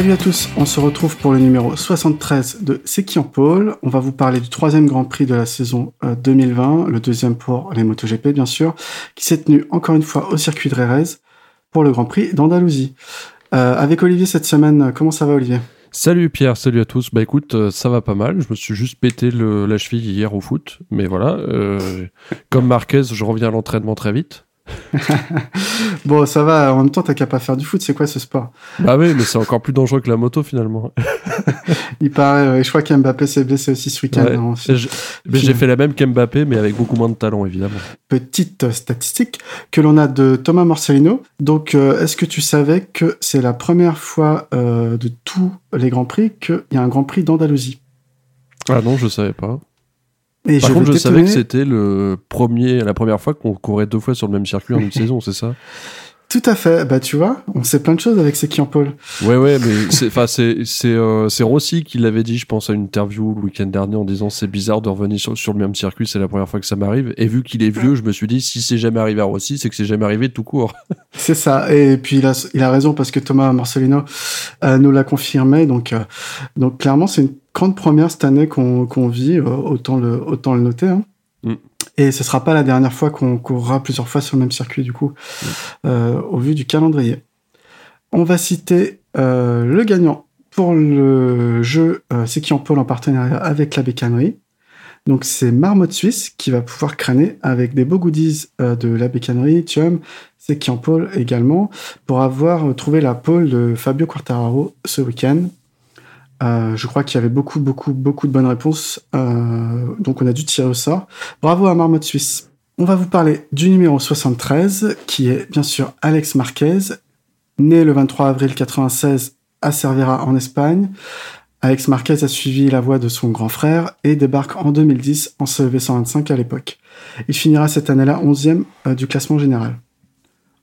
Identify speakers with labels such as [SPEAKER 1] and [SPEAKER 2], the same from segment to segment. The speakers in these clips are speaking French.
[SPEAKER 1] Salut à tous, on se retrouve pour le numéro 73 de C'est qui en pôle. On va vous parler du troisième Grand Prix de la saison 2020, euh, le deuxième pour les MotoGP bien sûr, qui s'est tenu encore une fois au circuit de Rérez pour le Grand Prix d'Andalousie. Euh, avec Olivier cette semaine, comment ça va Olivier?
[SPEAKER 2] Salut Pierre, salut à tous. Bah écoute, euh, ça va pas mal. Je me suis juste pété la cheville hier au foot, mais voilà. comme Marquez, je reviens à l'entraînement très vite.
[SPEAKER 1] bon, ça va. En même temps, t'as qu'à pas faire du foot. C'est quoi ce sport?
[SPEAKER 2] Bah oui, mais c'est encore plus dangereux que la moto finalement.
[SPEAKER 1] Il paraît. je crois qu'Mbappé s'est blessé aussi ce week-end.
[SPEAKER 2] Mais j'ai fait la même qu'Mbappé, mais avec beaucoup moins de talent, évidemment.
[SPEAKER 1] Petite statistique que l'on a de Thomas Morcellino. Donc, euh, est-ce que tu savais que c'est la première fois euh, de tous les grands prix qu'il y a un Grand Prix d'Andalousie?
[SPEAKER 2] Ah non, je savais pas. Par contre, je savais que c'était le premier, la première fois qu'on courait deux fois sur le même circuit en une saison, c'est ça?
[SPEAKER 1] Tout à fait. Bah, tu vois, on sait plein de choses avec qui en Paul.
[SPEAKER 2] Ouais, ouais, mais c'est, enfin, c'est, c'est, euh, c'est Rossi qui l'avait dit, je pense, à une interview le week-end dernier en disant c'est bizarre de revenir sur, sur, le même circuit, c'est la première fois que ça m'arrive. Et vu qu'il est vieux, je me suis dit, si c'est jamais arrivé à Rossi, c'est que c'est jamais arrivé tout court.
[SPEAKER 1] c'est ça. Et puis, il a, il a raison parce que Thomas Marcelino euh, nous l'a confirmé. Donc, euh, donc, clairement, c'est une grande première cette année qu'on vit, euh, autant le, autant le noter. Hein. Mm. Et ce sera pas la dernière fois qu'on courra plusieurs fois sur le même circuit, du coup, mm. euh, au vu du calendrier. On va citer euh, le gagnant pour le jeu C'est qui en pôle en partenariat avec la bécannerie. Donc c'est Marmotte Suisse qui va pouvoir crâner avec des beaux goodies de la bécannerie, Chum, c'est qui en pôle également, pour avoir trouvé la pôle de Fabio Quartararo ce week-end. Euh, je crois qu'il y avait beaucoup, beaucoup, beaucoup de bonnes réponses. Euh, donc on a dû tirer au sort. Bravo à Marmotte Suisse. On va vous parler du numéro 73, qui est bien sûr Alex Marquez, né le 23 avril 96 à Cervera en Espagne. Alex Marquez a suivi la voie de son grand frère et débarque en 2010 en CEV 125 à l'époque. Il finira cette année-là 11e euh, du classement général.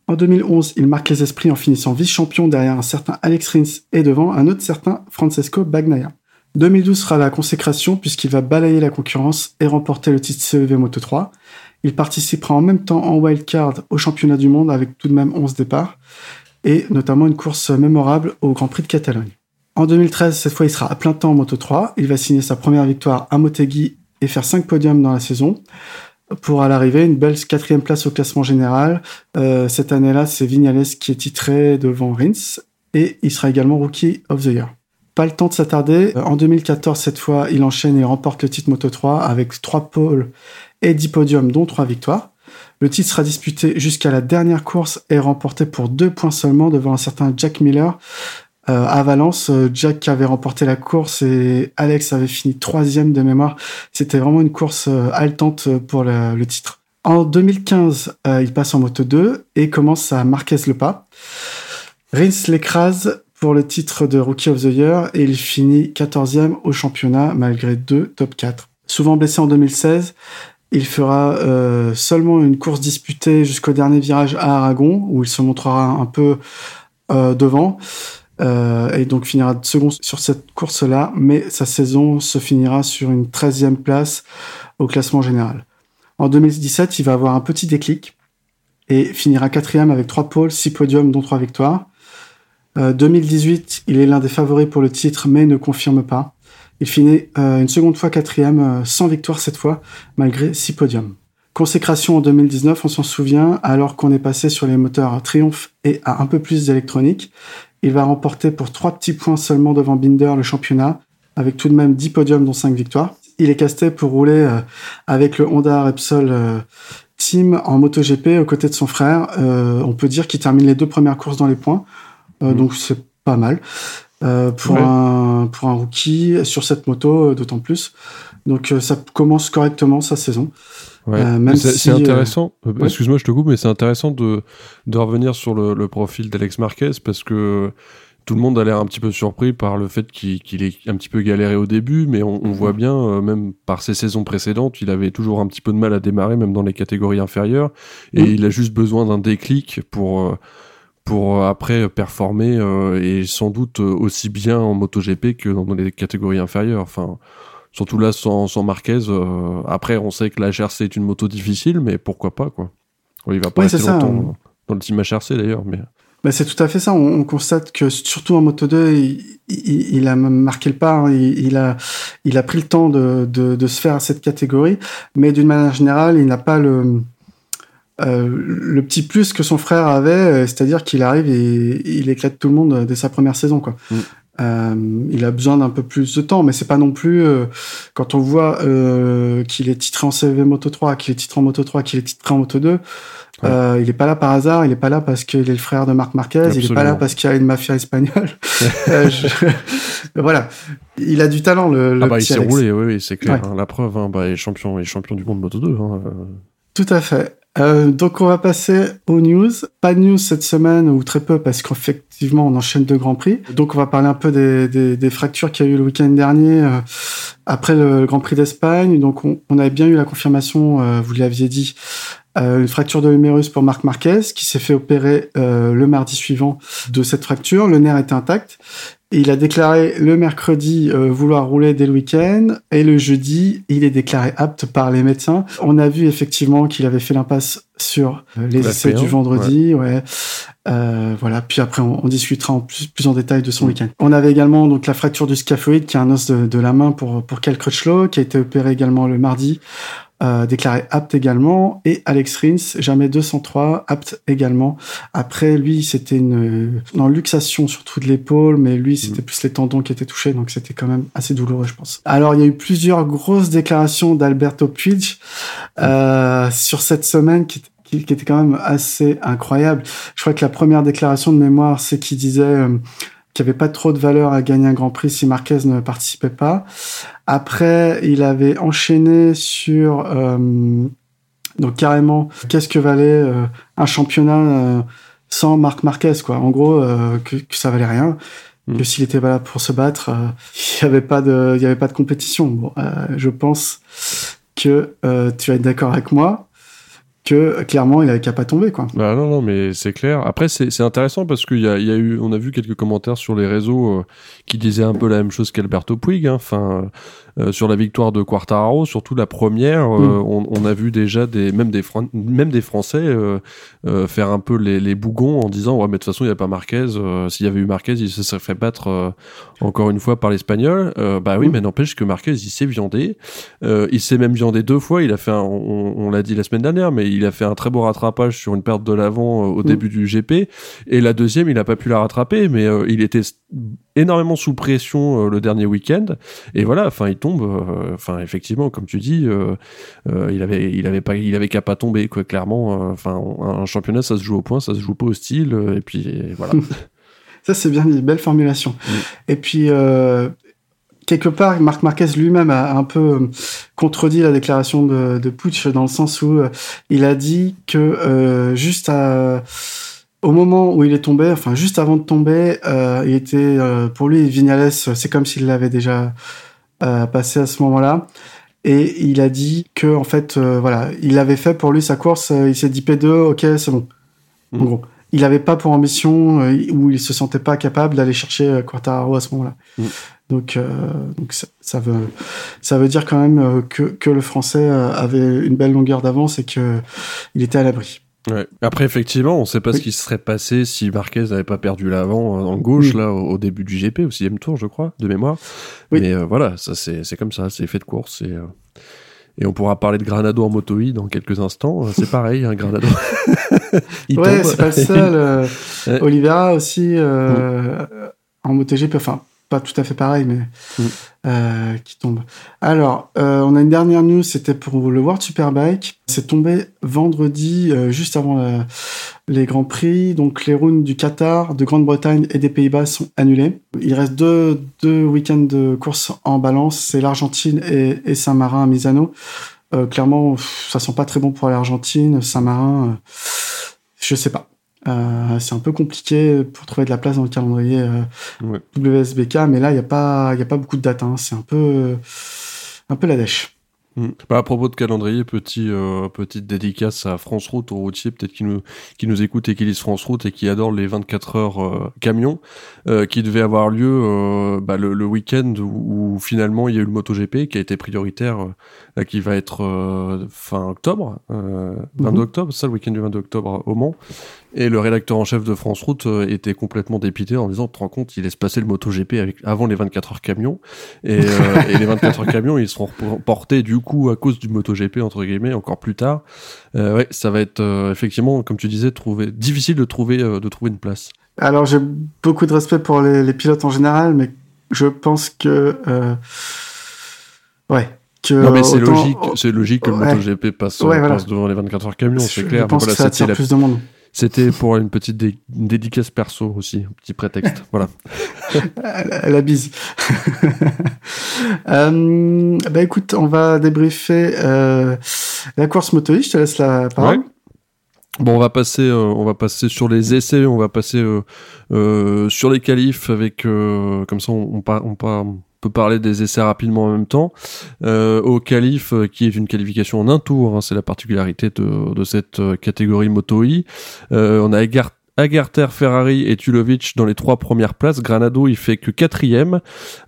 [SPEAKER 1] En 2011, il marque les esprits en finissant vice-champion derrière un certain Alex Rins et devant un autre certain Francesco Bagnaia. 2012 sera la consécration puisqu'il va balayer la concurrence et remporter le titre CEV Moto 3. Il participera en même temps en wildcard au championnat du monde avec tout de même 11 départs et notamment une course mémorable au Grand Prix de Catalogne. En 2013, cette fois, il sera à plein temps en Moto 3. Il va signer sa première victoire à Motegi et faire 5 podiums dans la saison pour à l'arrivée une belle quatrième place au classement général. Euh, cette année-là, c'est Vignales qui est titré devant Rins et il sera également Rookie of the Year. Pas le temps de s'attarder. Euh, en 2014, cette fois, il enchaîne et remporte le titre Moto 3 avec trois pôles et 10 podiums, dont trois victoires. Le titre sera disputé jusqu'à la dernière course et remporté pour deux points seulement devant un certain Jack Miller, euh, à Valence, euh, Jack avait remporté la course et Alex avait fini troisième de mémoire. C'était vraiment une course euh, haletante pour le, titre. En 2015, il passe en moto 2 et commence à Marquez le pas. Rins l'écrase pour le titre de Rookie of the Year et il finit 14e au championnat malgré deux top 4. Souvent blessé en 2016, il fera seulement une course disputée jusqu'au dernier virage à Aragon où il se montrera un peu devant. Euh, et donc finira second sur cette course-là, mais sa saison se finira sur une 13e place au classement général. En 2017, il va avoir un petit déclic et finira quatrième avec trois pôles, six podiums, dont trois victoires. Euh, 2018, il est l'un des favoris pour le titre, mais ne confirme pas. Il finit euh, une seconde fois quatrième, euh, sans victoire cette fois, malgré six podiums. Consécration en 2019, on s'en souvient, alors qu'on est passé sur les moteurs Triumph et à un peu plus d'électronique. Il va remporter pour trois petits points seulement devant Binder le championnat, avec tout de même 10 podiums dont 5 victoires. Il est casté pour rouler euh, avec le Honda Repsol euh, Team en MotoGP aux côtés de son frère. Euh, on peut dire qu'il termine les deux premières courses dans les points, mmh. donc c'est pas mal pour un pour un rookie sur cette moto d'autant plus. Donc ça commence correctement sa saison.
[SPEAKER 2] Euh, c'est intéressant. Euh, Excuse-moi, je te coupe, mais c'est intéressant de, de revenir sur le, le profil d'Alex Marquez parce que tout le monde a l'air un petit peu surpris par le fait qu'il ait un petit peu galéré au début, mais on, voit bien, euh, même par ses saisons précédentes, il avait toujours un petit peu de mal à démarrer, même dans les catégories inférieures, et il a juste besoin d'un déclic pour euh, pour après performer et sans doute aussi bien en MotoGP que dans les catégories inférieures. Enfin, surtout là sans, sans Marquez. après, on sait que la GRC est une moto difficile, mais pourquoi pas quoi. Il va pas rester longtemps hein. dans le team HRC d'ailleurs, mais.
[SPEAKER 1] Bah, c'est tout à fait ça. On, constate que surtout en Moto 2, il, il, a marqué le pas. Hein. Il, a, il a pris le temps de, de, de se faire à cette catégorie, mais d'une manière générale, il n'a pas le euh, le petit plus que son frère avait, euh, c'est-à-dire qu'il arrive et il éclate tout le monde dès sa première saison, quoi. Mm. Euh, il a besoin d'un peu plus de temps, mais c'est pas non plus euh, quand on voit euh, qu'il est titré en CV Moto 3, qu'il est titré en Moto 3, qu'il est titré en Moto 2. Euh, il est pas là par hasard, il est pas là parce qu'il est le frère de Marc Marquez, il est pas là parce qu'il y a une mafia espagnole. euh, je... voilà, il a du talent le. le
[SPEAKER 2] ah bah il s'est roulé, oui, oui c'est clair. Hein, la preuve, hein, bah, il est champion, il est champion du monde Moto 2. Hein,
[SPEAKER 1] Tout à fait. Euh, donc on va passer aux news. Pas de news cette semaine ou très peu parce qu'effectivement on enchaîne deux grands prix. Donc on va parler un peu des, fractures qu'il y a eu le week-end dernier euh, après le Grand Prix d'Espagne. Donc on, on, avait bien eu la confirmation, euh, vous l'aviez dit, euh, une fracture de l'humérus pour Marc Marquez qui s'est fait opérer le mardi suivant de cette fracture. Le nerf était intact il a déclaré le mercredi euh, vouloir rouler dès le week-end et le jeudi, il est déclaré apte par les médecins. On a vu effectivement qu'il avait fait l'impasse sur euh, les essais du vendredi, ouais. Euh, voilà. Puis après, on, discutera en plus, plus en détail de son week-end. On avait également donc la fracture du scaphoïde, qui est un os de, de la main pour pour Cal Crutchlow, qui a été opéré également le mardi euh, déclaré apte également, et Alex Rins, jamais 203, apte également. Après, lui, c'était une, une luxation surtout de l'épaule, mais lui, c'était mm. plus les tendons qui étaient touchés, donc c'était quand même assez douloureux, je pense. Alors, il y a eu plusieurs grosses déclarations d'Alberto Puig euh, sur cette semaine qui, qui, qui était quand même assez incroyable. Je crois que la première déclaration de mémoire, c'est qu'il disait... Euh, qu'il n'y avait pas trop de valeur à gagner un Grand Prix si Marquez ne participait pas. Après, il avait enchaîné sur euh, donc carrément qu'est-ce que valait euh, un championnat euh, sans Marc Marquez quoi. En gros, que, que, ça valait rien. Mm. Que s'il était valable pour se battre, il n'y avait pas de, il y avait pas de compétition. Bon, je pense que tu vas être d'accord avec moi que clairement il avait qu'à pas tomber quoi.
[SPEAKER 2] Bah non non mais c'est clair. Après c'est intéressant parce qu'il y a, eu on a vu quelques commentaires sur les réseaux euh, qui disaient un peu la même chose qu'Alberto Puig. Hein. Euh, sur la victoire de Quartararo, surtout la première, euh, mm. on, on, a vu déjà des même des même des Français euh, faire un peu les, les, bougons en disant ouais mais de toute façon il y a pas Marquez. S'il y avait eu Marquez, il se serait fait battre encore une fois par l'Espagnol. bah oui, mm. mais n'empêche que Marquez il s'est viandé. il s'est même viandé deux fois. Il a fait un, on, on l'a dit la semaine dernière, mais il a fait un très beau rattrapage sur une perte de l'avant au mm. début du GP. Et la deuxième, il a pas pu la rattraper, mais il était énormément sous pression le dernier week-end. Et voilà, enfin, il tombe. Euh, enfin, effectivement, comme tu dis, euh, il avait, il avait pas, il avait qu'à pas tomber, quoi. Clairement, enfin, un championnat, ça se joue au point, ça se joue pas au style. et puis voilà.
[SPEAKER 1] ça, c'est bien une belle formulation. Et puis. Quelque part, Marc Marquez lui-même a un peu contredit la déclaration de, de Putsch dans le sens où il a dit que juste à au moment où il est tombé, enfin juste avant de tomber, euh, il était euh, pour lui Vignales, c'est comme s'il l'avait déjà euh, passé à ce moment-là. Et il a dit que en fait, euh, voilà, il avait fait pour lui sa course. il s'est dit P2, ok, c'est bon. En mmh. gros, il n'avait pas pour ambition ou il se sentait pas capable d'aller chercher Quartararo à ce moment-là. Mmh. Donc, donc ça, ça, veut ça veut dire quand même que que le Français avait une belle longueur d'avance et que il était à l'abri.
[SPEAKER 2] Ouais. Après, effectivement, on ne sait pas ce qui serait passé si Marquez n'avait pas perdu l'avant en gauche, là, au, début du GP, au sixième tour, je crois, de mémoire. Mais euh, voilà, ça c'est comme ça, c'est fait de course. Et, euh, et on pourra parler de Granado en moto dans quelques instants. Euh, c'est pareil, un hein, Granado.
[SPEAKER 1] ouais, c'est pas le seul. Olivera aussi, mm. en MotoGP, enfin, pas tout à fait pareil, mais mm. euh, qui tombe. Alors, euh, on a une dernière news, c'était pour le World Superbike. C'est tombé vendredi, euh, juste avant les Grands Prix. Donc, les rounds du Qatar, de Grande-Bretagne et des Pays-Bas sont annulés. Il reste deux, deux week-ends de course en balance. C'est l'Argentine et, et Saint-Marin à Misano. clairement, ça sent pas très bon pour l'Argentine. Saint-Marin, je sais pas. C'est un peu compliqué pour trouver de la place dans le calendrier WSBK, mais là, il n'y a, pas, a pas beaucoup de dates. Hein. C'est un peu, un peu la dèche.
[SPEAKER 2] Mm. Bah, à propos de calendrier, petit, euh, petite dédicace à France Route, au routier, peut-être qui nous, qui nous écoute et qui lise France Route et qui adore les 24 heures euh, camions, euh, qui devait avoir lieu euh, bah, le, le week-end où, finalement il y a eu le MotoGP qui a été prioritaire, qui va être fin octobre, 22 mhm. octobre, ça le week-end du 22 octobre au Mans. Et le rédacteur en chef de France Route euh, était complètement dépité en disant, te rends compte, il laisse passer le MotoGP avec, avant les 24 heures camions. Et, euh, et les 24 heures camions, ils seront portés du coup à cause du MotoGP, entre guillemets, encore plus tard. Euh, ouais, ça va être euh, effectivement, comme tu disais, trouver, difficile de trouver, de trouver une place.
[SPEAKER 1] Alors j'ai beaucoup de respect pour les, les, pilotes en général, mais je pense que... ouais,
[SPEAKER 2] non mais c'est logique, c'est logique que le MotoGP passe, passe, devant les 24 heures camions, c'est clair.
[SPEAKER 1] Je pense que ça attire plus de monde.
[SPEAKER 2] C'était pour une petite dédicace perso aussi, un petit prétexte. voilà.
[SPEAKER 1] la, bise. euh, bah écoute, on va débriefer euh, la course moto. Je te laisse la parole.
[SPEAKER 2] Bon, on va passer, euh, on va passer sur les essais, on va passer euh, euh sur les qualifs avec, comme ça, on, on, on, on, peut parler des essais rapidement en même temps. Euh, au qualif, euh, qui est une qualification en un tour, hein, c'est la particularité de, de cette euh, catégorie Moto E. Euh, on a Agarter, Ferrari et Tulovic dans les trois premières places. Granado, il fait que quatrième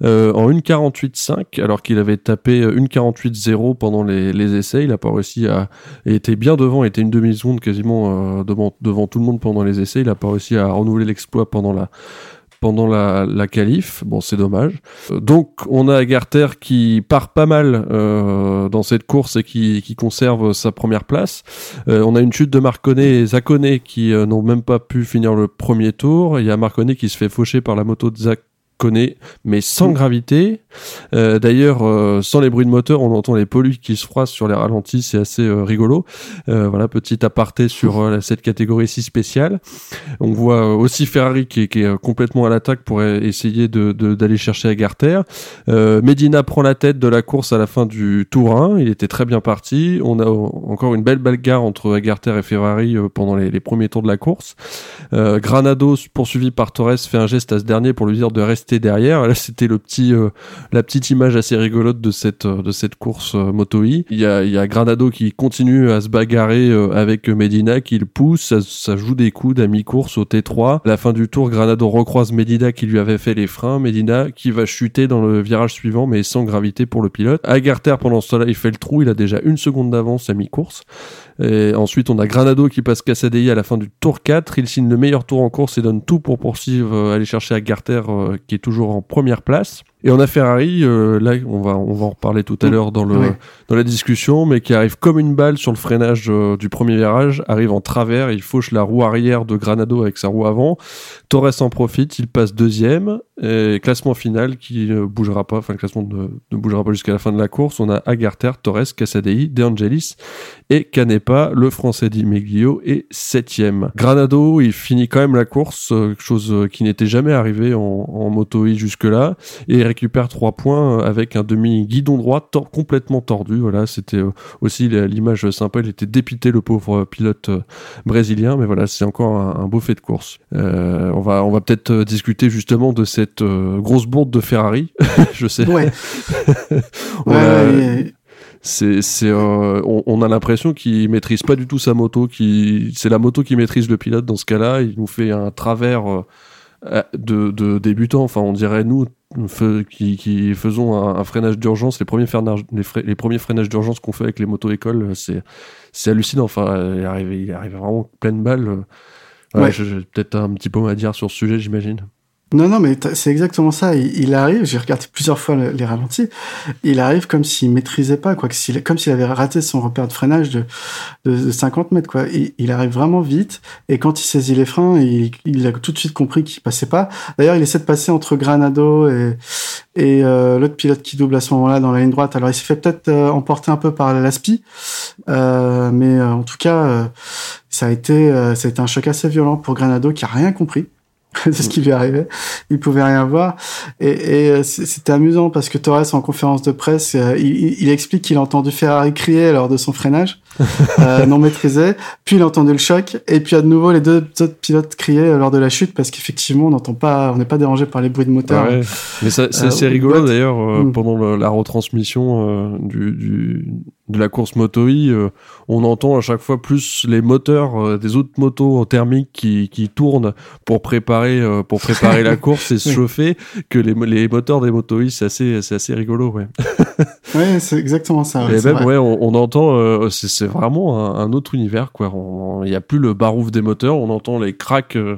[SPEAKER 2] euh, en 1.48.5 alors qu'il avait tapé 1.48.0 pendant les, les, essais. Il a pas réussi à... Était bien devant, était une demi-seconde quasiment euh, devant, devant tout le monde pendant les essais. Il a pas réussi à renouveler l'exploit pendant la pendant la, la qualif. Bon, c'est dommage. Donc, on a Agarter qui part pas mal euh, dans cette course et qui, qui conserve sa première place. Euh, on a une chute de Marconnet et Zaccone qui euh, n'ont même pas pu finir le premier tour. Il y a Marconnet qui se fait faucher par la moto de Zac connaît, mais sans gravité. Euh, D'ailleurs, euh, sans les bruits de moteur, on entend les pollues qui se froissent sur les ralentis, c'est assez euh, rigolo. Voilà, petit aparté sur cette catégorie si spéciale. On voit aussi Ferrari qui, est complètement à l'attaque pour essayer d'aller chercher Agarter. Medina prend la tête de la course à la fin du tour 1, il était très bien parti. On a encore une belle bagarre entre Agarter et Ferrari pendant les, les, premiers tours de la course. Granado, poursuivi par Torres, fait un geste à ce dernier pour lui dire de rester derrière. Là, c'était le petit, euh, la petite image assez rigolote de cette, euh, de cette course euh, moto Il y a, il y a Granado qui continue à se bagarrer avec Medina, qui le pousse, ça, joue des coudes à mi-course au T3. À la fin du tour, Granado recroise Medina qui lui avait fait les freins. Medina qui va chuter dans le virage suivant, mais sans gravité pour le pilote. Agarter, pendant ce temps-là, il fait le trou, il a déjà une seconde d'avance à mi-course. Et ensuite, on a Granado qui passe Cassadei à la fin du tour 4. Il signe le meilleur tour en course et donne tout pour poursuivre, aller chercher Agarter, qui est toujours en première place. Et on a Ferrari, euh, là on va on va en reparler tout à mm. l'heure dans le dans la discussion, mais qui arrive comme une balle sur le freinage euh, du premier virage, arrive en travers, il fauche la roue arrière de Granado avec sa roue avant. Torres en profite, il passe deuxième. Et classement final qui ne bougera pas, enfin le classement ne, ne bougera pas jusqu'à la fin de la course. On a Agarter, Torres, Casadei, De Angelis et Canepa, le français Di Meglio est septième. Granado, il finit quand même la course, euh, chose qui n'était jamais arrivée en, en moto jusque là, et récupère trois points euh, avec un demi guidon droit complètement tordu. Voilà, c'était euh, aussi l'image sympa. Il était dépité le pauvre pilote euh, brésilien, mais voilà, c'est encore un, beau fait de course. on va on va peut-être discuter justement de cette grosse bourde de Ferrari. Je sais.
[SPEAKER 1] Ouais.
[SPEAKER 2] c'est c'est on, on, a l'impression qu'il maîtrise pas du tout sa moto qui c'est la moto qui maîtrise le pilote dans ce cas-là il nous fait un travers de, de débutant enfin on dirait nous qui, qui faisons un, freinage d'urgence, les premiers freinages, les, les premiers freinages d'urgence qu'on fait avec les motos écoles, c'est c'est hallucinant. Enfin, il arrive, il arrive vraiment pleine balle. Ouais, J'ai peut-être un petit peu à dire sur ce sujet, j'imagine.
[SPEAKER 1] Non, non, mais c'est exactement ça. Il, arrive, j'ai regardé plusieurs fois les ralentis, il arrive comme s'il maîtrisait pas, quoi, comme s'il avait raté son repère de freinage de, de, 50 mètres, quoi. Il, arrive vraiment vite, et quand il saisit les freins, il, a tout de suite compris qu'il passait pas. D'ailleurs, il essaie de passer entre Granado et, et euh, l'autre pilote qui double à ce moment-là dans la ligne droite. Alors, il s'est fait peut-être euh, emporter un peu par l'Aspi, euh, mais euh, en tout cas, ça a été, ça a été un choc assez violent pour Granado qui a rien compris. c'est ce qui lui arrivait. Il pouvait rien voir. Et, et euh, c'était amusant parce que Torres, en conférence de presse, euh, il, il explique qu'il a entendu Ferrari crier lors de son freinage. Euh, non maîtrisé. Puis il a entendu le choc, et puis à nouveau les deux autres pilotes criaient lors de la chute parce qu'effectivement on n'entend pas, on n'est pas dérangé par les bruits de moteur.
[SPEAKER 2] Ouais. Mais c'est assez rigolo d'ailleurs mm. pendant la retransmission du, du, de la course moto E, on entend à chaque fois plus les moteurs des autres motos thermiques qui, qui tournent pour préparer pour préparer la course et se chauffer que les, les moteurs des moto E. C'est assez c'est assez rigolo, ouais.
[SPEAKER 1] ouais, c'est exactement ça.
[SPEAKER 2] et même, ouais, on, entend, euh, c'est vraiment un, autre univers, quoi. Il n'y a plus le barouf des moteurs, on entend les cracks euh,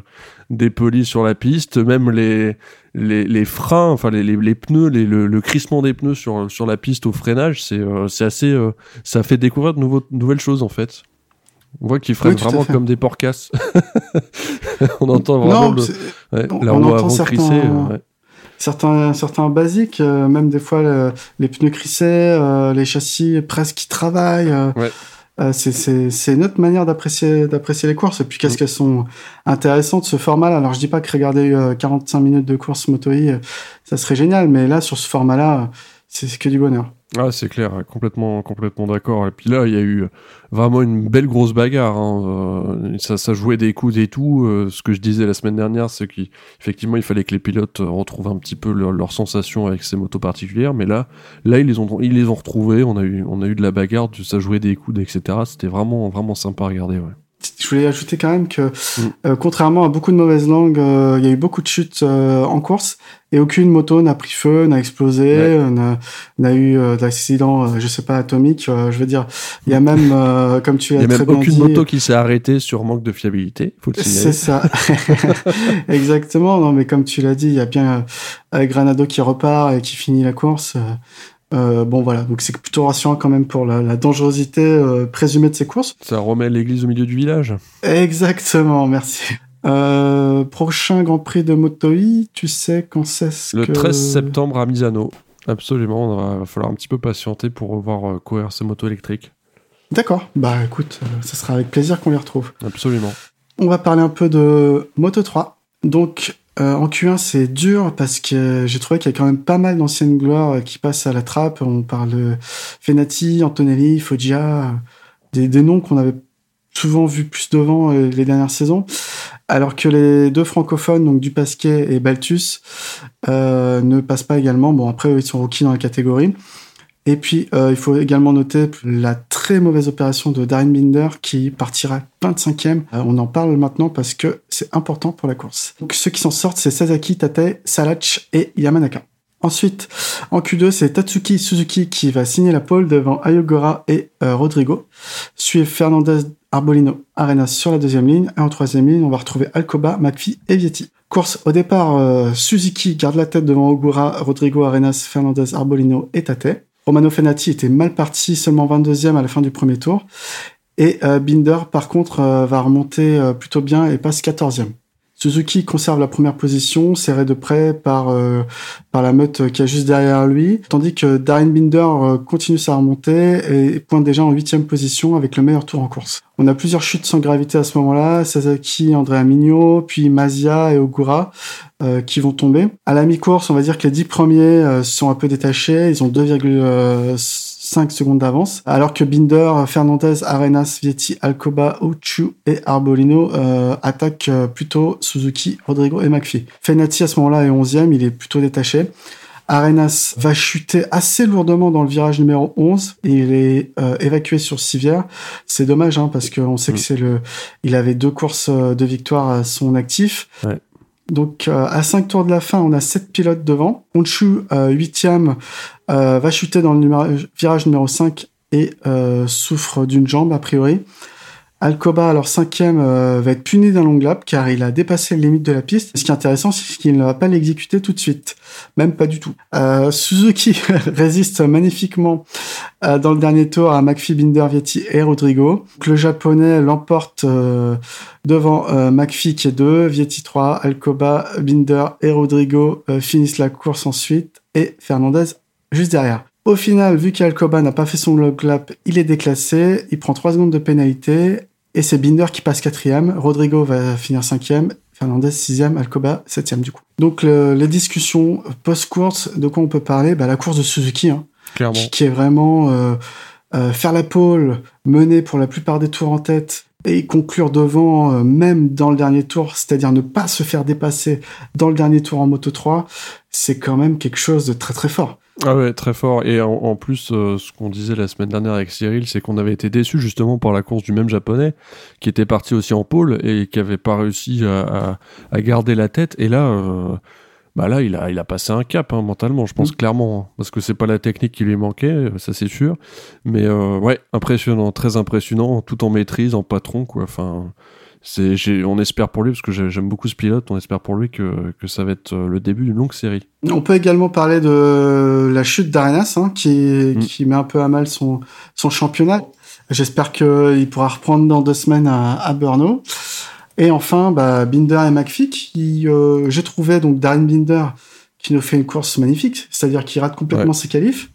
[SPEAKER 2] des polis sur la piste, même les, les, les freins, enfin les, les, pneus, les, le, crissement des pneus sur, sur la piste au freinage, c'est euh, c'est assez, ça fait découvrir de nouveaux, nouvelles choses en fait. On voit qu'ils freinent vraiment comme des porcasses. on entend vraiment le, la roue avant crissée
[SPEAKER 1] certains certains basiques, euh, même des fois les pneus crissés, euh, les châssis presque qui travaillent. Euh, ouais. c'est une autre manière d'apprécier d'apprécier les courses. Et puis qu'est-ce mm. qu'elles sont intéressantes ce format-là. Alors je dis pas que regarder 45 minutes de course moto ça serait génial, mais là sur ce format-là, c'est que du bonheur.
[SPEAKER 2] Ah, c'est clair, complètement, complètement d'accord. Et puis là, il y a eu vraiment une belle grosse bagarre. Hein. Euh, ça, ça jouait des coups et tout. Euh, ce que je disais la semaine dernière, c'est qu'effectivement, il fallait que les pilotes retrouvent un petit peu leurs leur sensations avec ces motos particulières. Mais là, là, ils les ont, ils les ont retrouvés. On a eu, on a eu de la bagarre, ça jouait des coups, etc. C'était vraiment, vraiment sympa à regarder. Ouais
[SPEAKER 1] je voulais ajouter quand même que, mm. euh, contrairement à beaucoup de mauvaises langues, euh, il y a eu beaucoup de chutes euh, en course et aucune moto n'a pris feu, n'a explosé, n'a eu d'accident, je sais pas, atomique. je veux dire, il y a même, comme tu
[SPEAKER 2] l'as
[SPEAKER 1] très
[SPEAKER 2] bien dit... Il y a même aucune moto qui s'est arrêtée sur manque de fiabilité, faut le
[SPEAKER 1] signaler. C'est ça. Exactement. Non, mais comme tu l'as dit, il y a bien Granado qui repart et qui finit la course. Euh, bon voilà, donc c'est plutôt rassurant quand même pour la, dangerosité euh, présumée de ces courses.
[SPEAKER 2] Ça remet l'église au milieu du village.
[SPEAKER 1] Exactement, merci. Euh, prochain Grand Prix de Motoi, tu sais quand c'est
[SPEAKER 2] Le 13 septembre à Misano. Absolument, il va falloir un petit peu patienter pour voir courir ces motos électriques.
[SPEAKER 1] D'accord, bah écoute, ça sera avec plaisir qu'on les retrouve.
[SPEAKER 2] Absolument.
[SPEAKER 1] On va parler un peu de Moto 3. Donc, euh, en Q1, c'est dur parce que j'ai trouvé qu'il y a quand même pas mal d'anciennes gloires euh, qui passent à la trappe. On parle Fenati, Antonelli, Foggia, des, noms qu'on avait souvent vus plus devant euh, les dernières saisons. Alors que les deux francophones, donc Dupasquet et Baltus, ne passent pas également. Bon, après, ils sont rookies dans la catégorie. Et puis, il faut également noter la très mauvaise opération de Darren Binder qui partira 25e. Euh, on en parle maintenant parce que c'est important pour la course. Donc ceux qui s'en sortent, c'est Sasaki, Tate, Salach et Yamanaka. Ensuite, en Q2, c'est Tatsuki Suzuki qui va signer la pole devant Ayogora et euh, Rodrigo. Suivent Fernandez, Arbolino, Arenas sur la deuxième ligne. Et en troisième ligne, on va retrouver Alcoba, McPhee et Vietti. Course au départ, euh, Suzuki garde la tête devant Ogura, Rodrigo, Arenas, Fernandez, Arbolino et Tate. Romano Fenati était mal parti, seulement 22e à la fin du premier tour. Et euh, Binder, par contre, euh, va remonter euh, plutôt bien et passe 14e. Suzuki conserve la première position, serré de près par par la meute qui est juste derrière lui, tandis que Darren Binder continue sa remontée et pointe déjà en huitième position avec le meilleur tour en course. On a plusieurs chutes sans gravité à ce moment-là, Sasaki, Andrea Mignot, puis Mazia et Ogura qui vont tomber. À la mi-course, on va dire que les dix premiers sont un peu détachés, ils ont 2,5 5 secondes d'avance, alors que Binder, Fernandez, Arenas, Vietti, Alcoba, Uchu et Arbolino euh, attaquent euh, plutôt Suzuki, Rodrigo et McPhee. Fenati à ce moment-là est 11e, il est plutôt détaché. Arenas va chuter assez lourdement dans le virage numéro 11 et il est euh, évacué sur civière. C'est dommage hein, parce qu'on sait que mm. c'est le il avait deux courses de victoire à son actif. Ouais. Donc euh, à 5 tours de la fin, on a 7 pilotes devant. Honshu, 8e, euh, va chuter dans le virage numéro 5 et euh, souffre d'une jambe a priori. Alcoba, alors cinquième, euh, va être puni d'un long lap car il a dépassé les limites de la piste. Ce qui est intéressant, c'est qu'il ne va pas l'exécuter tout de suite. Même pas du tout. Euh, Suzuki résiste magnifiquement euh, dans le dernier tour à McPhee, Binder, Vietti et Rodrigo. le japonais l'emporte devant McPhee qui est 2, Vietti 3, Alcoba, Binder et Rodrigo finissent la course ensuite et Fernandez juste derrière. Au final, vu qu'Alcoba n'a pas fait son log lap, il est déclassé, il prend 3 secondes de pénalité, et c'est Binder qui passe quatrième, Rodrigo va finir cinquième, Fernandez sixième, Alcoba septième du coup. Donc les discussions post-course, de quoi on peut parler? Bah, La course de Suzuki, hein, qui, est vraiment... Euh, faire la pole, mener pour la plupart des tours en tête et conclure devant même dans le dernier tour, c'est-à-dire ne pas se faire dépasser dans le dernier tour en Moto 3, c'est quand même quelque chose de très très fort.
[SPEAKER 2] Ah ouais, très fort. Et en, plus, euh, ce qu'on disait la semaine dernière avec Cyril, c'est qu'on avait été déçu justement par la course du même japonais, qui était parti aussi en pôle et qui avait pas réussi à, garder la tête. Et là, euh, bah là, il a, il a passé un cap hein, mentalement, je pense mm. clairement, hein. parce que c'est pas la technique qui lui manquait, euh, ça c'est sûr. Mais ouais, impressionnant, très impressionnant, tout en maîtrise, en patron, quoi. Enfin on espère pour lui, parce que j'aime beaucoup ce pilote, on espère pour lui que, que ça va être euh, le début d'une longue série.
[SPEAKER 1] On peut également parler de la chute d'Arenas, hein, qui, mm. qui met un peu à mal son, son championnat. J'espère qu'il pourra reprendre dans deux semaines à, à Brno. Et enfin, bah, Binder et McPhee, qui, euh, j'ai trouvé, donc Darren Binder, qui nous fait une course magnifique, c'est-à-dire qu'il rate complètement ses qualifs.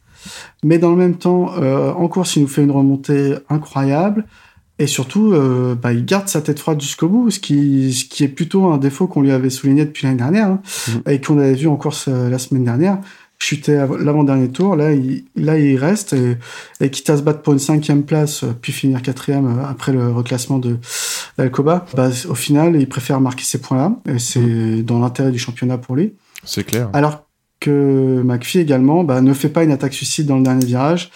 [SPEAKER 1] Mais dans le même temps, euh, en course, il nous fait une remontée incroyable. Et surtout, euh, bah, il garde sa tête froide jusqu'au bout, ce qui, ce qui est plutôt un défaut qu'on lui avait souligné depuis l'année dernière, hein, mhm. et qu'on avait vu en course euh, la semaine dernière. Chuter l'avant-dernier tour, là il, là, il reste, et, et quitte à se battre pour une cinquième place, euh, puis finir quatrième après le reclassement de d'Alcoba, bah, au final, il préfère marquer ces points-là, et c'est mhm. dans l'intérêt du championnat pour lui.
[SPEAKER 2] C'est clair.
[SPEAKER 1] Alors que McPhee également bah, ne fait pas une attaque suicide dans le dernier virage,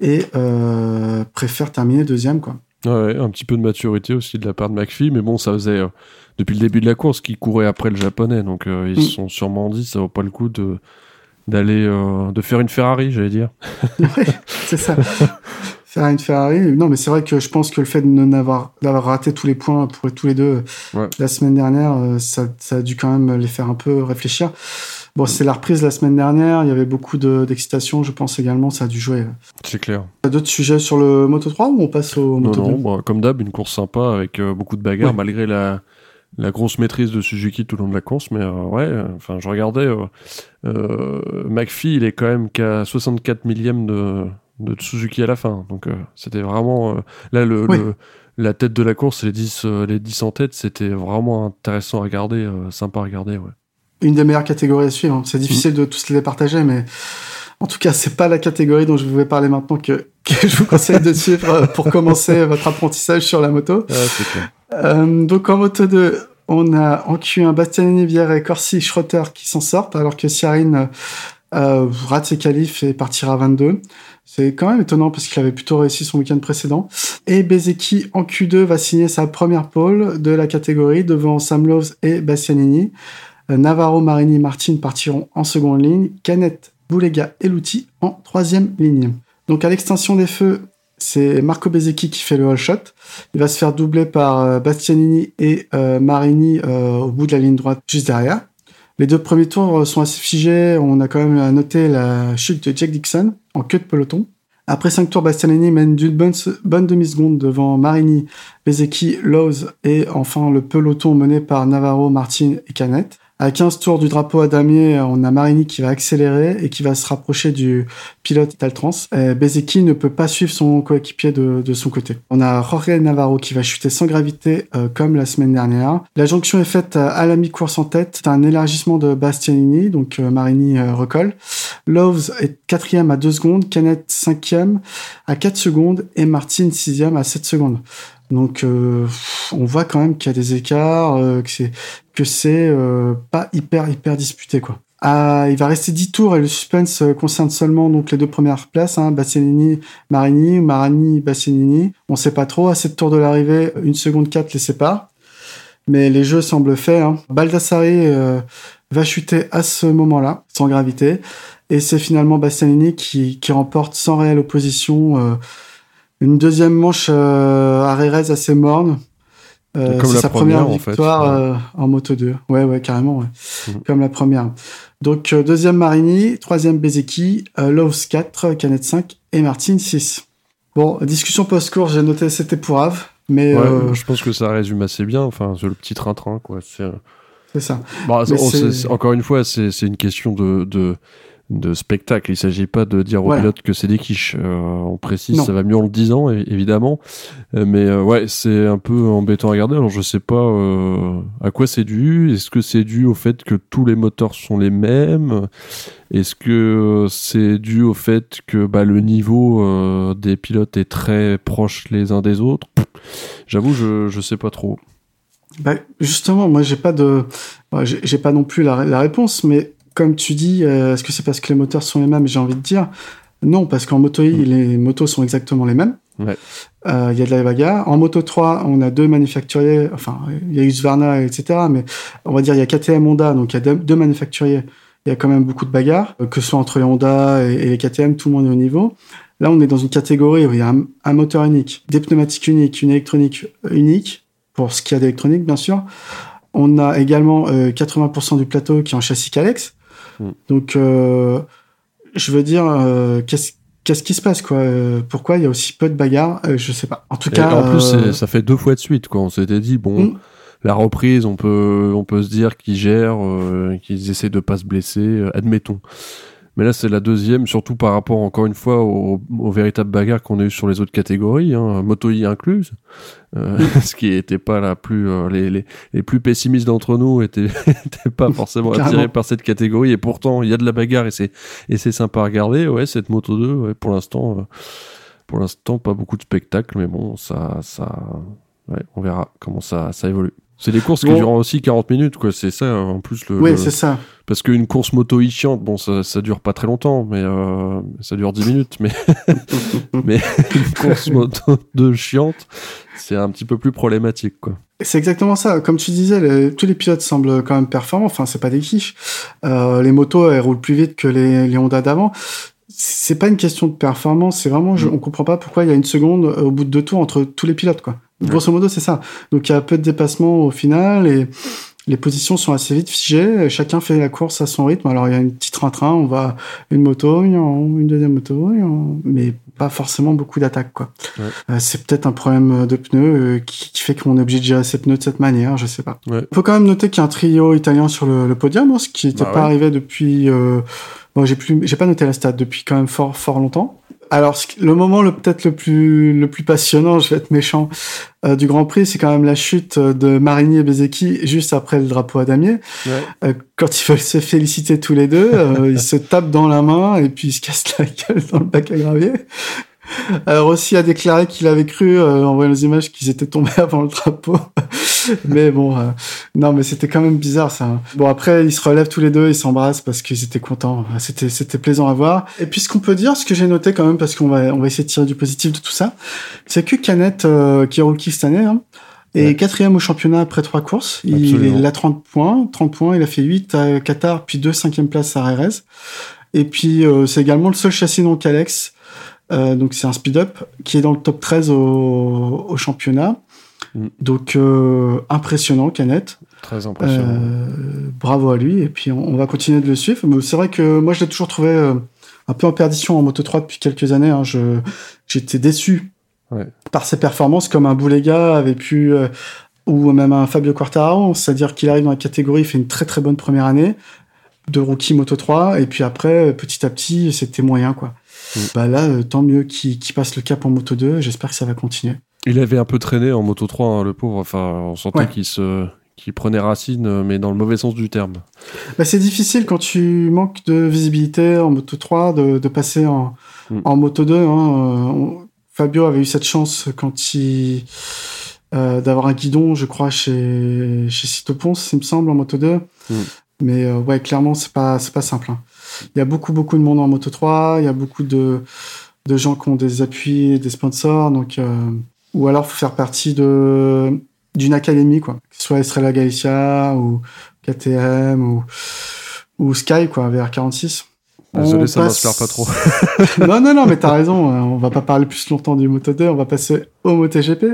[SPEAKER 1] et euh, préfère terminer deuxième, quoi.
[SPEAKER 2] Ouais, un petit peu de maturité aussi de la part de McPhee, mais bon, ça faisait euh, depuis le début de la course qu'il courait après le japonais, donc euh, ils se mm. sont sûrement dit ça vaut pas le coup de d'aller euh, de faire une Ferrari, j'allais dire.
[SPEAKER 1] ouais, c'est ça. faire une Ferrari. Non, mais c'est vrai que je pense que le fait de n'avoir d'avoir raté tous les points pour tous les deux la semaine dernière, ça, ça a dû quand même les faire un peu réfléchir. Bon, c'est la reprise la semaine dernière. Il y avait beaucoup d'excitation, je pense également. Ça a dû jouer.
[SPEAKER 2] C'est clair.
[SPEAKER 1] D'autres sujets sur le Moto 3 ou on passe au Moto 2
[SPEAKER 2] Non, comme d'hab, une course sympa avec euh, beaucoup de bagarres, malgré la, la grosse maîtrise de Suzuki tout au long de la course. Mais euh, ouais, enfin, je regardais. Euh, euh, McPhee, il est quand même qu'à 64 millièmes de, de Suzuki à la fin. Donc, c'était vraiment. là, le, la tête de la course, les 10, les 10 en tête, c'était vraiment intéressant à regarder, sympa à regarder. Ouais
[SPEAKER 1] une des meilleures catégories à suivre. C'est difficile de tous les partager, mais en tout cas, c'est pas la catégorie dont je vais parler maintenant que, je vous conseille de suivre pour commencer votre apprentissage sur la moto. Euh, donc en moto 2, on a en Q1 Bastianini, Vierre et Corsi Schrotter qui s'en sortent, alors que Ciarine euh, rate ses qualifs et partira à 22. C'est quand même étonnant parce qu'il avait plutôt réussi son week-end précédent. Et Bezeki en Q2 va signer sa première pole de la catégorie devant Sam Lowe's et Bastianini. Euh, Navarro, Marini, Martin partiront en seconde ligne, Canet, Boulega et Louti en troisième ligne. Donc à l'extinction des feux, c'est Marco Bezzecchi qui fait le all shot. Il va se faire doubler par euh, Bastianini et euh, Marini au bout de la ligne droite juste derrière. Les deux premiers tours sont assez figés. On a quand même à noter la chute de Jack Dixon en queue de peloton. Après cinq tours, Bastianini mène d'une bonne, demi-seconde devant Marini, Bezzecchi, Lowe's et enfin le peloton mené par Navarro, Martin et Canet. À 15 tours du drapeau à damier, on a Marini qui va accélérer et qui va se rapprocher du pilote Taltrans. Bezeki ne peut pas suivre son coéquipier de, son côté. On a Jorge Navarro qui va chuter sans gravité euh, comme la semaine dernière. La jonction est faite à la mi-course en tête. C'est un élargissement de Bastianini, donc euh, Marini euh, recolle. Loves est quatrième à 2 secondes, Canet cinquième à 4 secondes et Martin sixième à 7 secondes. Donc euh, on voit quand même qu'il y a des écarts, euh, que c'est que c'est euh, pas hyper hyper disputé quoi. Ah, il va rester 10 tours et le suspense concerne seulement donc les deux premières places, hein, Bastianini, Marini, Marini, Bastianini. On sait pas trop. À 7 tours de l'arrivée, une seconde 4 les sépare. Mais les jeux semblent faits. Hein. Baldassari va chuter à ce moment-là, sans gravité. Et c'est finalement Bastianini qui, qui remporte sans réelle opposition une deuxième manche euh, à Rérez assez morne. Euh, c'est sa première, victoire euh, en, Moto 2. Ouais, ouais, carrément, ouais. Mhm. Comme la première. Donc, euh, deuxième Marini, troisième Bezeki, Lowe's 4, Canet 5 et Martin 6. Bon, discussion post-course, j'ai noté c'était pour Ave, mais...
[SPEAKER 2] je pense que ça résume assez bien, enfin, le petit train-train, quoi.
[SPEAKER 1] C'est ça.
[SPEAKER 2] Bah, encore une fois, c'est une question de, de de spectacle. Il s'agit pas de dire aux pilotes que c'est des quiches. Euh, on précise, ça va mieux en le disant, évidemment. Euh, mais euh, ouais, c'est un peu embêtant à regarder. Alors je sais pas à quoi c'est dû. Est-ce que c'est dû au fait que tous les moteurs sont les mêmes? Est-ce que c'est dû au fait que bah, le niveau des pilotes est très proche les uns des autres? J'avoue, je je sais pas trop.
[SPEAKER 1] Bah, justement, moi j'ai pas de, j'ai pas non plus la, la réponse, mais comme tu dis, euh, est-ce que c'est parce que les moteurs sont les mêmes J'ai envie de dire? Non, parce qu'en Moto I, mm. les motos sont exactement les mêmes. Euh, il y a de la bagarre. En Moto 3, on a deux manufacturiers, enfin, il y a Husqvarna, etc. Mais on va dire, il y a KTM Honda, donc il y a deux, manufacturiers. Il y a quand même beaucoup de bagarres, euh, que ce soit entre les Honda et, les KTM, tout le monde est au niveau. Là, on est dans une catégorie où il y a un, moteur unique, des pneumatiques uniques, une électronique unique, pour ce qu'il y a d'électronique, bien sûr. On a également 80% du plateau qui est en châssis Calex. Mm. Donc, euh, je veux dire, euh, qu'est-ce qu'est-ce qui se passe quoi? Euh, Pourquoi il y a aussi peu de bagarres? Je sais pas. En tout cas,
[SPEAKER 2] en plus, ça fait deux fois de suite quoi. On s'était dit bon. Mm. La reprise, on peut, on peut se dire qu'ils gèrent, qu'ils essaient de pas se blesser, admettons. Mais là, c'est la deuxième, surtout par rapport, encore une fois, aux, véritables bagarres qu'on a eu sur les autres catégories, hein, Moto I incluse. Euh, ce qui était pas la plus, euh, les, les, les, plus pessimistes d'entre nous étaient, étaient pas forcément attirés par cette catégorie. Et pourtant, il y a de la bagarre et c'est, et c'est sympa à regarder. Ouais, cette Moto 2, ouais, pour l'instant, euh, pour l'instant, pas beaucoup de spectacles, mais bon, ça, ça, ouais, on verra comment ça, ça évolue. C'est des courses qui durent aussi 40 minutes, quoi. C'est ça, en plus. Le,
[SPEAKER 1] oui, c'est ça.
[SPEAKER 2] Parce qu'une course moto chiante, bon, ça, ça dure pas très longtemps, mais euh, ça dure 10 minutes. Mais, mais une course moto de chiante, c'est un petit peu plus problématique, quoi.
[SPEAKER 1] C'est exactement ça. Comme tu disais, tous les pilotes semblent quand même performants. Enfin, c'est pas des quiches. Euh, les motos, elles roulent plus vite que les, les Honda d'avant c'est pas une question de performance, c'est vraiment, je, mm. on comprend pas pourquoi il y a une seconde euh, au bout de deux tours entre tous les pilotes, quoi. Grosso modo, c'est ça. Donc il y a peu de dépassement au final et les positions sont assez vite figées. Chacun fait la course à son rythme. Alors il y a une petite train-train, on va une moto, une deuxième moto, mais pas forcément beaucoup d'attaques, quoi. Euh, c'est peut-être un problème de pneus euh, qui, fait qu'on est obligé de gérer ses pneus de cette manière, je sais pas. Il faut quand même noter qu'il y a un trio italien sur le, podium, hein, ce qui n'était bah pas arrivé depuis. Euh, bon, j'ai plus, j'ai pas noté la stat depuis quand même fort, fort longtemps. Alors, le moment le peut-être le plus le plus passionnant, je vais être méchant, euh, du Grand Prix, c'est quand même la chute de Marigny et Bezeki juste après le drapeau à Damier. Ouais. Euh, quand ils veulent se féliciter tous les deux, euh, ils se tapent dans la main et puis ils se cassent la gueule dans le bac à gravier. Alors Rossi a déclaré qu'il avait cru, en voyant les images, qu'ils étaient tombés avant le drapeau. mais bon, euh, non, mais c'était quand même bizarre ça. Bon après, ils se relèvent tous les deux, ils s'embrassent parce qu'ils étaient contents. C'était c'était plaisant à voir. Et puis ce qu'on peut dire, ce que j'ai noté quand même, parce qu'on va on va essayer de tirer du positif de tout ça, c'est que Canet euh, qui est rookie cette année. Hein, est quatrième au championnat après trois courses. Il, a 30 points. 30 points, il a fait 8 à Qatar, puis 2 cinquième place à RRS. Et puis, euh, c'est également le seul châssis non Calex. Euh, donc, c'est un speed-up qui est dans le top 13 au, au championnat. Donc euh, impressionnant, Canet.
[SPEAKER 2] Très impressionnant. Euh,
[SPEAKER 1] bravo à lui. Et puis on, va continuer de le suivre. Mais c'est vrai que moi je l'ai toujours trouvé euh, un peu en perdition en Moto 3 depuis quelques années. Hein. Je j'étais déçu par ses performances, comme un Boulega avait pu ou même un Fabio Quartararo, c'est-à-dire qu'il arrive dans la catégorie, il fait une très très bonne première année de rookie Moto 3 et puis après petit à petit c'était moyen quoi. Mm. Bah là tant mieux qu'il passe le cap en Moto 2, j'espère que ça va continuer.
[SPEAKER 2] Il avait un peu traîné en Moto 3, hein, le pauvre. Enfin, on sentait qu'il se qui prenait racine, mais dans le mauvais sens du terme.
[SPEAKER 1] Bah, c'est difficile quand tu manques de visibilité en Moto 3 de, de passer en, mm. en Moto 2. Hein. Euh, Fabio avait eu cette chance quand il euh, d'avoir un guidon, je crois, chez chez Cito Ponce, il me semble, en Moto 2. Mm. Mais euh, ouais, clairement, c'est pas c'est pas simple. Hein. Il y a beaucoup beaucoup de monde en Moto 3. Il y a beaucoup de de gens qui ont des appuis, des sponsors. Donc euh, ou alors faut faire partie de d'une académie quoi, que ce soit Estrella Galicia ou KTM ou ou Sky quoi, VR46.
[SPEAKER 2] Désolé, ça passe... m'inspire pas trop.
[SPEAKER 1] non, non, non, mais t'as raison. Hein. On va pas parler plus longtemps du Moto 2. On va passer au MotoGP.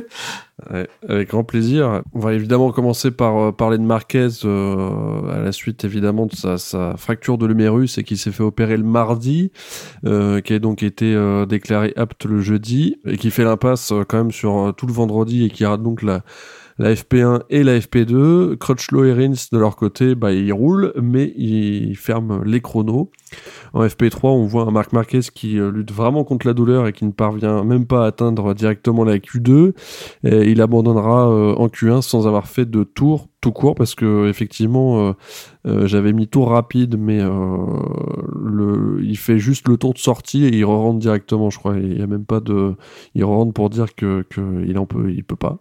[SPEAKER 2] Ouais, avec grand plaisir. On va évidemment commencer par euh, parler de Marquez euh, à la suite évidemment de sa, sa fracture de l'humérus et qui s'est fait opérer le mardi, euh, qui a donc été déclaré apte le jeudi et qui fait l'impasse quand même sur tout le vendredi et qui rate donc la la FP1 et la FP2. Crutchlow et Rins, de leur côté, bah, ils roulent, mais ils ferment les chronos. En FP3, on voit un Marc Marquez qui lutte vraiment contre la douleur et qui ne parvient même pas à atteindre directement la Q2. Et il abandonnera en Q1 sans avoir fait de tour tout court parce que effectivement euh, euh, j'avais mis tour rapide mais euh, il fait juste le tour de sortie et il re rentre directement je crois. Il y a même pas de il re rentre pour dire que, que il en peut il peut pas.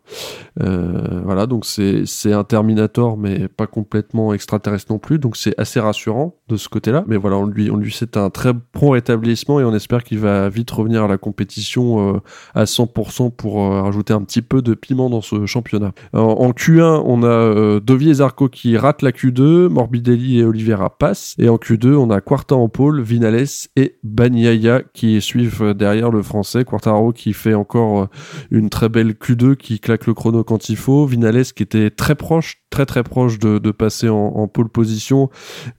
[SPEAKER 2] Voilà donc c'est c'est un Terminator mais pas complètement extraterrestre non plus. Donc c'est assez rassurant de ce côté là mais voilà on lui on lui c'est un très bon rétablissement et on espère qu'il va vite revenir à la compétition à 100% pour rajouter un petit peu de piment dans ce championnat en, en Q1 on a euh, Dovi et Zarco qui ratent la Q2, Morbidelli et Oliveira passent. Et en Q2, on a Quarta en pôle, Vinales et Banyaya qui suivent derrière le français. Quartaro qui fait encore euh, une très belle Q2 qui claque le chrono quand il faut. Vinales qui était très proche, très très proche de, passer en, pôle position.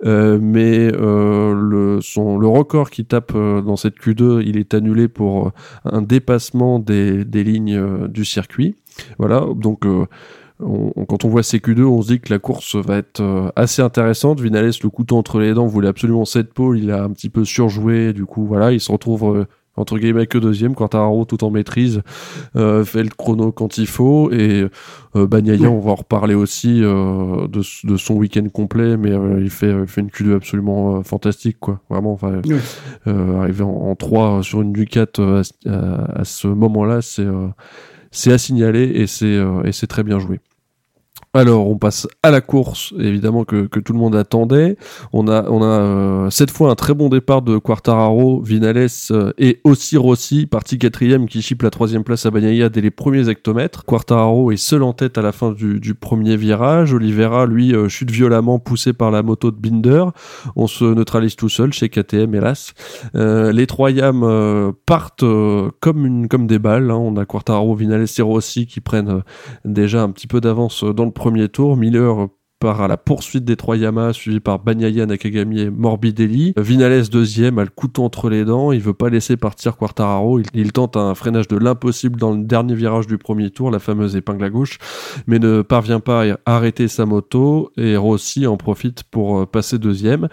[SPEAKER 2] Euh, mais le, le record qui tape dans cette Q2, il est annulé pour un dépassement des, lignes du circuit. Voilà, donc quand on voit CQ2, on se dit que la course va être euh, assez intéressante. Vinales, le couteau entre les dents, voulait absolument cette pole. Il a un petit peu surjoué. Du coup, voilà, il se retrouve euh, entre guillemets que deuxième. Quartararo, tout en maîtrise, euh, fait le chrono quand il faut. Et euh, Bagnaia, on va en reparler aussi de, de, son week-end complet, mais il, fait, il fait une Q2 absolument fantastique, quoi. Vraiment, enfin, arriver en, 3 sur une Ducat à, à, ce moment-là, c'est c'est à signaler et c'est et c'est très bien joué. Alors, on passe à la course, évidemment que, tout le monde attendait. On a, euh, cette fois un très bon départ de Quartararo, Vinales euh, et aussi Rossi, parti quatrième qui chipe la troisième place à Bagnaia dès les premiers hectomètres. Quartararo est seul en tête à la fin du, premier virage. Oliveira, lui, euh, chute violemment poussé par la moto de Binder. On se neutralise tout seul chez KTM, hélas. les trois Yam partent comme des balles. Hein. On a Quartararo, Vinales et Rossi qui prennent déjà un petit peu d'avance dans le premier tour. Miller part à la poursuite des trois Yamas, suivi par Banyaya, Nakagami et Morbidelli. Vinales deuxième, a le couteau entre les dents, il veut pas laisser partir Quartararo, il, tente un freinage de l'impossible dans le dernier virage du premier tour, la fameuse épingle à gauche, mais ne parvient pas à arrêter sa moto, et Rossi en profite pour euh, passer deuxième.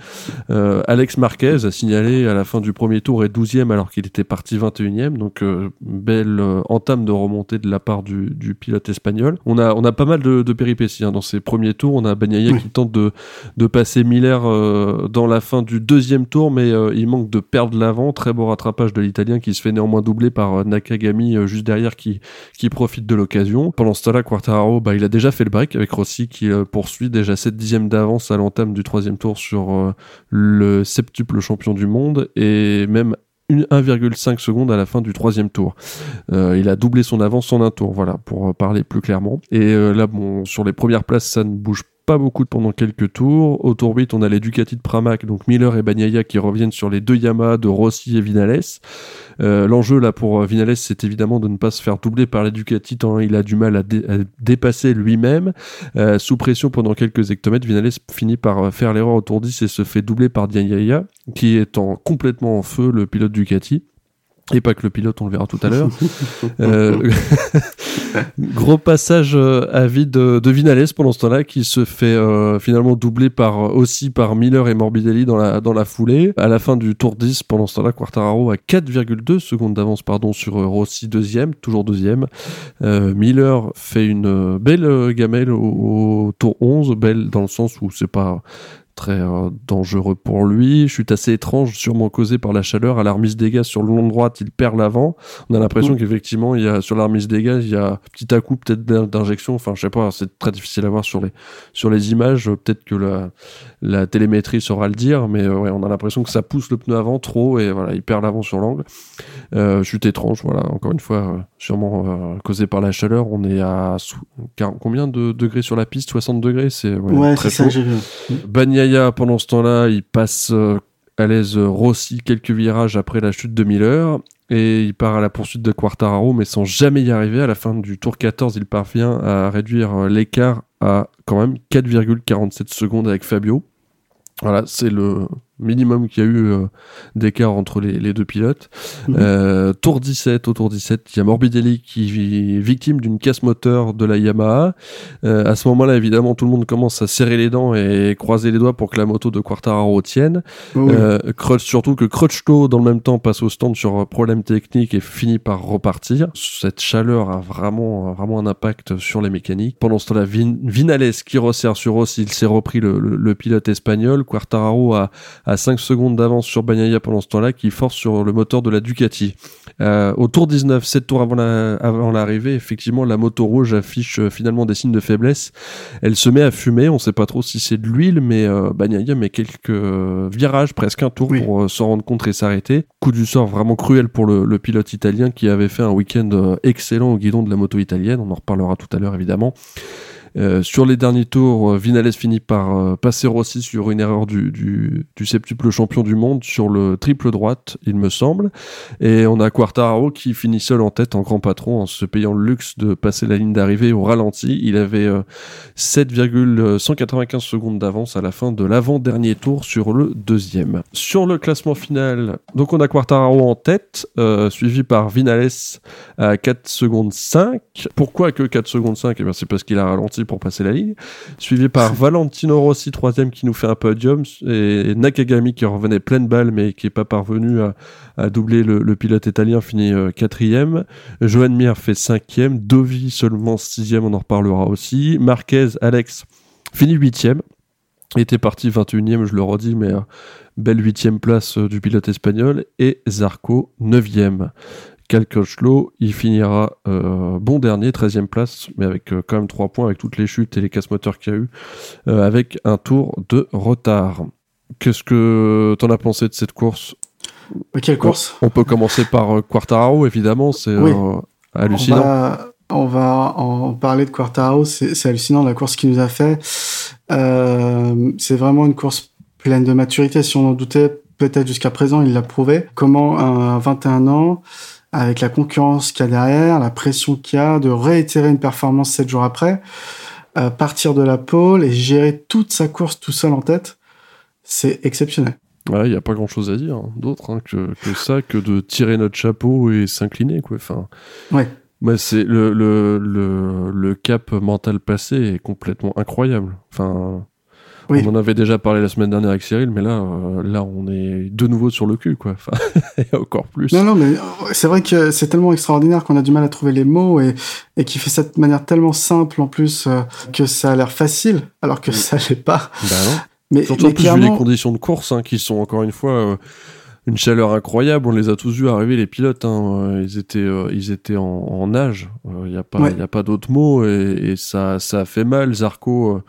[SPEAKER 2] Euh, Alex Marquez a signalé à la fin du premier tour et douzième alors qu'il était parti 21e, donc euh, belle entame de remontée de la part du, pilote espagnol. On a, on a pas mal de, péripéties hein. dans ces premiers tours, on a Bagnaia qui tente de, de passer Miller euh, dans la fin du deuxième tour, mais euh, il manque de perdre l'avant. Très beau rattrapage de l'Italien qui se fait néanmoins doubler par euh, Nakagami juste derrière qui, qui profite de l'occasion. Pendant ce temps-là, Quartararo, bah, il a déjà fait le break avec Rossi qui poursuit déjà 7 dixièmes d'avance à l'entame du troisième tour sur le septuple champion du monde et même 1,5 secondes à la fin du troisième tour. il a doublé son avance en un tour, voilà, pour parler plus clairement. Et là, bon, sur les premières places, ça ne bouge pas beaucoup pendant quelques tours. Au tour 8, on a les Ducati de Pramac, donc Miller et Bagnaia qui reviennent sur les deux Yamaha de Rossi et Vinales. Euh, l'enjeu là pour Vinales, c'est évidemment de ne pas se faire doubler par les Ducati tant il a du mal à, dépasser lui-même. Euh, sous pression pendant quelques hectomètres, Vinales finit par faire l'erreur au tour 10 et se fait doubler par Bagnaia qui est en, complètement en feu, le pilote Ducati. Et pas que le pilote, on le verra tout à l'heure. euh, gros passage euh, à vide de, de, Vinales pendant ce temps-là, qui se fait euh, finalement doubler par aussi par Miller et Morbidelli dans la dans la foulée. À la fin du Tour 10, pendant ce temps-là, Quartararo a 4,2 secondes d'avance pardon sur euh, Rossi deuxième, toujours deuxième. Euh, Miller fait une belle gamelle au, au, Tour 11, belle dans le sens où c'est pas très euh, dangereux pour lui. Chute assez étrange, sûrement causée par la chaleur. À l'armise des gaz sur le long droite, il perd l'avant. On a l'impression qu'effectivement, il y a sur l'armise des gaz, il y a petit à coup peut-être d'injection. Enfin, je sais pas, c'est très difficile à voir sur les sur les images. Peut-être que la la télémétrie saura le dire, mais euh, ouais, on a l'impression que ça pousse le pneu avant trop et voilà, il perd l'avant sur l'angle. Euh, chute étrange, voilà. Encore une fois, euh, sûrement causé par la chaleur. On est à combien de degrés sur la piste? 60 degrés, c'est
[SPEAKER 1] ouais, très chaud.
[SPEAKER 2] pendant ce temps-là, il passe à l'aise Rossi quelques virages après la chute de Miller et il part à la poursuite de Quartararo mais sans jamais y arriver. À la fin du tour 14, il parvient à réduire l'écart à quand même 4,47 secondes avec Fabio. Voilà, c'est le minimum qu'il y a eu d'écart entre les, deux pilotes. Mhm. tour 17, au tour 17, il y a Morbidelli qui est victime d'une casse moteur de la Yamaha. à ce moment-là, évidemment, tout le monde commence à serrer les dents et croiser les doigts pour que la moto de Quartararo tienne. surtout que Crutchlow, dans le même temps, passe au stand sur problème technique et finit par repartir. Cette chaleur a vraiment, vraiment un impact sur les mécaniques. Pendant ce temps-là, Vinales qui resserre sur Rossi, il s'est repris le, pilote espagnol. Quartararo a, a 5 secondes d'avance sur Bagnaia pendant ce temps-là, qui force sur le moteur de la Ducati. Euh, au tour 19, 7 tours avant l'arrivée, effectivement, la moto rouge affiche euh, finalement des signes de faiblesse. Elle se met à fumer. On sait pas trop si c'est de l'huile, mais euh, Bagnaia met quelques euh, virages, presque un tour pour s'en rendre compte et s'arrêter. Coup du sort vraiment cruel pour le, le pilote italien qui avait fait un week-end excellent au guidon de la moto italienne. On en reparlera tout à l'heure évidemment. Euh, sur les derniers tours, euh, Vinales finit par euh, passer Rossi sur une erreur du, du, septuple champion du monde sur le triple droite, il me semble. Et on a Quartararo qui finit seul en tête en grand patron en se payant le luxe de passer la ligne d'arrivée au ralenti. Il avait 7,195 secondes d'avance à la fin de l'avant-dernier tour sur le deuxième. Sur le classement final, donc on a Quartararo en tête, suivi par Vinales à 4 secondes 5. Pourquoi que 4 secondes 5 Eh bien c'est parce qu'il a ralenti pour passer la ligne, suivi par Valentino Rossi troisième qui nous fait un podium et Nakagami qui revenait pleine balle mais qui est pas parvenu à, doubler le, pilote italien finit euh, quatrième. Johan Mir fait cinquième, Dovi seulement sixième, on en reparlera aussi. Marquez, Alex finit huitième. était parti 21e, je le redis, mais euh, belle huitième place euh, du pilote espagnol. Et Zarco, 9e. Calcochlo, il finira euh, bon dernier, 13e place, mais avec euh, quand même 3 points, avec toutes les chutes et les casse-moteurs qu'il y a eu, euh, avec un tour de retard. Qu'est-ce que t'en as pensé de cette course?
[SPEAKER 1] Quelle course?
[SPEAKER 2] on, peut commencer par Quartararo, évidemment, c'est hallucinant.
[SPEAKER 1] On va, en parler de Quartararo, c'est hallucinant la course qu'il nous a fait. c'est vraiment une course pleine de maturité, si on en doutait peut-être jusqu'à présent, il l'a prouvé. Comment un 21 ans avec la concurrence qu'il y a derrière, la pression qu'il y a, de réitérer une performance sept jours après, euh, partir de la pole et gérer toute sa course tout seul en tête, c'est exceptionnel.
[SPEAKER 2] Ouais, il n'y a pas grand chose à dire hein, d'autre hein, que, que, ça, que de tirer notre chapeau et s'incliner, quoi. Enfin,
[SPEAKER 1] ouais.
[SPEAKER 2] Mais c'est le, le, le, le, cap mental passé est complètement incroyable. Enfin, on en avait déjà parlé la semaine dernière avec Cyril, mais là, euh, là, on est de nouveau sur le cul, quoi. Enfin, et encore plus.
[SPEAKER 1] Non, non, mais euh, c'est vrai que c'est tellement extraordinaire qu'on a du mal à trouver les mots et, et qui fait ça de manière tellement simple en plus euh, que ça a l'air facile, alors que ça l'est pas.
[SPEAKER 2] Bah non. Mais, Surtout en plus vu les conditions de course, hein, qui sont encore une fois une chaleur incroyable. On les a tous vus arriver, les pilotes. Hein. Ils étaient, ils étaient en, en nage. Il n'y a pas, il y a pas d'autre mot et, et, ça, ça a fait mal. Zarco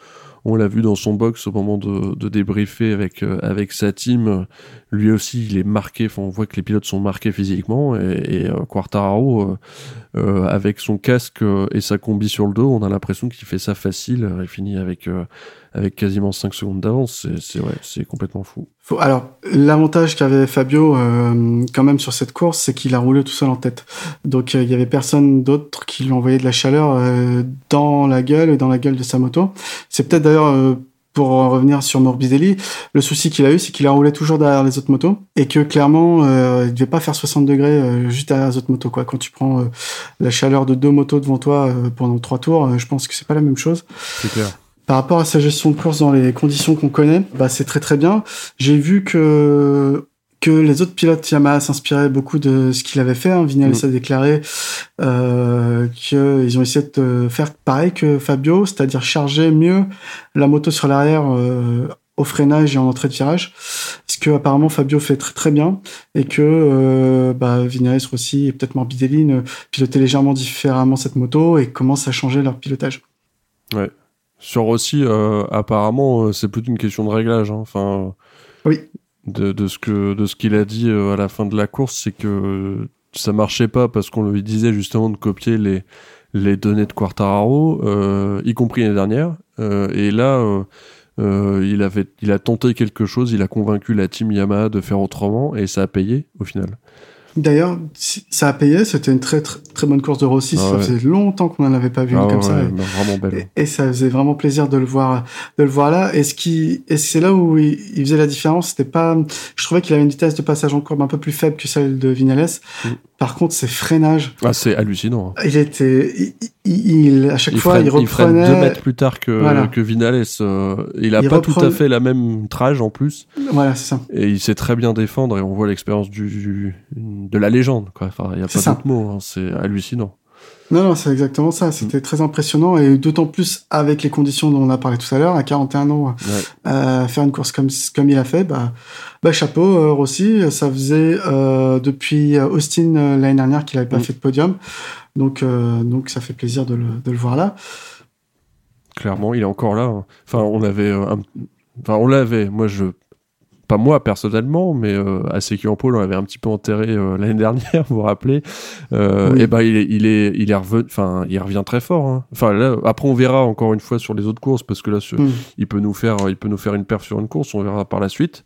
[SPEAKER 2] on l'a vu dans son box au moment de, débriefer avec euh, avec sa team. Lui aussi, il est marqué. on voit que les pilotes sont marqués physiquement. Et, et euh, euh, avec son casque et sa combi sur le dos, on a l'impression qu'il fait ça facile. Il finit avec quasiment 5 secondes d'avance. C'est complètement fou.
[SPEAKER 1] Alors, l'avantage qu'avait Fabio euh, quand même sur cette course, c'est qu'il a roulé tout seul en tête. Donc, euh, il y avait personne d'autre qui lui envoyait de la chaleur euh, dans la gueule et dans la gueule de sa moto. C'est peut-être d'ailleurs pour revenir sur Morbidelli, le souci qu'il a eu, c'est qu'il a roulé toujours derrière les autres motos et que clairement, euh, il devait pas faire 60 degrés juste derrière les autres motos. Quoi. Quand tu prends la chaleur de deux motos devant toi pendant trois tours, je pense que c'est pas la même chose.
[SPEAKER 2] C'est clair.
[SPEAKER 1] Par rapport à sa gestion de course dans les conditions qu'on connaît, bah c'est très très bien. J'ai vu que que les autres pilotes Yamaha s'inspiraient beaucoup de ce qu'il avait fait. Hein. Vinales mm. a déclaré euh, qu'ils ont essayé de faire pareil que Fabio, c'est-à-dire charger mieux la moto sur l'arrière euh, au freinage et en entrée de virage, ce que apparemment Fabio fait très très bien et que euh, bah, Vinales aussi et peut-être Morbidelli pilotaient légèrement différemment cette moto et commencent à changer leur pilotage.
[SPEAKER 2] Ouais, sur aussi, euh, apparemment, euh, c'est plus une question de réglage. Hein. Enfin,
[SPEAKER 1] oui.
[SPEAKER 2] De, de ce que de ce qu'il a dit euh, à la fin de la course, c'est que ça marchait pas parce qu'on lui disait justement de copier les les données de Quartararo, y compris l'année dernière. et là, il avait il a tenté quelque chose, il a convaincu la team Yamaha de faire autrement et ça a payé au final.
[SPEAKER 1] D'ailleurs, ça a payé. C'était une très, très, très bonne course de Rossi. Ah ça faisait longtemps qu'on n'en avait pas vu
[SPEAKER 2] ah
[SPEAKER 1] comme ça.
[SPEAKER 2] Vraiment belle.
[SPEAKER 1] Et, ça faisait vraiment plaisir de le voir, de le voir là. Et ce qui, et c'est là où il, faisait la différence. C'était pas, je trouvais qu'il avait une vitesse de passage en courbe un peu plus faible que celle de Vignales. Mm. Par contre, ses freinages.
[SPEAKER 2] Ah, c'est hallucinant.
[SPEAKER 1] Il était, il, à chaque fois, il reprenait.
[SPEAKER 2] Il deux mètres plus tard que, que Vinales. Euh, il a pas tout à fait la même trage en plus.
[SPEAKER 1] Voilà, c'est ça.
[SPEAKER 2] Et il sait très bien défendre et on voit l'expérience du, de la légende, quoi. Enfin, il y a pas d'autre mot. Hein. C'est hallucinant.
[SPEAKER 1] Non, non, c'est exactement ça. C'était mm. très impressionnant et d'autant plus avec les conditions dont on a parlé tout à l'heure, à 41 ans, euh, faire une course comme comme il a fait, bah, bah chapeau euh, Rossi. Ça faisait euh, depuis Austin l'année dernière qu'il avait pas mm. fait de podium, donc euh, donc ça fait plaisir de le, de le voir là.
[SPEAKER 2] Clairement, il est encore là. Hein. Enfin, on avait, enfin, on l'avait. Moi, je pas moi personnellement, mais euh, à en Paul, on l'avait un petit peu enterré euh, l'année dernière, vous vous rappelez. Euh, Et ben il est, il est, il est revenu, enfin, il revient très fort. Hein. Enfin là, après on verra encore une fois sur les autres courses parce que là, mm. il peut nous faire, il peut nous faire une perf sur une course, on verra par la suite.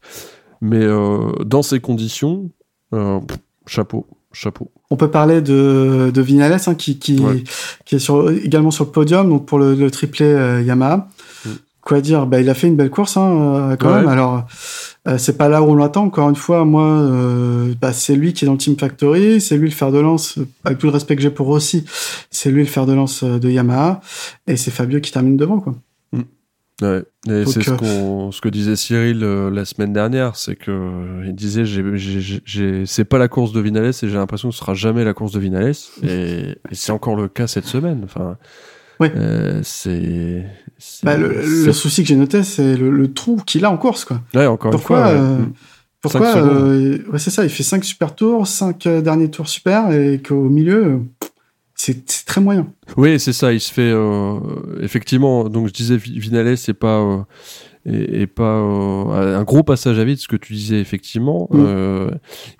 [SPEAKER 2] Mais euh, dans ces conditions, chapeau, chapeau.
[SPEAKER 1] On peut parler de, de Vinales hein, qui, qui, qui est sur, également sur le podium donc pour le, le triplé Yamaha. Mm. Quoi dire bah, Il a fait une belle course hein, quand même. Alors, euh, c'est pas là où on l'attend. Encore une fois, moi, euh, bah, c'est lui qui est dans le Team Factory, c'est lui le fer de lance, avec tout le respect que j'ai pour Rossi, c'est lui le fer de lance euh, de Yamaha, et c'est Fabio qui termine devant, quoi.
[SPEAKER 2] Mm. Ouais, et c'est ce, ce, que disait Cyril la semaine dernière, c'est que il disait c'est pas la course de Vinales et j'ai l'impression que ce sera jamais la course de Vinales et, et c'est encore le cas cette semaine. Enfin,
[SPEAKER 1] Ouais.
[SPEAKER 2] C'est.
[SPEAKER 1] Bah, le, souci que j'ai noté, c'est le, trou qu'il a en course, quoi.
[SPEAKER 2] Ouais, encore
[SPEAKER 1] pourquoi,
[SPEAKER 2] une
[SPEAKER 1] fois. Euh, pourquoi euh, ouais, c'est ça, il fait 5 super tours, 5 euh, derniers tours super, et qu'au milieu, c'est très moyen.
[SPEAKER 2] Oui, c'est ça, il se fait. effectivement, donc je disais, Vinales, c'est pas et, pas euh, un gros passage à vide, ce que tu disais effectivement. Mm. Euh,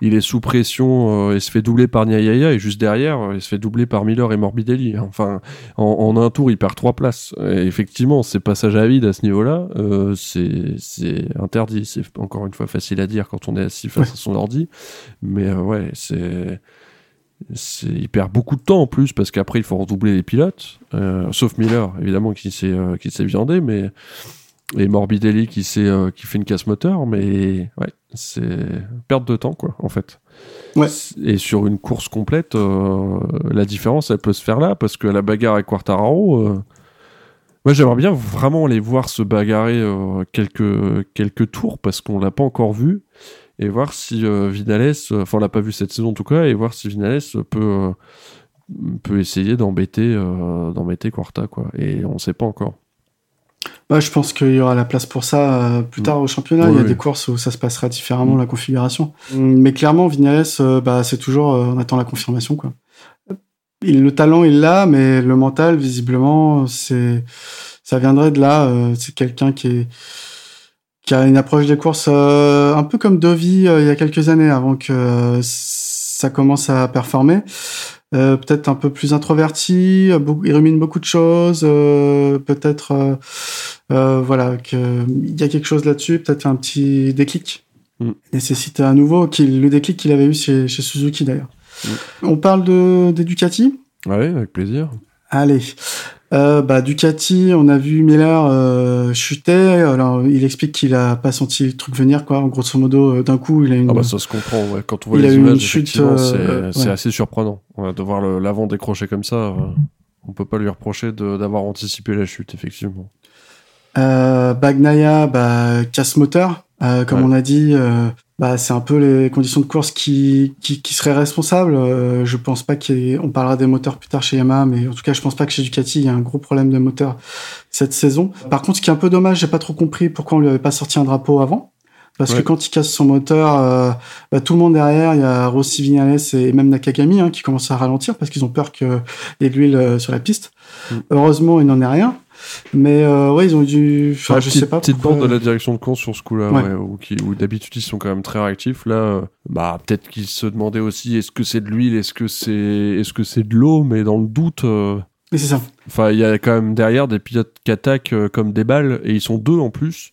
[SPEAKER 2] il est sous pression, euh, il se fait doubler par Niayaya et juste derrière, il se fait doubler par Miller et Morbidelli. Enfin, en, un tour, il perd trois places. Et effectivement, ces passages à vide à ce niveau-là, c'est interdit. C'est encore une fois facile à dire quand on est assis face à son ordi, mais ouais, c'est il perd beaucoup de temps en plus parce qu'après il faut redoubler les pilotes, sauf Miller évidemment qui s'est qui s'est viandé, mais et Morbidelli qui, euh, qui fait une casse moteur, mais ouais, c'est perte de temps, quoi, en fait.
[SPEAKER 1] Ouais.
[SPEAKER 2] Et sur une course complète, euh, la différence, elle peut se faire là, parce que la bagarre avec Quartararo, euh, moi j'aimerais bien vraiment les voir se bagarrer quelques, quelques tours, parce qu'on l'a pas encore vu, et voir si Vinales, enfin on l'a pas vu cette saison en tout cas, et voir si Vinales peut, peut essayer d'embêter d'embêter Quarta, quoi. Et on sait pas encore.
[SPEAKER 1] Bah, je pense qu'il y aura la place pour ça euh, plus tard au championnat. il y a des courses où ça se passera différemment mm. la configuration. Mais clairement, Vignales, euh, bah, c'est toujours, euh, on attend la confirmation quoi. Il, le talent, il l'a, mais le mental, visiblement, c'est, ça viendrait de là. c'est quelqu'un qui est, qui a une approche des courses un peu comme Dovi il y a quelques années, avant que ça commence à performer. Euh, peut-être un peu plus introverti, il rumine beaucoup de choses, euh, peut-être euh, voilà qu'il y a quelque chose là-dessus, peut-être un petit déclic mm. nécessite un nouveau, qui, le déclic qu'il avait eu chez, chez Suzuki d'ailleurs. Mm. On parle de d'Educati
[SPEAKER 2] Oui, avec plaisir.
[SPEAKER 1] Allez, euh, bah, Ducati, on a vu Miller euh, chuter. Alors, il explique qu'il a pas senti le truc venir, quoi. En grosso modo, euh, d'un coup, il a une.
[SPEAKER 2] Ah bah ça se comprend. Ouais. Quand on voit les images, chute, euh, c'est assez surprenant de voir l'avant décrocher comme ça. on peut pas lui reprocher d'avoir anticipé la chute, effectivement.
[SPEAKER 1] Bagnaia, bah, casse moteur, comme on a dit bah, c'est un peu les conditions de course qui, qui, qui seraient responsables. Euh, je pense pas qu'on parlera des moteurs plus tard chez Yamaha, mais en tout cas, je pense pas que chez Ducati, il y a un gros problème de moteur cette saison. Par contre, ce qui est un peu dommage, j'ai pas trop compris pourquoi on lui avait pas sorti un drapeau avant. Parce que quand il casse son moteur, euh, bah, tout le monde derrière, il y a Rossi Vignales et même Nakagami hein, qui commencent à ralentir parce qu'ils ont peur qu'il y ait de l'huile euh, sur la piste. Mm. Heureusement, il n'en est rien. Mais euh, ouais, ils ont dû. Enfin, je sais pas.
[SPEAKER 2] Petite bande de la direction de course sur ce coup-là, ouais. où, d'habitude ils sont quand même très réactifs. Là, euh, bah peut-être qu'ils se demandaient aussi est-ce que c'est de l'huile, est-ce que c'est, est-ce que c'est de l'eau, mais dans le doute. Euh...
[SPEAKER 1] c'est ça.
[SPEAKER 2] Enfin, il y a quand même derrière des pilotes qui attaquent euh, comme des balles et ils sont deux en plus.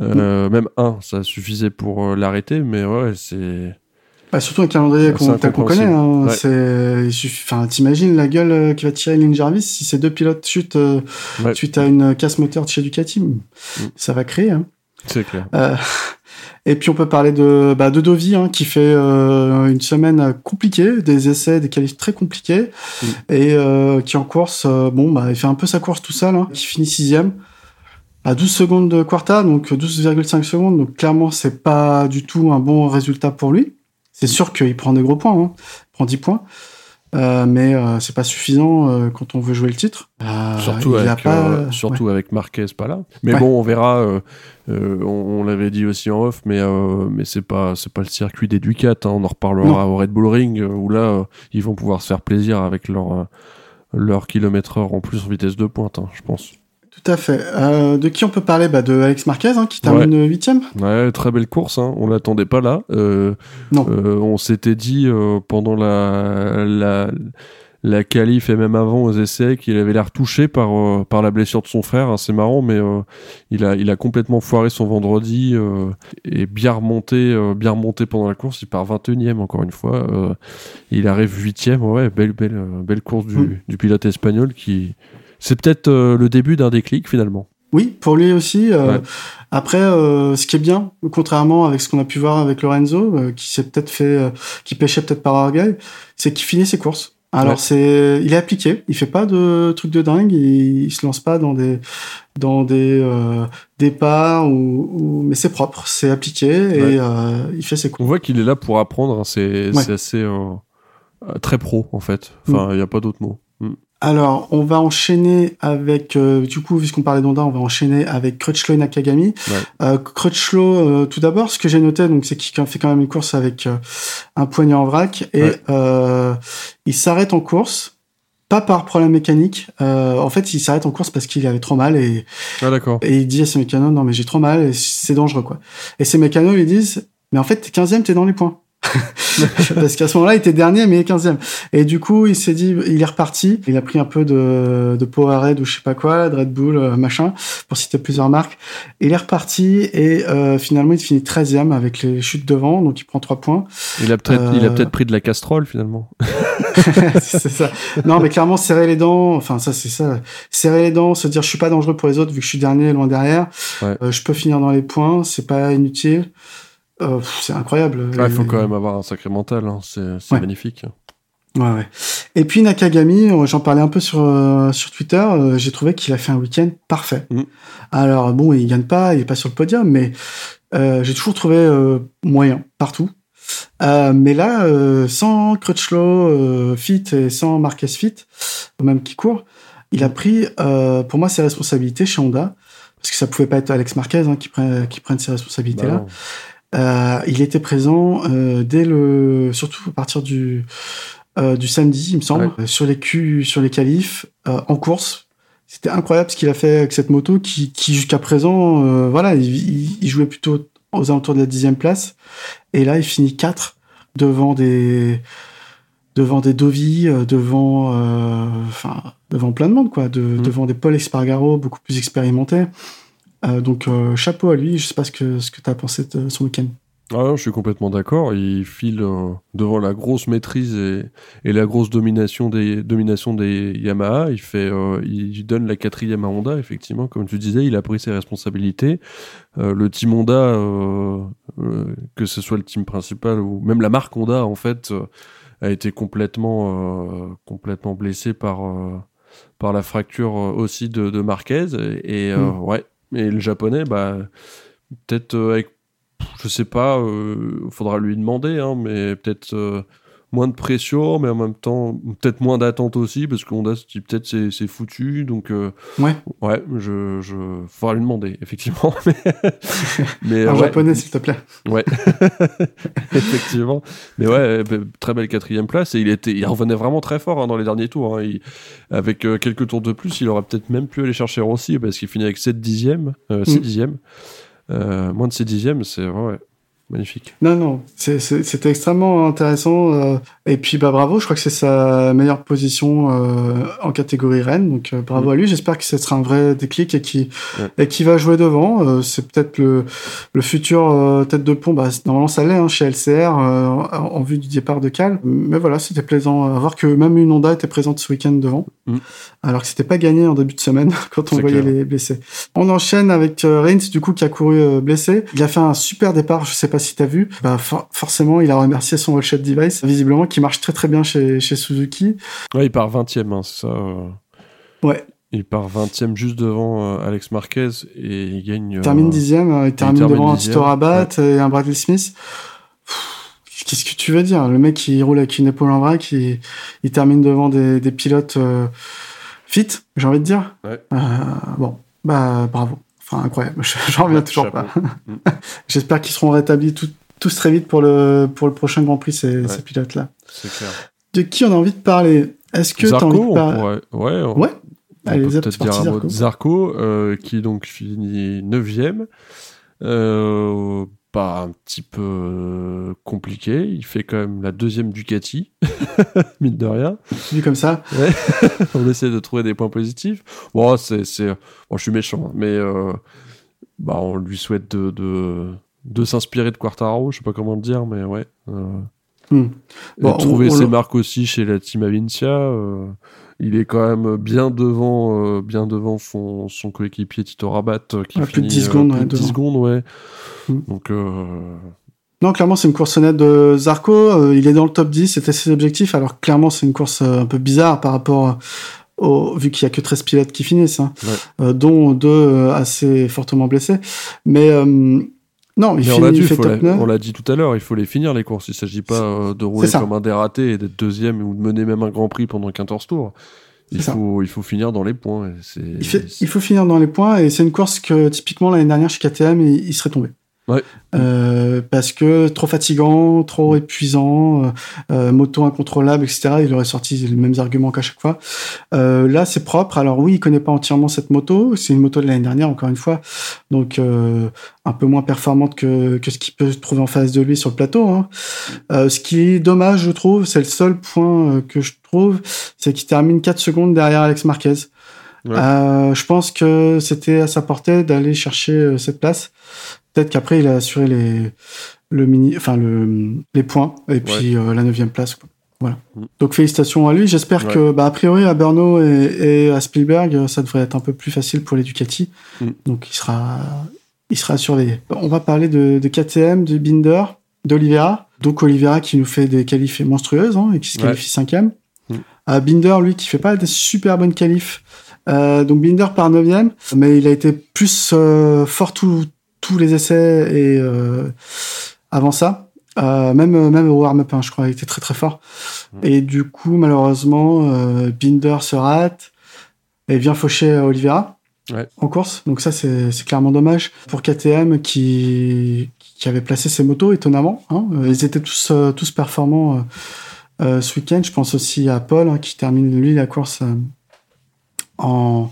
[SPEAKER 2] Euh, mm. Même un, ça suffisait pour l'arrêter, mais ouais, c'est.
[SPEAKER 1] Bah, surtout un calendrier qu'on connaît. Hein, c'est, enfin, t'imagines la gueule qui va tirer Lynn Jarvis si ces deux pilotes chutent suite à une casse moteur de chez Ducati. Mm. Ça va créer. Hein.
[SPEAKER 2] C'est clair.
[SPEAKER 1] Et puis on peut parler de, bah, de Dovi hein, qui fait euh, une semaine compliquée, des essais, des qualifs très compliqués, mm. et euh, qui en course, euh, bon, bah, il fait un peu sa course tout seul, hein, qui finit sixième à 12 secondes de Quarta, donc 12,5 secondes. Donc clairement, c'est pas du tout un bon résultat pour lui. C'est sûr qu'il prend des gros points, hein. il prend 10 points. Euh, mais euh, c'est pas suffisant euh, quand on veut jouer le titre.
[SPEAKER 2] surtout avec, pas... surtout avec Marquez pas là. Mais bon, on verra. on, l'avait dit aussi en off, mais mais c'est pas c'est pas le circuit des Ducats. Hein. On en reparlera au Red Bull Ring où là ils vont pouvoir se faire plaisir avec leur leur kilomètre heure en plus en vitesse de pointe, hein, je pense.
[SPEAKER 1] Tout à fait. Euh, de qui on peut parler? Bah, De Alex Marquez, hein, qui termine huitième.
[SPEAKER 2] Ouais. très belle course. Hein. On l'attendait pas là. Euh, non. Euh, on s'était dit pendant la, la, la qualif et même avant aux essais qu'il avait l'air touché par, par la blessure de son frère. Hein. C'est marrant, mais il, a, il a complètement foiré son vendredi et bien remonté, bien remonté pendant la course. Il part 21ème encore une fois. il arrive huitième. Ouais, belle, belle, belle course du, mm. du pilote espagnol qui c'est peut-être euh, le début d'un déclic finalement.
[SPEAKER 1] Oui, pour lui aussi. Euh, après, euh, ce qui est bien, contrairement avec ce qu'on a pu voir avec Lorenzo, qui s'est peut-être fait, qui pêchait peut-être par orgueil, c'est qu'il finit ses courses. Alors c'est, il est appliqué, il fait pas de trucs de dingue, il, se lance pas dans des dans des départs ou, mais c'est propre, c'est appliqué et il fait ses courses.
[SPEAKER 2] On voit qu'il est là pour apprendre, hein. c'est assez très pro en fait. Enfin, mm. il n'y a pas d'autre mot.
[SPEAKER 1] Alors, on va enchaîner avec, euh, du coup, puisqu'on parlait d'Onda, on va enchaîner avec Crutchlow et Nakagami. Euh, Crutchlow, euh, tout d'abord, ce que j'ai noté, donc, c'est qu'il fait quand même une course avec euh, un poignet en vrac et il s'arrête en course, pas par problème mécanique. en fait, il s'arrête en course parce qu'il avait trop mal et,
[SPEAKER 2] ah, d'accord.
[SPEAKER 1] et il dit à ses mécanos, non mais j'ai trop mal et c'est dangereux quoi. Et ses mécanos lui disent, mais en fait, t'es 15e, t'es dans les points. parce qu'à ce moment-là, il était dernier, mais 15e. Et du coup, il s'est dit, il est reparti. Il a pris un peu de, de Powerade ou je sais pas quoi, de Red Bull, euh, machin, pour citer plusieurs marques. Il est reparti et euh, finalement, il finit 13e avec les chutes devant, donc il prend 3 points.
[SPEAKER 2] Il a peut-être, il a euh, peut-être pris de la castrole finalement.
[SPEAKER 1] c'est ça. Non, mais clairement, serrer les dents, enfin, ça, c'est ça. Serrer les dents, se dire, je suis pas dangereux pour les autres vu que je suis dernier, loin derrière. je peux finir dans les points, c'est pas inutile. Euh, c'est incroyable.
[SPEAKER 2] Il faut quand même avoir un sacré mental, hein. c'est magnifique.
[SPEAKER 1] Ouais, ouais. Et puis Nakagami, euh, j'en parlais un peu sur euh, sur Twitter, j'ai trouvé qu'il a fait un week-end parfait. Mm. Alors bon, il gagne pas, il est pas sur le podium, mais j'ai toujours trouvé moyen partout. mais là, sans Crutchlow fit et sans Marquez fit, même qui court, il a pris pour moi ses responsabilités chez Honda parce que ça pouvait pas être Alex Marquez hein, qui prenne qui prenne ses responsabilités là. Bah euh, il était présent euh, dès le, surtout à partir du euh, du samedi, il me semble, sur les Q, sur les qualifs, en course. C'était incroyable ce qu'il a fait avec cette moto, qui, qui jusqu'à présent, voilà, il, il, jouait plutôt aux alentours de la dixième place, et là il finit 4 devant des devant des Dovi, devant, enfin, devant plein de monde, quoi, de, mmh. devant des Paul Espargaro beaucoup plus expérimentés. Euh, donc euh, chapeau à lui. Je sais pas ce que ce que as pensé de son week-end.
[SPEAKER 2] Ah je suis complètement d'accord. Il file euh, devant la grosse maîtrise et, et, la grosse domination des, domination des Yamaha. Il, fait, il donne la quatrième à Honda, effectivement. Comme tu disais, il a pris ses responsabilités. le team Honda, que ce soit le team principal ou même la marque Honda, en fait, a été complètement, complètement blessé par, par la fracture aussi de, de Marquez. Et hmm. ouais, et le japonais, bah, peut-être euh, avec, je sais pas, euh, faudra lui demander, hein, mais peut-être euh, moins de pression, mais en même temps, peut-être moins d'attente aussi, parce qu'on a peut-être c'est foutu, donc
[SPEAKER 1] ouais,
[SPEAKER 2] ouais, je, je, faudra lui demander, effectivement.
[SPEAKER 1] mais, en japonais, s'il te plaît.
[SPEAKER 2] Ouais, effectivement. Mais ouais, très belle quatrième place, et il était, il revenait vraiment très fort hein, dans les derniers tours. Hein. avec quelques tours de plus, il aurait peut-être même pu aller chercher Rossi, parce qu'il finit avec 7 dixièmes, 6 mm. dixièmes. moins de 6 dixièmes, c'est ouais. Magnifique.
[SPEAKER 1] Non, non, c'était extrêmement intéressant. Euh, et puis, bah, bravo, je crois que c'est sa meilleure position euh, en catégorie Rennes. Donc, euh, bravo mm. à lui. J'espère que ce sera un vrai déclic et qui et qui va jouer devant. c'est peut-être le, le futur tête de pont. Bah, normalement, ça l'est hein, chez LCR en vue du départ de Cal. Mais voilà, c'était plaisant à voir que même une Honda était présente ce week-end devant. Mm. Alors que c'était pas gagné en début de semaine quand on voyait les blessés. On enchaîne avec Reigns, du coup, qui a couru blessé. Il a fait un super départ. Je sais pas si t'as vu, bah forcément il a remercié son Wallshot Device, visiblement qui marche très très bien chez, chez Suzuki.
[SPEAKER 2] Ouais, il part 20ème, hein, ça. Euh.
[SPEAKER 1] Ouais.
[SPEAKER 2] Il part 20ème juste devant euh, Alex Marquez et il gagne.
[SPEAKER 1] Il termine 10ème, euh, il, termine devant un Tito Rabat et un Bradley Smith. Qu'est-ce que tu veux dire? Le mec il roule avec une épaule en vrac, il, il termine devant des, des pilotes fit, j'ai envie de dire.
[SPEAKER 2] Ouais.
[SPEAKER 1] bon, bah bravo. Enfin, incroyable. J'en reviens toujours pas. Mm. J'espère qu'ils seront rétablis tous très vite pour le, pour le prochain Grand Prix, ces, ces pilotes-là.
[SPEAKER 2] C'est clair.
[SPEAKER 1] De qui on a envie de parler? Est-ce que tu as envie de parler
[SPEAKER 2] Ouais,
[SPEAKER 1] on... ouais.
[SPEAKER 2] On Allez, peut peut-être dire un mot de Zarco, euh, qui donc finit 9ème. Euh, un petit peu euh, compliqué. Il fait quand même la deuxième Ducati, mine de rien.
[SPEAKER 1] Vu comme ça.
[SPEAKER 2] On essaie de trouver des points positifs. Bon, c'est, bon, je suis méchant, hein, mais euh, bah, on lui souhaite de, de, de s'inspirer de Quartaro. Je sais pas comment le dire, mais ouais. Euh, hmm. trouver ses marques aussi chez la Team Avincia. il est quand même bien devant, bien devant son, son coéquipier Tito Rabat qui
[SPEAKER 1] finit, plus de 10 secondes.
[SPEAKER 2] 10 secondes, ouais. Mm. Donc. Euh,
[SPEAKER 1] non, clairement, c'est une course honnête de Zarco. Euh, il est dans le top 10, c'était ses objectifs. Alors, clairement, c'est une course euh, un peu bizarre par rapport au, vu qu'il y a que 13 pilotes qui finissent, hein, dont deux assez fortement blessés. Mais, non, il, finit, fait top 9.
[SPEAKER 2] On l'a dit tout à l'heure, il faut les finir, les courses. Il s'agit pas de rouler comme un dératé et d'être deuxième ou de mener même un grand prix pendant 14 tours. Il faut, il faut finir dans les points.
[SPEAKER 1] Il, il, faut finir dans les points et c'est une course que typiquement l'année dernière chez KTM, il serait tombé.
[SPEAKER 2] Ouais.
[SPEAKER 1] Euh, parce que trop fatigant, trop épuisant, euh, euh, moto incontrôlable, etc. Il aurait sorti les mêmes arguments qu'à chaque fois. Euh, là, c'est propre. Alors oui, il connaît pas entièrement cette moto. C'est une moto de l'année dernière, encore une fois, donc euh, un peu moins performante que, que ce qu'il peut trouver en face de lui sur le plateau. Hein. ce qui est dommage, je trouve, c'est le seul point que je trouve, c'est qu'il termine 4 secondes derrière Alex Marquez. je pense que c'était à sa portée d'aller chercher cette place. Peut-être qu'après, il a assuré les, le mini, enfin le, les points et puis euh, la neuvième place. Voilà. Mm. Donc félicitations à lui. J'espère que, bah, a priori, à Berno et, à Spielberg, ça devrait être un peu plus facile pour les Ducati. Mm. Donc il sera, il sera surveillé. On va parler de, de KTM, de Binder, d'Olivera. Donc Olivera qui nous fait des qualifs monstrueuses hein, et qui se qualifie cinquième. Mm. À Binder, lui, qui fait pas des super bonnes qualifs. Euh, donc Binder par neuvième, mais il a été plus euh, fort tout, tous les essais et euh, avant ça. Euh, même même au warm-up, hein, je crois, il était très très fort. Mmh. Et du coup, malheureusement, euh, Binder se rate et vient faucher Oliveira
[SPEAKER 2] ouais.
[SPEAKER 1] en course. Donc ça, c'est clairement dommage pour KTM qui qui avait placé ses motos étonnamment. Hein. Ils étaient tous tous performants ce week-end. Je pense aussi à Paul hein, qui termine lui la course en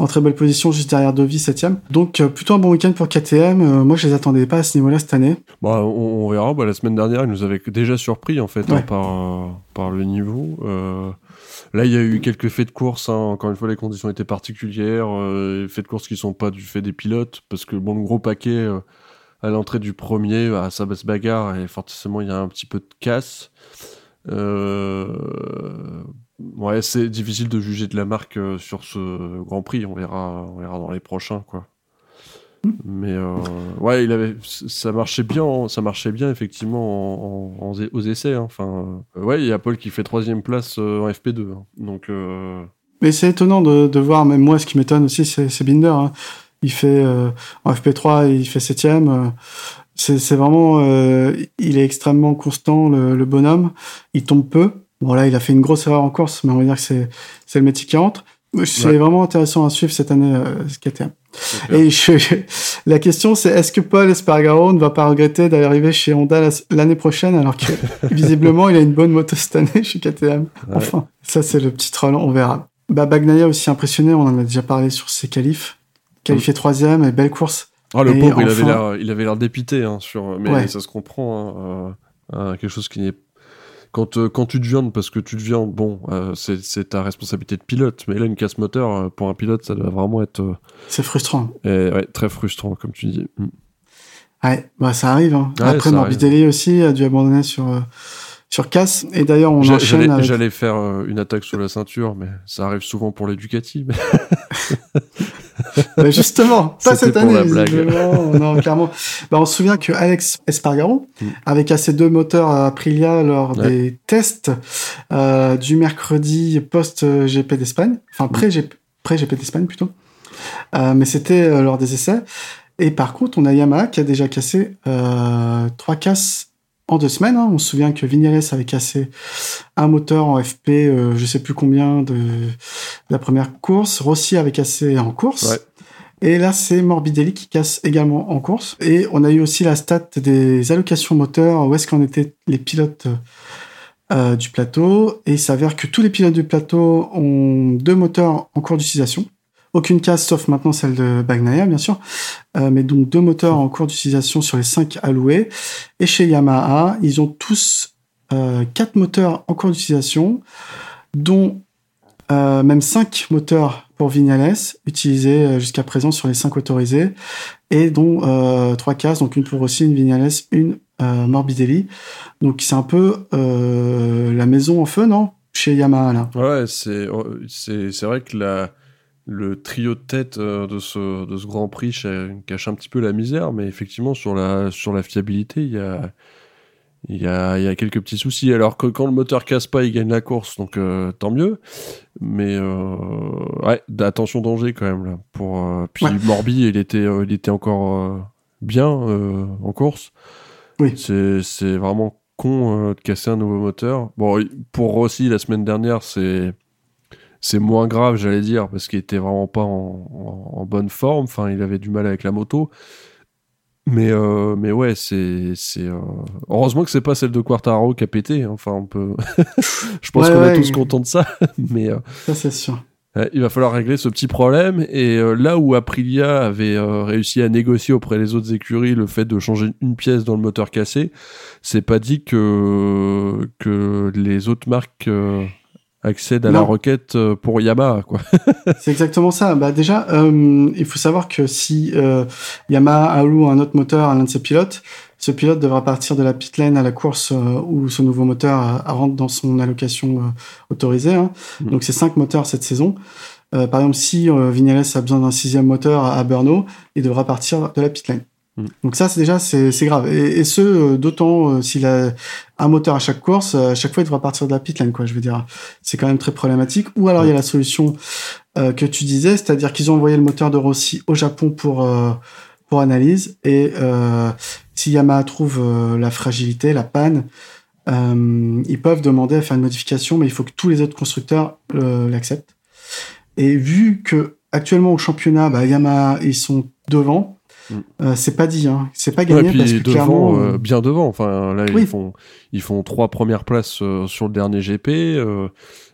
[SPEAKER 1] en très belle position juste derrière Dovi 7ème. Donc euh, plutôt un bon week-end pour KTM. Euh, moi je les attendais pas à ce niveau-là cette année.
[SPEAKER 2] Bah, on, verra. Bah, la semaine dernière, ils nous avaient déjà surpris en fait hein, par, par le niveau. Euh, là, il y a eu quelques faits de course. Hein. Encore une fois, les conditions étaient particulières. Faits de course qui sont pas du fait des pilotes parce que bon, le gros paquet à l'entrée du premier, à sa basse bagarre et forcément il y a un petit peu de casse. Euh, ouais, c'est difficile de juger de la marque euh, sur ce Grand Prix. On verra, on verra dans les prochains, quoi. Mais euh, ouais, il avait, ça marchait bien, ça marchait bien effectivement en, aux essais. Hein. Enfin, ouais, il y a Paul qui fait troisième place en FP2. Hein. Donc.
[SPEAKER 1] Mais c'est étonnant de, de, voir, même moi, ce qui m'étonne aussi, c'est Binder. Hein. Il fait en FP3, il fait septième c'est vraiment, euh, il est extrêmement constant le, le, bonhomme. Il tombe peu. Bon là, il a fait une grosse erreur en course, mais on va dire que c'est c'est le métier qui entre. C'est vraiment intéressant à suivre cette année euh, ce KTM. Et je, la question c'est est-ce que Paul Espargaro ne va pas regretter d'arriver chez Honda l'année prochaine alors que visiblement il a une bonne moto cette année chez KTM. Enfin, ça c'est le petit troll, on verra. Bah Bagnaia aussi impressionné, on en a déjà parlé sur ses qualifs. Qualifié troisième et belle course
[SPEAKER 2] Ah, le pauvre, il, avait l'air, il avait l'air dépité, hein, sur, mais ça se comprend. Hein, quelque chose qui n'est quand, euh, quand tu deviens, parce que tu deviens, bon, euh, c'est ta responsabilité de pilote, mais là, une casse moteur, euh, pour un pilote, ça doit vraiment être.
[SPEAKER 1] c'est frustrant.
[SPEAKER 2] ouais, très frustrant, comme tu dis. Mm.
[SPEAKER 1] Ouais, bah, ça arrive. Hein. Après, Morbidelli aussi a dû abandonner sur sur casse. Et d'ailleurs, on enchaîne avec...
[SPEAKER 2] J'allais faire une attaque sur la ceinture, mais ça arrive souvent pour les Ducati.
[SPEAKER 1] justement, pas cette année. Non, clairement. Bah, on se souvient que Alex Espargaro mm. avait cassé deux moteurs à Aprilia lors des tests euh, du mercredi post-GP d'Espagne, enfin mm. pré-GP pré d'Espagne plutôt. Euh, mais c'était euh, lors des essais. Et par contre, on a Yamaha qui a déjà cassé euh, trois casses en deux semaines. Hein. On se souvient que Vignales avait cassé un moteur en FP, euh, je sais plus combien de, la première course. Rossi avait cassé en course. Et là, c'est Morbidelli qui casse également en course. Et on a eu aussi la stat des allocations moteurs, où est-ce qu'en étaient les pilotes euh, du plateau? Et il s'avère que tous les pilotes du plateau ont deux moteurs en cours d'utilisation. Aucune casse sauf maintenant celle de Bagnaia, bien sûr. Euh, mais donc deux moteurs en cours d'utilisation sur les cinq alloués. Et chez Yamaha, ils ont tous euh, quatre moteurs en cours d'utilisation, dont euh, même cinq moteurs pour Vignales, utilisés jusqu'à présent sur les cinq autorisés, et dont trois cases, donc une pour Rossi, une Vignales, une Morbidelli. Donc c'est un peu la maison en feu, non? Chez Yamaha, là.
[SPEAKER 2] Ouais, c'est, c'est, vrai que la le trio de tête euh, de ce, de ce Grand Prix cache un petit peu la misère, mais effectivement, sur la, sur la fiabilité, il y a, il y, a, il y a quelques petits soucis. Alors que quand le moteur casse pas, il gagne la course, donc euh, tant mieux. Mais euh, ouais, attention danger quand même là. Pour puis Morbi, il était, il était encore bien en course.
[SPEAKER 1] Oui.
[SPEAKER 2] C'est, c'est vraiment con de casser un nouveau moteur. Bon, pour Rossi la semaine dernière, c'est c'est moins grave, j'allais dire, parce qu'il était vraiment pas en, bonne forme. Enfin, il avait du mal avec la moto. Mais, euh, mais ouais, c'est. c'est euh, Heureusement que c'est pas celle de Quartaro qui a pété. Hein. Enfin, on peut. Je pense qu'on est tous contents de ça. mais. Euh,
[SPEAKER 1] ça, c'est sûr.
[SPEAKER 2] il va falloir régler ce petit problème. Et là où Aprilia avait réussi à négocier auprès des autres écuries le fait de changer une pièce dans le moteur cassé, c'est pas dit que, que les autres marques accède à la requête euh, pour Yamaha quoi.
[SPEAKER 1] c'est exactement ça. Bah déjà, euh, il faut savoir que si euh, Yamaha alloue un autre moteur à l'un de ses pilotes, ce pilote devra partir de la pit lane à la course euh, où ce nouveau moteur rentre dans son allocation autorisée. Hein. Mm. Donc c'est cinq moteurs cette saison. par exemple, si Vignales a besoin d'un sixième moteur à Brno, il devra partir de la pit lane. Mm. Donc ça, c'est déjà c'est grave. Et, ce, euh, d'autant euh, s'il a un moteur à chaque course, euh, à chaque fois, il devra partir de la pit lane, quoi. Je veux dire, c'est quand même très problématique. Ou alors il y a la solution que tu disais, c'est-à-dire qu'ils ont envoyé le moteur de Rossi au Japon pour pour analyse. Et si Yamaha trouve la fragilité, la panne, ils peuvent demander à faire une modification, mais il faut que tous les autres constructeurs l'acceptent. Et vu que actuellement au championnat, bah, Yamaha ils sont devant. Euh, c'est pas dit, hein. c'est pas gagné parce que
[SPEAKER 2] devant,
[SPEAKER 1] clairement,
[SPEAKER 2] euh, bien devant. Enfin là, ils font ils font trois premières places euh, sur le dernier GP.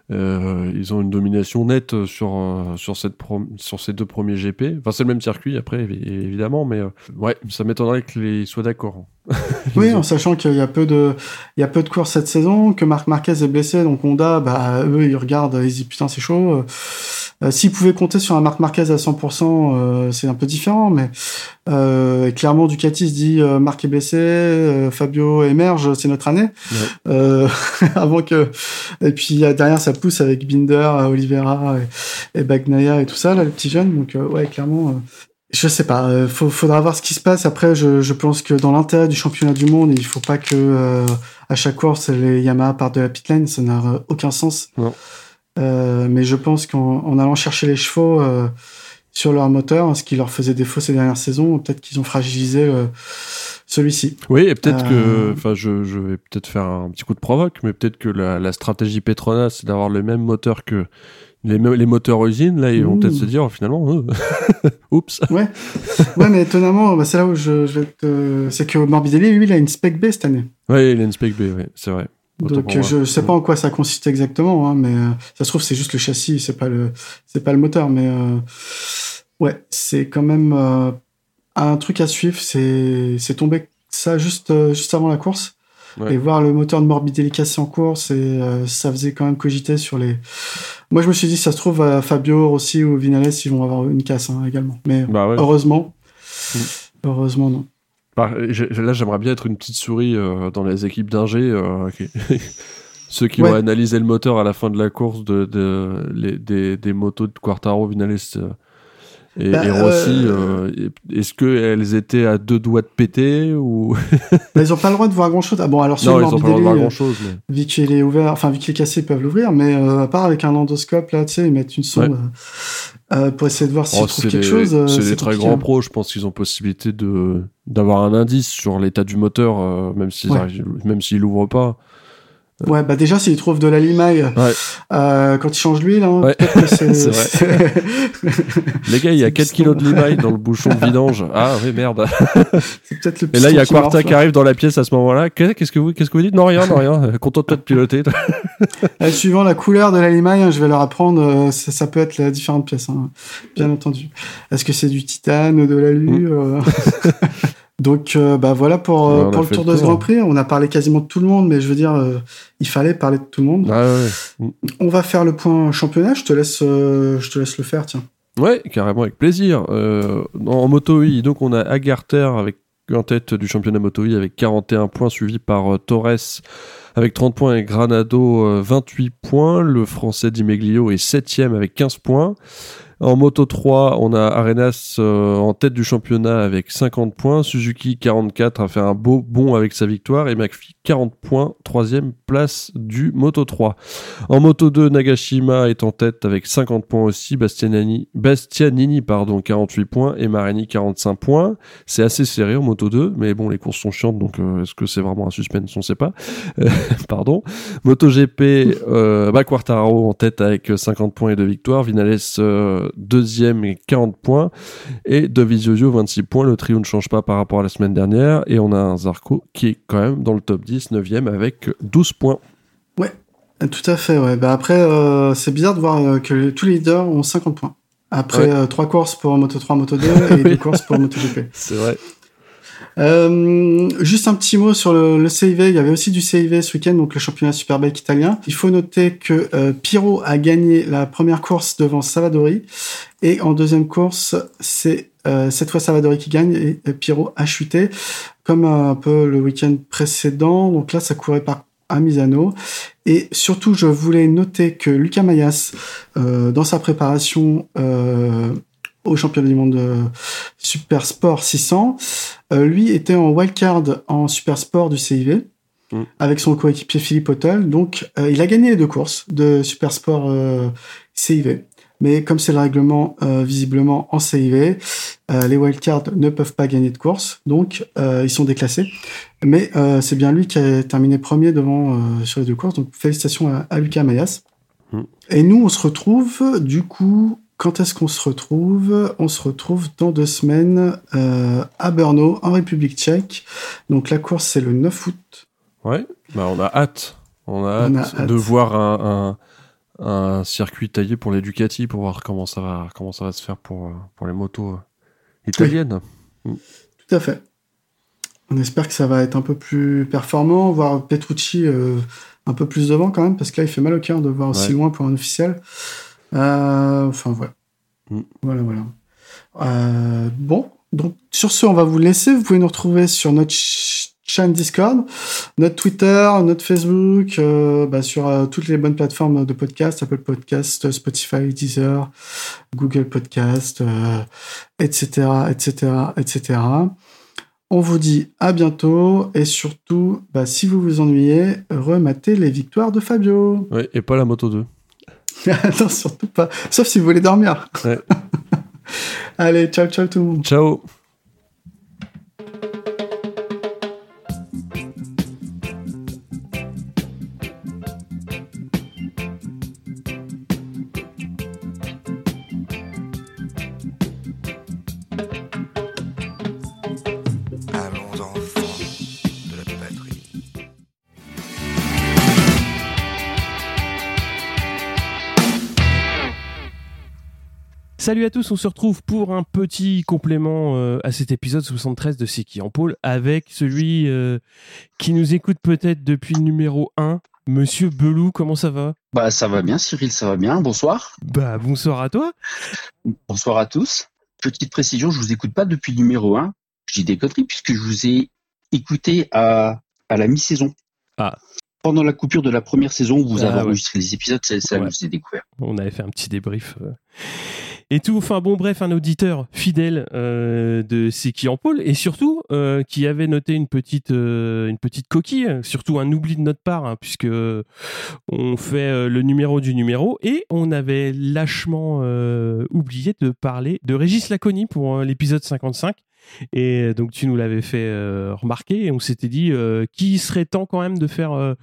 [SPEAKER 2] ils ont une domination nette sur sur cette sur ces deux premiers GP. Enfin c'est le même circuit après évidemment, mais ouais, ça m'étonnerait qu'ils soient d'accord.
[SPEAKER 1] oui, en sachant qu'il y a peu de il y a peu de courses cette saison, que Marc Marquez est blessé, donc Honda, bah eux ils regardent, ils disent putain c'est chaud. Euh, S'ils pouvaient compter sur un Marc Marquez à 100%, euh, c'est un peu différent, mais euh, clairement Ducati se dit euh, Marc est blessé, euh, Fabio émerge, c'est notre année. avant que et puis derrière ça pousse avec Binder, Oliveira et, et Bagnaia et tout ça là, les petits jeunes. Donc ouais, clairement. Je sais pas, euh, faudra voir ce qui se passe. Après, je, je pense que dans l'intérêt du championnat du monde, il faut pas que à chaque course les Yamaha partent de la pit lane, ça n'a aucun sens. Euh, mais je pense qu'en allant chercher les chevaux euh, sur leur moteur, ce qui leur faisait défaut ces dernières saisons, peut-être qu'ils ont fragilisé euh, celui-ci.
[SPEAKER 2] Oui, et peut-être que, enfin, je, je, vais peut-être faire un petit coup de provoque, mais peut-être que la, la, stratégie Petronas, c'est d'avoir le même moteur que les, les moteurs usines, là, ils vont peut-être se dire, oh, finalement, oups.
[SPEAKER 1] Ouais. ouais, mais étonnamment, bah, c'est là où je, je vais te... C'est que Morbidelli, lui, il a une spec B cette année.
[SPEAKER 2] Oui, il a une spec B, oui, c'est vrai.
[SPEAKER 1] Donc je sais pas en quoi ça consiste exactement, hein, mais euh, ça se trouve c'est juste le châssis, c'est pas le c'est pas le moteur, mais euh, ouais c'est quand même euh, un truc à suivre, c'est tombé ça juste, euh, juste avant la course. Et voir le moteur de Morbidelli cassé en course, et euh, ça faisait quand même cogiter sur les. Moi, je me suis dit, ça se trouve, Fabio aussi ou Vinales, ils vont avoir une casse hein, également. Mais bah heureusement, mm. heureusement, non.
[SPEAKER 2] Bah, là, j'aimerais bien être une petite souris dans les équipes d'ingé. Ceux qui ont analysé le moteur à la fin de la course de, de les, des, des, motos de Quartaro, Vinales et, bah, Rossi, euh, euh, est-ce qu'elles étaient à deux doigts de péter ou
[SPEAKER 1] bah, Ils n'ont pas le droit de voir grand-chose. Ah bon, alors sur non, ils ont pas le droit de voir grand-chose. Mais... Vu qu'il est ouvert, enfin vu qu'il est cassé, ils peuvent l'ouvrir, mais euh, à part avec un endoscope, là, tu sais, ils mettent une sonde pour essayer de voir s'ils oh, trouvent quelque chose.
[SPEAKER 2] C'est des très grands pros, je pense qu'ils ont possibilité de d'avoir un indice sur l'état du moteur, même s'ils même s'ils l'ouvrent pas.
[SPEAKER 1] Ouais, bah déjà, s'il trouve de la limaille euh, quand il change l'huile, hein,
[SPEAKER 2] c'est vrai. Les gars, il y a 4 kilos de limaille dans le bouchon de vidange. Ah oui, merde. peut-être le Et là, il y a Quarta qui arrive dans la pièce à ce moment-là. Qu'est-ce que vous, qu'est-ce que vous dites? Non, rien, non, rien. Contente-toi de piloter.
[SPEAKER 1] Euh, suivant la couleur de la limaille, hein, je vais leur apprendre, euh, ça, ça, peut être les différentes pièces, hein, bien entendu. Est-ce que c'est du titane, ou de l'alu mm. Donc euh, bah voilà pour, euh, pour le tour de ce Grand Prix. On a parlé quasiment de tout le monde, mais je veux dire, euh, il fallait parler de tout le monde.
[SPEAKER 2] Ah
[SPEAKER 1] On va faire le point championnat. Je te laisse, je te laisse le faire, tiens.
[SPEAKER 2] Ouais, carrément avec plaisir. en moto oui, donc on a Agarter avec en tête du championnat moto avec 41 points, suivi par Torres avec 30 points et Granado 28 points. Le français Dimeglio est 7 avec 15 points. En Moto 3, on a Arenas euh, en tête du championnat avec 50 points. Suzuki 44 a fait un beau bond avec sa victoire. Et McPhee 40 points, troisième place du Moto 3. En Moto 2, Nagashima est en tête avec 50 points aussi. Bastianini, Bastianini pardon, 48 points et Marini 45 points. C'est assez serré en Moto 2, mais bon, les courses sont chiantes, donc euh, est-ce que c'est vraiment un suspense? On ne sait pas. Euh, pardon. Moto GP, en tête avec 50 points et 2 victoires. Vinales deuxième et 40 points. Et Dovizioso 26 points. Le trio ne change pas par rapport à la semaine dernière. Et on a un Zarco qui est quand même dans le top 10, 9e avec 12 points.
[SPEAKER 1] Ouais, tout à fait. Ouais. Bah après, euh, c'est bizarre de voir euh, que tous les leaders ont 50 points. Après euh, trois courses pour Moto 3, Moto 2 et deux courses pour Moto GP.
[SPEAKER 2] C'est vrai.
[SPEAKER 1] Euh, juste un petit mot sur le, le, CIV. Il y avait aussi du CIV ce week-end, donc le championnat Superbike italien. Il faut noter que euh, Piro a gagné la première course devant Savadori. Et en deuxième course, c'est euh, cette fois Savadori qui gagne et, Piro a chuté, comme un peu le week-end précédent. Donc là, ça courait par à. Et surtout, je voulais noter que Lucas Mayas, euh, dans sa préparation euh, au championnat du monde de Super Sport 600. Euh, lui était en wildcard en Super Sport du CIV mm. avec son coéquipier Philippe Hotel. Donc, euh, il a gagné les deux courses de Super Sport euh, CIV. Mais comme c'est le règlement visiblement en CIV, les wildcards ne peuvent pas gagner de course, donc ils sont déclassés. Mais c'est bien lui qui a terminé premier devant sur les deux courses, donc félicitations à, à Lucas Mayas. Mm. Et nous, on se retrouve du coup quand est-ce qu'on se retrouve? On se retrouve dans deux semaines euh, à Brno, en République tchèque. Donc la course, c'est le 9 août.
[SPEAKER 2] Ouais, bah on a hâte. On a, hâte, de voir un, un, circuit taillé pour les Ducati pour voir comment ça va, comment ça va se faire pour, pour les motos italiennes.
[SPEAKER 1] Mm. Tout à fait. On espère que ça va être un peu plus performant, voir Petrucci euh, un peu plus devant quand même, parce que là, il fait mal au cœur de voir aussi loin pour un officiel. Euh, enfin, voilà. Mm. Voilà, voilà. Euh, bon, donc sur ce, on va vous laisser. Vous pouvez nous retrouver sur notre chaîne Discord, notre Twitter, notre Facebook, euh, bah, sur toutes les bonnes plateformes de podcast, Apple Podcast, Spotify, Deezer, Google Podcast, etc., etc., etc. On vous dit à bientôt et surtout, bah, si vous vous ennuyez, rematez les victoires de Fabio.
[SPEAKER 2] Oui, et pas la moto 2.
[SPEAKER 1] non, surtout pas. Sauf si vous voulez dormir. Allez, ciao, ciao tout le monde.
[SPEAKER 2] Ciao.
[SPEAKER 3] Salut à tous, on se retrouve pour un petit complément euh, à cet épisode 73 de C'est qui en pôle avec celui euh, qui nous écoute peut-être depuis le numéro 1, Monsieur Belou, comment ça va?
[SPEAKER 4] Bah ça va bien Cyril, ça va bien, bonsoir.
[SPEAKER 3] Bah bonsoir à toi.
[SPEAKER 4] Bonsoir à tous. Petite précision, je vous écoute pas depuis le numéro 1. Je dis des conneries puisque je vous ai écouté à, à la mi-saison.
[SPEAKER 3] Ah.
[SPEAKER 4] Pendant la coupure de la première saison où vous
[SPEAKER 3] Ah,
[SPEAKER 4] avez
[SPEAKER 3] ouais.
[SPEAKER 4] enregistré les épisodes, c'est ça
[SPEAKER 3] Ouais.
[SPEAKER 4] que je vous ai découvert.
[SPEAKER 3] On avait fait un petit débrief. Et tout, enfin bon, bref, un auditeur fidèle euh, de C'est qui en pôle et surtout euh, qui avait noté une petite, euh, une petite coquille, surtout un oubli de notre part, hein, puisque on fait le numéro du numéro et on avait lâchement oublié de parler de Régis Laconi pour l'épisode 55. Et donc tu nous l'avais fait remarquer et on s'était dit euh, qu'il serait temps quand même de faire,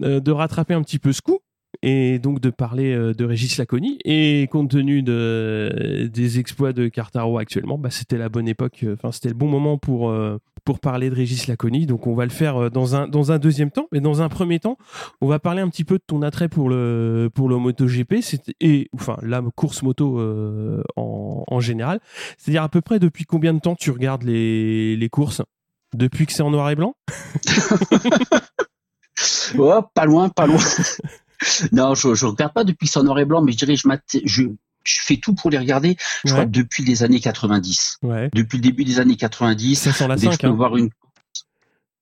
[SPEAKER 3] de rattraper un petit peu ce coup et donc de parler euh, de Régis Laconi. Et compte tenu de, des exploits de Cartaro actuellement, bah, c'était la bonne époque, euh, enfin c'était le bon moment pour, euh, pour parler de Régis Laconi. Donc on va le faire dans un, dans un deuxième temps. Mais dans un premier temps, on va parler un petit peu de ton attrait pour le, pour le MotoGP et enfin la course moto euh, en, en général. C'est-à-dire à peu près depuis combien de temps tu regardes les, les courses? Depuis que c'est en noir et blanc?
[SPEAKER 4] Oh, pas loin, pas loin. non, je, je regarde pas depuis en noir et blanc, mais je dirais je, je, je fais tout pour les regarder. Je crois depuis les années 90.
[SPEAKER 3] Ouais.
[SPEAKER 4] Depuis le début des années 90,
[SPEAKER 3] Ça sent la
[SPEAKER 4] dès que
[SPEAKER 3] 5.
[SPEAKER 4] je peux
[SPEAKER 3] Hein.
[SPEAKER 4] voir une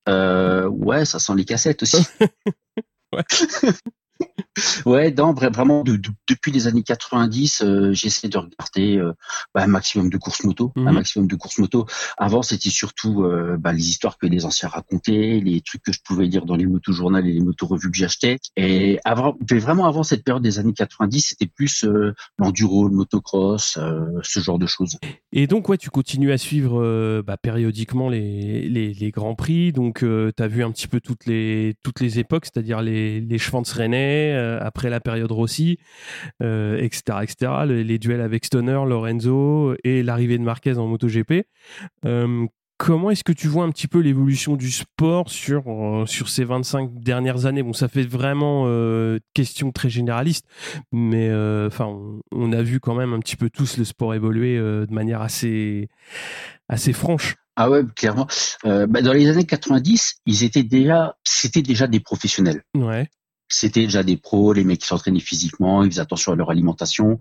[SPEAKER 4] euh, ouais, ça sent les cassettes aussi.
[SPEAKER 3] Ouais.
[SPEAKER 4] ouais, non, vraiment, de- de- depuis les années 90, euh, j'essaie de regarder euh, bah, un maximum de courses moto,
[SPEAKER 3] Mhm.
[SPEAKER 4] un maximum de courses moto. Avant, c'était surtout euh, bah, les histoires que les anciens racontaient, les trucs que je pouvais lire dans les motos-journaux et les motos-revues que j'achetais. Et avant, mais vraiment avant cette période des années 90, c'était plus euh, l'enduro, le motocross, ce genre de choses.
[SPEAKER 3] Et donc, ouais, tu continues à suivre bah, périodiquement les, les, les grands prix. Donc, tu as vu un petit peu toutes les, toutes les époques, c'est-à-dire les, les Schwanz Rennais, euh, après la période Rossi, euh, etc., etc. Les, les duels avec Stoner, Lorenzo et l'arrivée de Marquez en MotoGP. Euh, Comment est-ce que tu vois un petit peu l'évolution du sport sur, euh, sur ces 25 dernières années? Bon, ça fait vraiment euh, question très généraliste, mais euh, enfin, on, on a vu quand même un petit peu tous le sport évoluer euh, de manière assez, assez franche.
[SPEAKER 4] Ah ouais, clairement. Euh, bah, dans les années 90, ils étaient déjà, c'était déjà des professionnels.
[SPEAKER 3] Ouais,
[SPEAKER 4] C'était déjà des pros, les mecs qui s'entraînaient physiquement, ils faisaient attention à leur alimentation.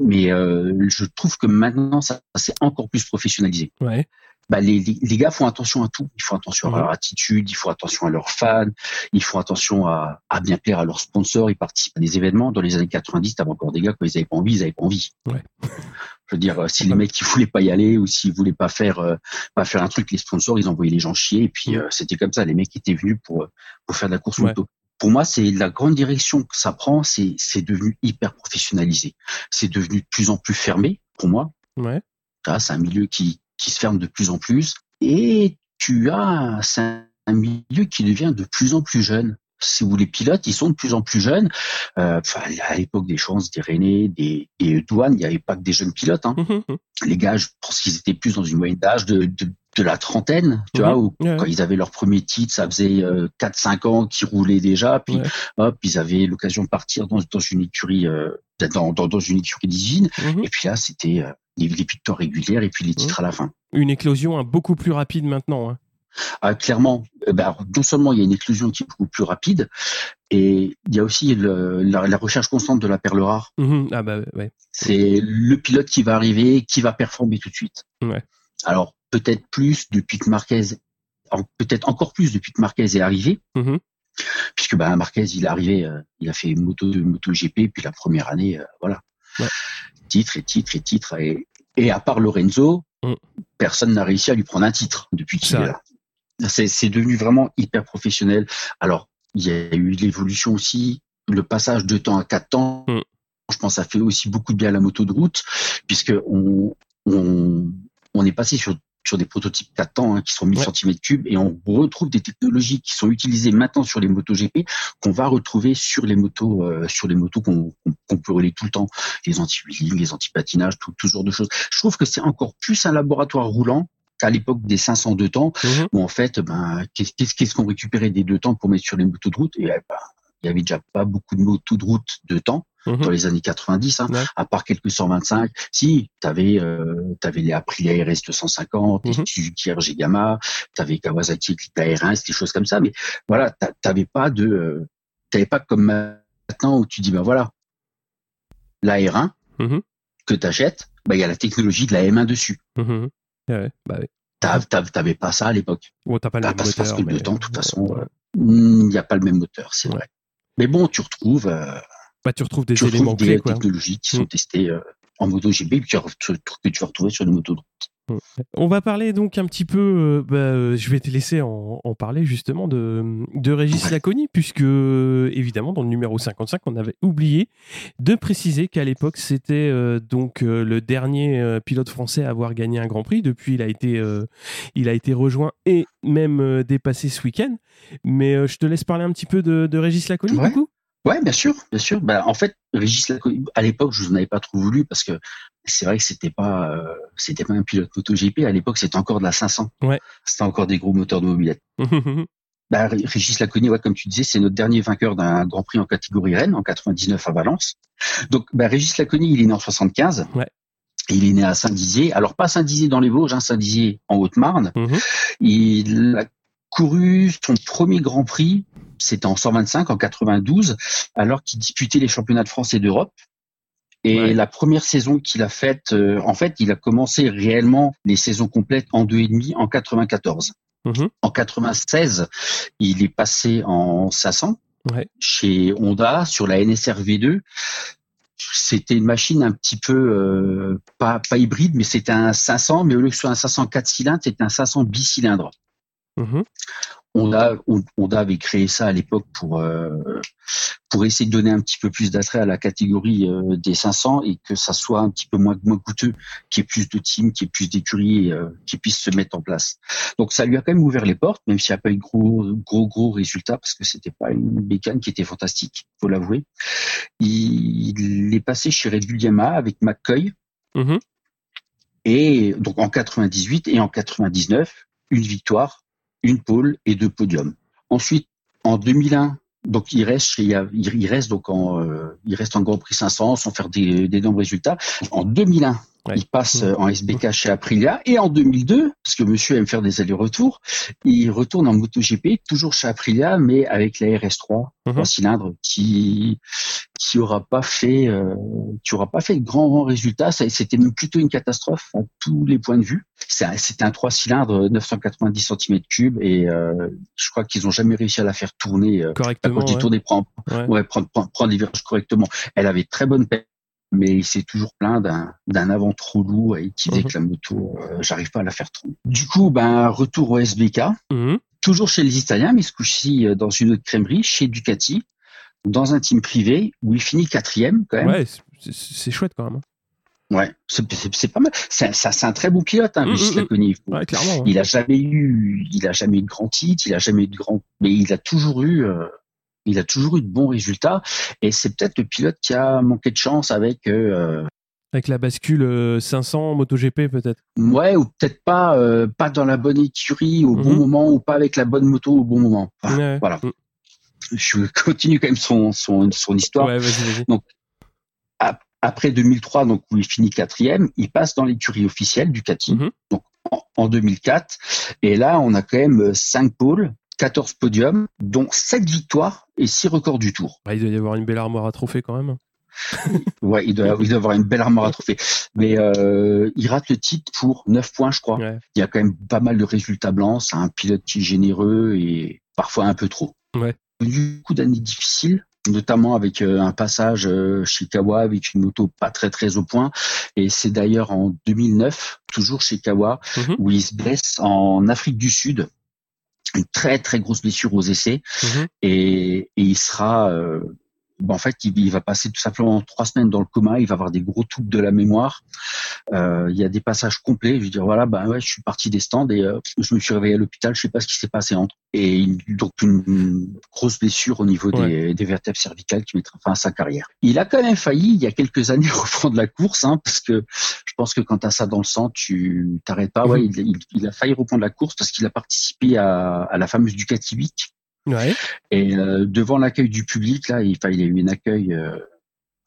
[SPEAKER 4] Mais euh, je trouve que maintenant, ça, s'est encore plus professionnalisé.
[SPEAKER 3] ouais,
[SPEAKER 4] Bah, les, les, gars font attention à tout. Ils font attention
[SPEAKER 3] Mhm.
[SPEAKER 4] à leur attitude, ils font attention à leurs fans, ils font attention à, à bien plaire à leurs sponsors, ils participent à des événements. Dans les années 90, t'avais encore des gars, quand ils avaient pas envie, ils avaient pas envie.
[SPEAKER 3] Ouais.
[SPEAKER 4] Je veux dire, euh, si les mecs qui voulaient pas y aller ou s'ils voulaient pas faire euh, pas faire un truc, les sponsors, ils envoyaient les gens chier. Et puis
[SPEAKER 3] Mhm.
[SPEAKER 4] euh, c'était comme ça. Les mecs étaient venus pour euh, pour faire de la course
[SPEAKER 3] Ouais.
[SPEAKER 4] moto. Pour moi, c'est la grande direction que ça prend. C'est c'est devenu hyper professionnalisé. C'est devenu de plus en plus fermé. Pour moi,
[SPEAKER 3] ouais,
[SPEAKER 4] Là, c'est un milieu qui, qui se ferme de plus en plus. Et tu as, c'est un milieu qui devient de plus en plus jeune. Si vous les pilotes, ils sont de plus en plus jeunes. Euh, à l'époque des chances, des René, des, des douanes, il n'y avait pas que des jeunes pilotes. Hein.
[SPEAKER 3] Mhm, mhm.
[SPEAKER 4] Les gars, je pense qu'ils étaient plus dans une moyenne d'âge de, de, de la trentaine, tu
[SPEAKER 3] Mhm.
[SPEAKER 4] vois, où
[SPEAKER 3] Ouais,
[SPEAKER 4] quand ils avaient leur premier titre, ça faisait euh, 4-5 ans qu'ils roulaient déjà, puis
[SPEAKER 3] Ouais.
[SPEAKER 4] hop, ils avaient l'occasion de partir dans, dans une écurie, euh, dans, dans, dans une écurie d'usine.
[SPEAKER 3] Mhm.
[SPEAKER 4] Et puis là, c'était euh, les, les victoires régulières et puis les titres à la fin.
[SPEAKER 3] Une éclosion hein, beaucoup plus rapide maintenant. hein.
[SPEAKER 4] Ah, clairement, euh, ben, non seulement il y a une éclosion qui est beaucoup plus rapide, et il y a aussi le- la, la recherche constante de la perle rare.
[SPEAKER 3] Mhm. Ah bah ouais.
[SPEAKER 4] C'est le pilote qui va arriver, qui va performer tout de suite.
[SPEAKER 3] Ouais.
[SPEAKER 4] Alors peut-être plus depuis que Marquez, en- peut-être encore plus depuis que Marquez est arrivé,
[SPEAKER 3] Mhm.
[SPEAKER 4] puisque ben, Marquez il est arrivé, euh, il a fait moto moto GP, puis la première année, euh, voilà,
[SPEAKER 3] Ouais.
[SPEAKER 4] titre et titre et titre, et, et à part Lorenzo,
[SPEAKER 3] Mm.
[SPEAKER 4] personne n'a réussi à lui prendre un titre depuis qu'il est là. C'est c'est devenu vraiment hyper professionnel. Alors il y a eu l'évolution aussi, le passage de temps à quatre temps.
[SPEAKER 3] Mm.
[SPEAKER 4] Je pense que ça fait aussi beaucoup de bien à la moto de route, puisque on, on, on est passé sur sur des prototypes 4 temps hein, qui sont 1000
[SPEAKER 3] Ouais.
[SPEAKER 4] cm3 et on retrouve des technologies qui sont utilisées maintenant sur les motos GP qu'on va retrouver sur les motos euh, sur les motos qu'on peut rouler tout le temps les anti-wheeling, les anti-patinages, tout, tout ce genre de choses. Je trouve que c'est encore plus un laboratoire roulant qu'à l'époque des 500 deux temps
[SPEAKER 3] Mhm.
[SPEAKER 4] où en fait ben qu'est-ce qu'est-ce qu'est-ce qu'on récupérait des deux temps pour mettre sur les motos de route? Et eh ben, il y avait déjà pas beaucoup de motos de route de temps mhm. dans les années 90, hein, à part quelques 125. Si, t'avais, euh, t'avais les Aprilia RS 250, mm -hmm. les Suzuki RG Gamma, t'avais Kawasaki la R1, des choses comme ça. Mais voilà, t'avais pas de, euh, t'avais pas comme maintenant où tu dis ben voilà, la R1
[SPEAKER 3] mhm.
[SPEAKER 4] que t'achètes, ben il y a la technologie de la M1 dessus.
[SPEAKER 3] Mhm. Ouais, bah oui.
[SPEAKER 4] T'avais pas ça à l'époque.
[SPEAKER 3] Bon, t'as pas le
[SPEAKER 4] Bah,
[SPEAKER 3] même
[SPEAKER 4] parce, que le temps, de toute façon,
[SPEAKER 3] Ouais.
[SPEAKER 4] il n'y a pas le même moteur, c'est
[SPEAKER 3] Ouais.
[SPEAKER 4] vrai. Mais bon, tu retrouves, euh,
[SPEAKER 3] Bah, tu retrouves des
[SPEAKER 4] tu
[SPEAKER 3] éléments
[SPEAKER 4] retrouves
[SPEAKER 3] clés,
[SPEAKER 4] des
[SPEAKER 3] quoi.
[SPEAKER 4] technologies qui
[SPEAKER 3] Mm.
[SPEAKER 4] sont testées euh, en MotoGP et que tu, vas retrouver sur les motos de route.
[SPEAKER 3] On va parler donc un petit peu, euh, bah, euh, je vais te laisser en, en parler justement de, de Régis. Laconi, puisque évidemment dans le numéro 55, on avait oublié de préciser qu'à l'époque c'était euh, donc euh, le dernier euh, pilote français à avoir gagné un Grand Prix. Depuis, il a été, il a été rejoint et même dépassé ce week-end. Mais je te laisse parler un petit peu de, de Régis Laconi
[SPEAKER 4] Ouais.
[SPEAKER 3] du coup.
[SPEAKER 4] Ouais, bien sûr, bien sûr. Bah, en fait, Régis Laconi, à l'époque, je n'en avais pas trop voulu parce que c'est vrai que c'était pas, euh, c'était pas un pilote MotoGP. À l'époque, c'était encore de la 500.
[SPEAKER 3] Ouais.
[SPEAKER 4] C'était encore des gros moteurs de mobilette. Bah, Ré- Régis Laconi, ouais, comme tu disais, c'est notre dernier vainqueur d'un Grand Prix en catégorie Rennes en 99 à Valence. Donc, bah, Régis Laconi, il est né en 75.
[SPEAKER 3] Ouais.
[SPEAKER 4] Il est né à Saint-Dizier. Alors, pas Saint-Dizier dans les Vosges, hein, Saint-Dizier en Haute-Marne.
[SPEAKER 3] Mhm.
[SPEAKER 4] Il a couru son premier Grand Prix, c'était en 125, en 92, alors qu'il disputait les championnats de France et d'Europe. Et
[SPEAKER 3] Ouais.
[SPEAKER 4] la première saison qu'il a faite, euh, en fait, il a commencé réellement les saisons complètes en deux et demi en 94.
[SPEAKER 3] Mhm.
[SPEAKER 4] En 96, il est passé en 500
[SPEAKER 3] Ouais.
[SPEAKER 4] chez Honda sur la NSR V2. C'était une machine un petit peu euh, pas pas hybride, mais c'était un 500, mais au lieu que ce soit un 500 4 cylindres, c'était un 500 bicylindre. Honda, Honda avait créé ça à l'époque pour euh, pour essayer de donner un petit peu plus d'attrait à la catégorie euh, des 500 et que ça soit un petit peu moins moins coûteux, qu'il y ait plus de teams, qu'il y ait plus d'écuries, euh, qui puissent se mettre en place. Donc ça lui a quand même ouvert les portes, même s'il n'y a pas eu de gros gros gros résultats parce que c'était pas une bécane qui était fantastique, faut l'avouer. Il, il est passé chez Red Bull Yamaha avec McCoy
[SPEAKER 3] Mhm.
[SPEAKER 4] et donc en 98 et en 99 une victoire, une pole et deux podiums. Ensuite en 2001 donc il reste il reste donc en euh, il reste en Grand Prix 500 sans faire des d'énormes résultats. En 2001
[SPEAKER 3] Ouais.
[SPEAKER 4] il passe euh, en SBK chez Aprilia et en 2002 parce que monsieur aime faire des allers-retours il retourne en MotoGP toujours chez Aprilia mais avec la RS3
[SPEAKER 3] Mhm.
[SPEAKER 4] trois cylindres qui qui aura pas fait euh, qui aura pas fait de grands grands résultats c'était plutôt une catastrophe à tous les points de vue C'est un- c'était un trois cylindres 990 cm3 et euh, je crois qu'ils ont jamais réussi à la faire tourner euh,
[SPEAKER 3] Correctement.
[SPEAKER 4] quand je dis
[SPEAKER 3] ouais.
[SPEAKER 4] tourner prendre
[SPEAKER 3] Ouais.
[SPEAKER 4] prendre, prendre, prendre les virages correctement elle avait très bonne mais il s'est toujours plaint d'un d'un avant trop lourd et qui
[SPEAKER 3] Mhm.
[SPEAKER 4] que la moto euh, j'arrive pas à la faire tourner du coup ben retour au SBK
[SPEAKER 3] Mhm.
[SPEAKER 4] toujours chez les Italiens, mais ce coup-ci euh, dans une autre crèmerie, chez Ducati, dans un team privé, où il finit quatrième quand même.
[SPEAKER 3] Ouais, c'est- chouette quand même. hein.
[SPEAKER 4] Ouais, c'est pas mal. C'est ça, c'est un très bon pilote, hein,
[SPEAKER 3] Mm,
[SPEAKER 4] Régis
[SPEAKER 3] mm, mm.
[SPEAKER 4] Laconi.
[SPEAKER 3] Ouais, clairement. hein.
[SPEAKER 4] Il a jamais eu, il a jamais eu de grand titre, il a jamais eu de grand, mais il a toujours eu, euh, il a toujours eu de bons résultats. Et c'est peut-être le pilote qui a manqué de chance avec, euh,
[SPEAKER 3] Avec la bascule euh, 500 MotoGP peut-être.
[SPEAKER 4] ouais, ou peut-être pas, euh, pas dans la bonne écurie au bon
[SPEAKER 3] Mhm.
[SPEAKER 4] moment, ou pas avec la bonne moto au bon moment. Enfin,
[SPEAKER 3] Ouais.
[SPEAKER 4] Voilà.
[SPEAKER 3] Mm.
[SPEAKER 4] Je continue quand même son, son, son histoire.
[SPEAKER 3] Ouais, vas-y, vas-y.
[SPEAKER 4] après 2003, donc où il finit quatrième, il passe dans l'écurie officielle Ducati,
[SPEAKER 3] Mhm.
[SPEAKER 4] donc en, en 2004. Et là, on a quand même 5 pôles, 14 podiums, dont 7 victoires et 6 records du tour.
[SPEAKER 3] Bah, il doit y avoir une belle armoire à trophées quand même.
[SPEAKER 4] Ouais, il doit, il doit avoir une belle armoire à trophée. Mais euh, il rate le titre pour 9 points, je crois.
[SPEAKER 3] Ouais.
[SPEAKER 4] Il y a quand même pas mal de résultats blancs. C'est un pilote qui est généreux et parfois un peu trop.
[SPEAKER 3] Ouais.
[SPEAKER 4] Du coup d'années difficiles, notamment avec euh, un passage euh, chez Kawa avec une moto pas très très au point. Et c'est d'ailleurs en 2009, toujours chez Kawa,
[SPEAKER 3] Mhm.
[SPEAKER 4] où il se blesse en Afrique du Sud. Une très très grosse blessure aux essais
[SPEAKER 3] Mhm.
[SPEAKER 4] et, et il sera euh, ben, en fait il, il va passer tout simplement trois semaines dans le coma il va avoir des gros troubles de la mémoire. Euh, il y a des passages complets je veux dire voilà ben ouais je suis parti des stands et euh, je me suis réveillé à l'hôpital je sais pas ce qui s'est passé entre. Et donc une, grosse blessure au niveau des, des vertèbres cervicales qui mettra fin à sa carrière. Il a quand même failli il y a quelques années reprendre la course hein, parce que je pense que quand tu as ça dans le sang tu t'arrêtes pas. Ouais il, il, il a failli reprendre la course parce qu'il a participé à, à la fameuse Ducati Week
[SPEAKER 3] Ouais.
[SPEAKER 4] et euh, devant l'accueil du public, là, il, il a eu un accueil euh,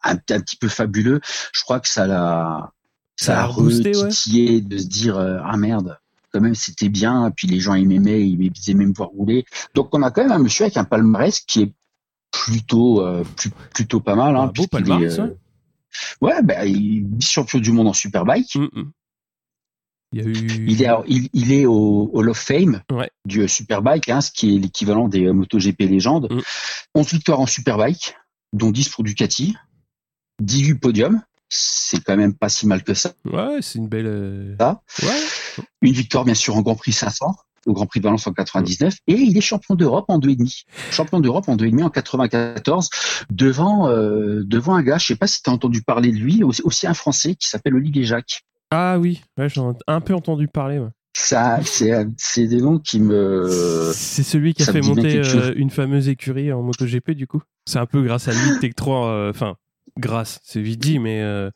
[SPEAKER 4] un, petit peu fabuleux. Je crois que ça l'a, ça, a boosté, ouais. de se dire ah merde, quand même c'était bien. Et puis les gens aimaient, ils aimaient me voir rouler. Donc on a quand même un monsieur avec un palmarès qui est plutôt plutôt pas mal. Hein,
[SPEAKER 3] un beau palmarès.
[SPEAKER 4] ouais, ben il est champion du monde en superbike. Mm, mm. Il, est, il, est au Hall of Fame du Superbike, hein, ce qui est l'équivalent des euh, MotoGP légendes. 11 mm. victoires en Superbike, dont 10 pour Ducati, 18 podiums. C'est quand même pas si mal que ça.
[SPEAKER 3] Ouais, c'est une belle. Euh,
[SPEAKER 4] ouais. Une victoire, bien sûr, en Grand Prix 500 au Grand Prix de Valence en 99 et il est champion d'Europe en deux et demi. Champion d'Europe en deux et demi en 94 devant euh, devant un gars, je sais pas si tu as entendu parler de lui, aussi un Français qui s'appelle Olivier Jacques.
[SPEAKER 3] Ah oui, j'en ai un peu entendu parler.
[SPEAKER 4] Ça, c'est des noms qui me.
[SPEAKER 3] C'est celui qui a fait monter euh, une fameuse écurie en MotoGP du coup. C'est un peu grâce à lui Tech 3. Euh, enfin, grâce, c'est vite dit, mais euh,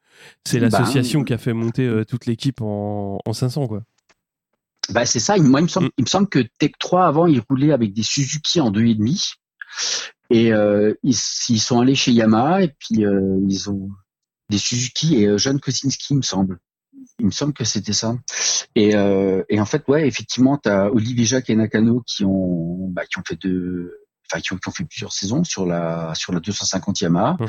[SPEAKER 3] c'est bah, l'association qui a fait monter toute l'équipe en, 500 quoi.
[SPEAKER 4] Bah c'est ça. Moi, il me semble, mm. il me semble que Tech 3 avant, il roulait avec des Suzuki en 2,5 et ils, ils, sont allés chez Yamaha et puis ils ont des Suzuki et John Kosinski, il me semble. Il me semble que c'était ça. Et, euh, et, en fait, ouais, effectivement, tu as Olivier Jacques et Nakano qui ont, bah, qui ont fait deux, enfin, qui ont, qui ont, fait plusieurs saisons sur la, sur la 250 Yamaha. Mhm.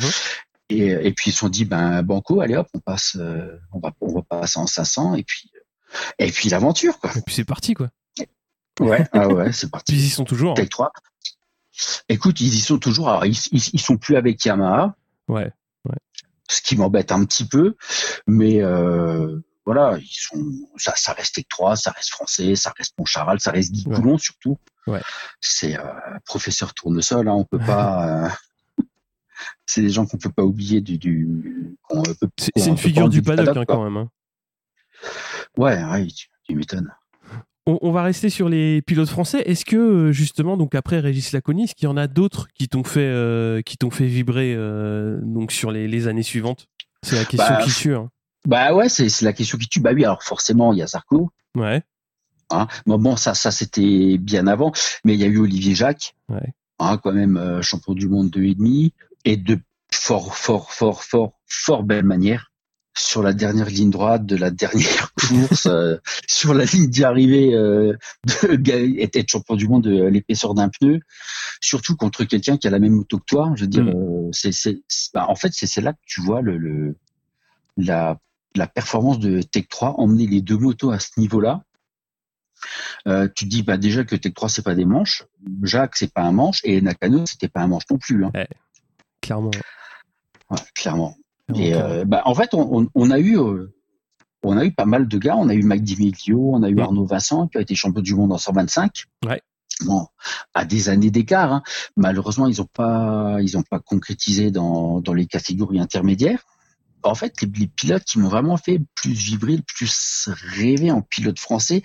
[SPEAKER 4] Et, et puis ils se sont dit, ben, banco, allez hop, on passe, euh, on va, on va passer en 500 et puis, et puis l'aventure, quoi.
[SPEAKER 3] Et puis c'est parti, quoi.
[SPEAKER 4] Ouais, ah ouais, c'est parti.
[SPEAKER 3] Puis ils y sont toujours.
[SPEAKER 4] Tech 3. Écoute, ils y sont toujours. Alors, ils, ils, ils sont plus avec Yamaha.
[SPEAKER 3] Ouais. Ouais.
[SPEAKER 4] Ce qui m'embête un petit peu, mais euh, voilà, ils sont, ça, ça reste 3, ça reste français, ça reste Montcharal, ça reste Guy Coulon surtout.
[SPEAKER 3] Ouais.
[SPEAKER 4] C'est euh, professeur Tournesol, hein, on peut pas. Euh, c'est des gens qu'on peut pas oublier du. du
[SPEAKER 3] c'est une figure du paddock, hein, quand même. Hein.
[SPEAKER 4] Ouais, ouais, tu, m'étonnes.
[SPEAKER 3] On, va rester sur les pilotes français. Est-ce que euh, justement, donc après Régis Laconis, est-ce qu'il y en a d'autres qui t'ont fait, qui t'ont fait vibrer donc sur les, les, années suivantes? C'est la question bah, qui tue. Hein.
[SPEAKER 4] Bah ouais, c'est la question qui tue. Bah oui, alors forcément, il y a Zarco.
[SPEAKER 3] Ouais.
[SPEAKER 4] Hein bon, ça, ça c'était bien avant, mais il y a eu Olivier Jacques,
[SPEAKER 3] ouais.
[SPEAKER 4] hein, quand même euh, champion du monde de et demi, et de fort, fort, fort, fort, fort belle manière sur la dernière ligne droite de la dernière course, euh, sur la ligne d'arrivée, euh, être champion du monde de l'épaisseur d'un pneu, surtout contre quelqu'un qui a la même auto que toi. Je veux dire, mm. euh, c'est, bah, en fait, c'est là que tu vois le, le la la performance de Tech 3, emmener les deux motos à ce niveau-là, euh, tu te dis bah déjà que Tech 3 c'est pas des manches, Jacques c'est pas un manche et Nakano c'était pas un manche non plus. Hein.
[SPEAKER 3] clairement.
[SPEAKER 4] clairement. Et euh, bah, en fait on, a eu euh, on a eu pas mal de gars, on a eu Mike Dimeglio, on a eu mm. Arnaud Vincent qui a été champion du monde en 125.
[SPEAKER 3] Ouais.
[SPEAKER 4] Bon, à des années d'écart. Hein. Malheureusement, ils n'ont pas, ils ont pas concrétisé dans, dans les catégories intermédiaires en fait, les, pilotes qui m'ont vraiment fait plus vibrer, plus rêver en pilote français,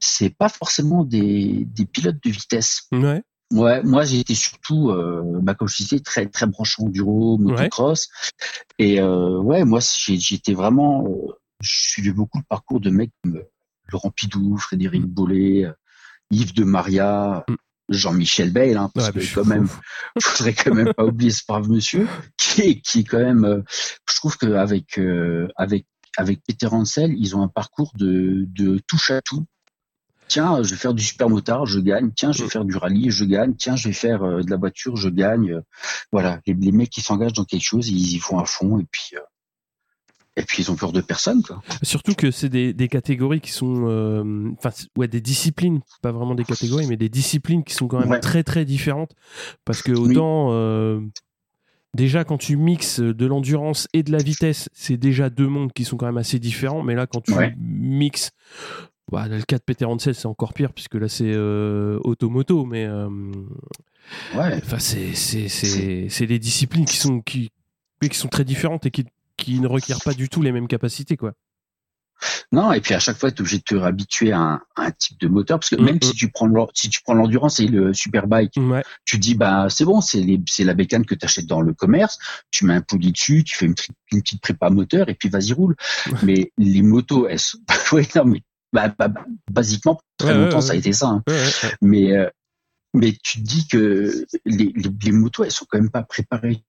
[SPEAKER 4] c'est pas forcément des, pilotes de vitesse.
[SPEAKER 3] Ouais.
[SPEAKER 4] Ouais, moi été surtout, euh, bah, comme je disais, très très branché enduro, motocross. Et euh, ouais, moi j'étais vraiment, euh, je suivais beaucoup le parcours de mecs comme Laurent Pidou, Frédéric mm. Bollet, Yves de Maria. Mm. Jean-Michel Bale, hein, parce que quand même, faudrait quand même pas oublier ce brave monsieur, qui est, qui est quand même, euh, je trouve qu'avec euh, avec avec Peter Hansel, ils ont un parcours de, de touche à tout. Tiens, je vais faire du super motard, je gagne. Tiens, je vais mm. faire du rallye, je gagne. Tiens, je vais faire euh, de la voiture, je gagne. Voilà, les, les mecs qui s'engagent dans quelque chose, ils y font à fond et puis et puis ils ont peur de personne, quoi.
[SPEAKER 3] Surtout que c'est des, des, catégories qui sont, euh, enfin, ouais, des disciplines, pas vraiment des catégories, mais des disciplines qui sont quand même très très différentes. Parce que autant, euh, déjà quand tu mixes de l'endurance et de la vitesse, c'est déjà deux mondes qui sont quand même assez différents. Mais là, quand tu mixes, bah, le cas de Peter Hansel, c'est encore pire puisque là c'est euh, automoto, mais
[SPEAKER 4] ouais.
[SPEAKER 3] Enfin, c'est c'est des disciplines qui sont qui qui sont très différentes et qui qui ne requiert pas du tout les mêmes capacités, quoi.
[SPEAKER 4] Non, et puis à chaque fois, tu es obligé de te réhabituer à un, type de moteur, parce que même si tu prends si tu prends l'endurance et le superbike, tu dis bah c'est bon, c'est la bécane que tu achètes dans le commerce, tu mets un poulie dessus, tu fais une, petite prépa moteur et puis vas-y roule. Mais les motos, elles sont, ouais, non mais bah, bah, bah basiquement très longtemps ça a été ça. Hein. Mais euh, mais tu te dis que les, les, les motos, elles sont quand même pas préparées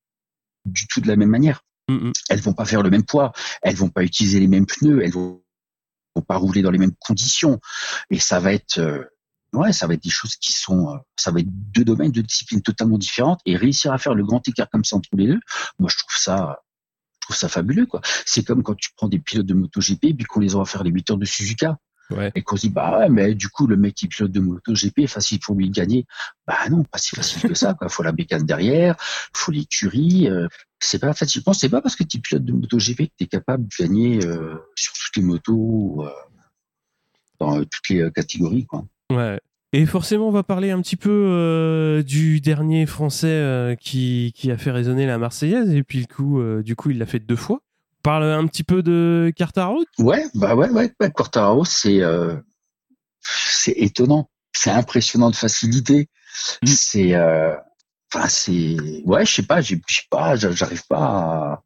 [SPEAKER 4] du tout de la même manière. Mm, mm. Elles vont pas faire le même poids, elles vont pas utiliser les mêmes pneus, elles vont, pas rouler dans les mêmes conditions. Et ça va être, euh, ouais, ça va être des choses qui sont, euh, ça va être deux domaines, deux disciplines totalement différentes. Et réussir à faire le grand écart comme ça entre les deux, moi je trouve ça, trouve ça fabuleux quoi. C'est comme quand tu prends des pilotes de MotoGP et puis qu'on les envoie faire les 8 heures de Suzuka. Et qu'on se dit, bah ouais, mais du coup, le mec qui pilote de moto GP, facile pour lui de gagner. Bah non, pas si facile que ça, quoi. Faut la bécane derrière, faut l'écurie. Euh, c'est pas facile. Je pense c'est pas parce que tu pilotes de moto GP que tu es capable de gagner euh, sur toutes les motos, euh, dans toutes les catégories, quoi.
[SPEAKER 3] Ouais. Et forcément, on va parler un petit peu du dernier Français qui, qui, a fait résonner la Marseillaise. Et puis, le coup, du coup, il l'a fait deux fois parle un petit peu de Quartaro
[SPEAKER 4] Ouais, bah ouais, ouais, ouais Quartaro, c'est euh, c'est étonnant, c'est impressionnant de facilité. Mm. C'est, euh, enfin c'est, ouais, je sais pas, je sais pas, j'arrive pas, à,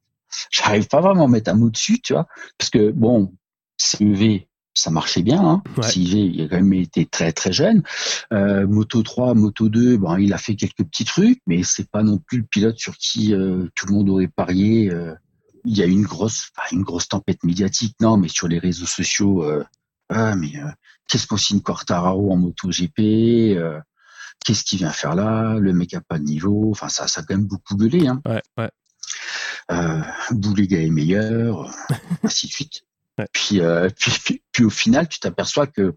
[SPEAKER 4] j'arrive pas vraiment à mettre un mot dessus, tu vois, parce que bon, CEV, ça marchait bien. Hein. CEV, il a quand même été très très jeune. Euh, Moto 3, Moto 2, bon, il a fait quelques petits trucs, mais c'est pas non plus le pilote sur qui euh, tout le monde aurait parié. Euh, il y a une grosse, une grosse tempête médiatique, non, mais sur les réseaux sociaux, euh, ah, mais euh, qu'est-ce qu'on signe Quartararo en MotoGP euh, Qu'est-ce qu'il vient faire là? Le mec a pas de niveau. Enfin, ça, ça a quand même beaucoup gueulé. Hein.
[SPEAKER 3] Ouais, ouais.
[SPEAKER 4] Euh, Boulega est meilleur, ainsi de suite. Puis, euh, puis, puis, au final, tu t'aperçois que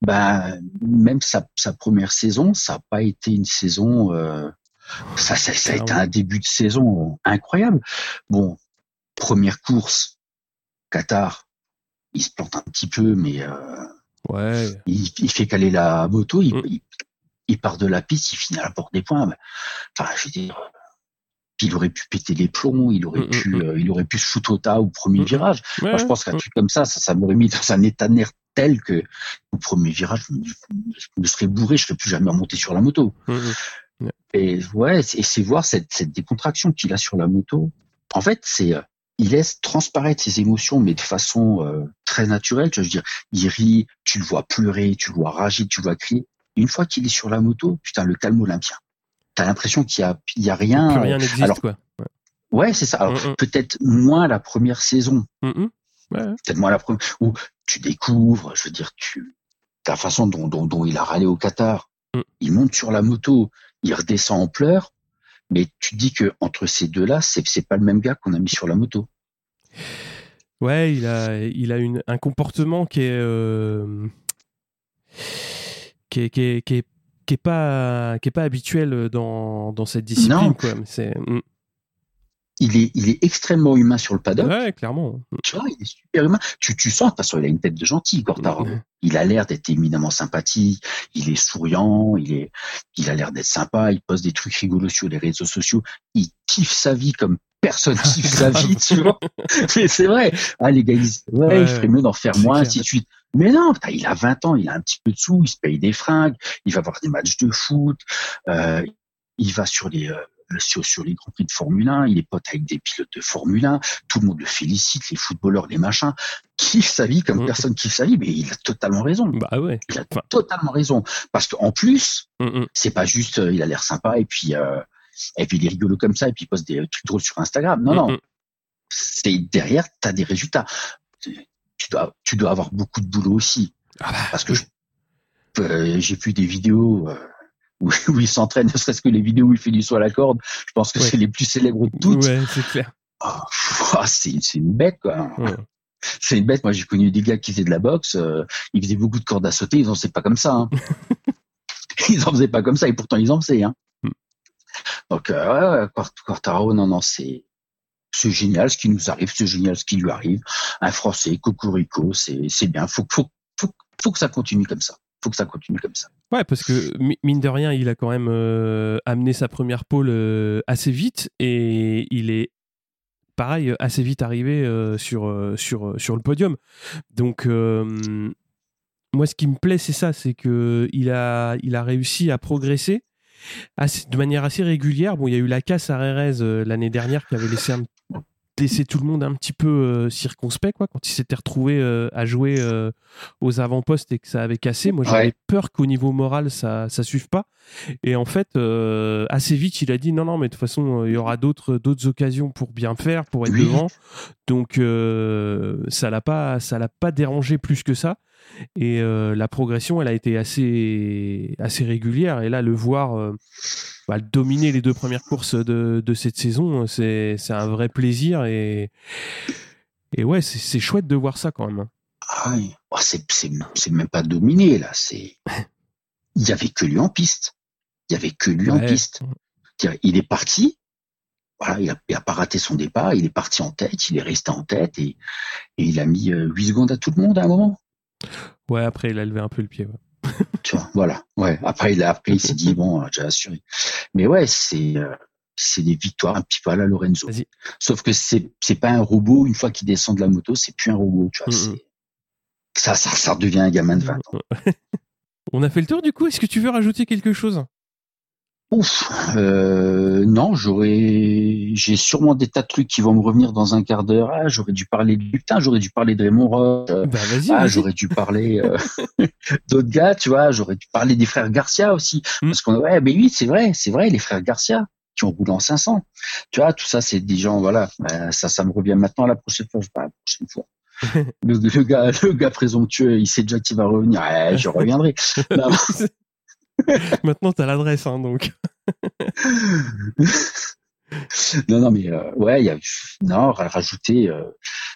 [SPEAKER 4] bah, même sa, sa première saison, ça n'a pas été une saison. Euh, ça, ça, ça, a été un début de saison incroyable. Bon, première course, Qatar, il se plante un petit peu, mais euh,
[SPEAKER 3] ouais.
[SPEAKER 4] il, fait caler la moto, mm. il, part de la piste, il finit à la porte des points. Enfin, je veux dire, il aurait pu péter les plombs, il aurait mm, pu, euh, il aurait pu se foutre au tas au premier virage. Moi, je pense qu'un truc comme ça, ça, ça m'aurait mis dans un état de nerf tel que au premier virage, je me, serais bourré, je serais plus jamais remonté sur la moto. Et ouais, et c'est voir cette, cette décontraction qu'il a sur la moto. En fait, c'est euh, il laisse transparaître ses émotions, mais de façon euh, très naturelle. Tu veux dire, il rit, tu le vois pleurer, tu le vois rager, tu le vois crier. une fois qu'il est sur la moto, putain, le calme olympien. T'as l'impression qu'il y a, il y a rien.
[SPEAKER 3] Plus rien n'existe, Alors, quoi.
[SPEAKER 4] Ouais, c'est ça. Alors, mm, mm. peut-être moins la première saison. Mm, peut-être moins la première, où tu découvres, je veux dire, tu, la façon dont, dont, dont il a râlé au Qatar. Il monte sur la moto, il redescend en pleurs mais tu dis que entre ces deux-là, c'est c'est pas le même gars qu'on a mis sur la moto.
[SPEAKER 3] Ouais, il a il a une, un comportement qui est, euh, qui est, qui est, qui est pas qui est pas habituel dans, dans cette discipline non. quoi. C'est mm
[SPEAKER 4] il est, il est extrêmement humain sur le paddock.
[SPEAKER 3] Ouais, clairement.
[SPEAKER 4] Tu vois, il est super humain. Tu, tu sens, de toute façon, il a une tête de gentil, Quartaro. Il a l'air d'être éminemment sympathique. Il est souriant. Il est, il a l'air d'être sympa. Il poste des trucs rigolos sur les réseaux sociaux. Il kiffe sa vie comme personne kiffe sa vie, tu vois. Mais c'est vrai. Ah, les gars, ils ouais, il ferait mieux d'en faire moins, ainsi de suite. Mais non, il a 20 ans, il a un petit peu de sous, il se paye des fringues, il va voir des matchs de foot, euh, il va sur les, euh, sur, sur les Grands Prix de Formule 1, il est pote avec des pilotes de Formule 1, tout le monde le félicite, les footballeurs, les machins, kiffe sa vie comme mm. personne kiffe sa vie, mais il a totalement raison.
[SPEAKER 3] Bah ouais.
[SPEAKER 4] Il a totalement raison. Parce qu'en plus, mm, mm. c'est pas juste, euh, il a l'air sympa et puis, euh, et puis il est rigolo comme ça et puis il poste des trucs drôles sur Instagram. Non, non. C'est derrière, tu as des résultats. Tu dois, tu dois avoir beaucoup de boulot aussi. Ah bah, parce que euh, j'ai vu des vidéos, où, il s'entraîne, ne serait-ce que les vidéos où il fait du saut à la corde, je pense que c'est les plus célèbres de toutes.
[SPEAKER 3] Ouais, c'est clair.
[SPEAKER 4] Oh, c'est une bête, quoi. C'est une bête. Moi, j'ai connu des gars qui faisaient de la boxe, euh, ils faisaient beaucoup de cordes à sauter, ils en faisaient pas comme ça. Hein. ils en faisaient pas comme ça, et pourtant ils en faisaient. Hein. Hmm. Donc, euh, Quartaro, non, non, c'est c'est génial ce qui nous arrive, c'est génial ce qui lui arrive. Un Français, Cocorico, c'est bien. Faut, faut, faut, faut que ça continue comme ça faut que ça continue comme ça.
[SPEAKER 3] Ouais, parce que mine de rien, il a quand même euh, amené sa première pole euh, assez vite et il est pareil assez vite arrivé euh, sur, sur, sur le podium. Donc moi, ce qui me plaît, c'est ça, c'est que il a, il a réussi à progresser de manière assez régulière. Bon, il y a eu la casse à Rérez l'année dernière qui avait laissé un laissé tout le monde un petit peu euh, circonspect quoi quand il s'était retrouvé euh, à jouer euh, aux avant-postes et que ça avait cassé. Moi j'avais peur qu'au niveau moral ça ça suive pas. Et en fait assez vite il a dit non non mais de toute façon il y aura d'autres d'autres occasions pour bien faire pour être devant. Donc ça l'a pas ça l'a pas dérangé plus que ça et la progression elle a été assez assez régulière. Et là le voir bah, dominer les deux premières courses de, de cette saison, c'est un vrai plaisir. Et, et ouais, c'est chouette de voir ça quand même.
[SPEAKER 4] Ah, oh, c'est même pas dominer là, c'est il y avait que lui en piste, il y avait que lui en piste. Il est parti, voilà, il a, pas raté son départ, il est parti en tête, il est resté en tête. Et, et il a mis 8 euh, secondes à tout le monde à un moment.
[SPEAKER 3] Ouais, après il a levé un peu le pied. Ouais
[SPEAKER 4] tu vois, voilà. Ouais. Après, il a appris, il s'est dit bon, j'ai assuré. Mais ouais, c'est euh, c'est des victoires un petit peu à la Lorenzo. Sauf que c'est c'est pas un robot. Une fois qu'il descend de la moto, c'est plus un robot. Tu vois, mm, ça, ça, ça devient un gamin de 20 ans.
[SPEAKER 3] On a fait le tour du coup? Est-ce que tu veux rajouter quelque chose?
[SPEAKER 4] Ouf, euh, non, j'aurais, j'ai sûrement des tas de trucs qui vont me revenir dans un quart d'heure. Ah, j'aurais dû parler de putain, j'aurais dû parler de Raymond Roche.
[SPEAKER 3] Bah,
[SPEAKER 4] ah, j'aurais dû parler euh, d'autres gars, tu vois. J'aurais dû parler des frères Garcia aussi, hmm. parce qu'on, ouais, mais oui, c'est vrai, c'est vrai, les frères Garcia qui ont roulé en 500. Tu vois, tout ça, c'est des gens, voilà. Bah, ça, ça me revient maintenant la prochaine fois. Pas la prochaine fois. le, gars, le gars présomptueux, il sait déjà qu'il va revenir. Ouais, je reviendrai.
[SPEAKER 3] Maintenant, tu as l'adresse, hein, donc.
[SPEAKER 4] non, non, mais euh, ouais, il y a non rajouter. Euh,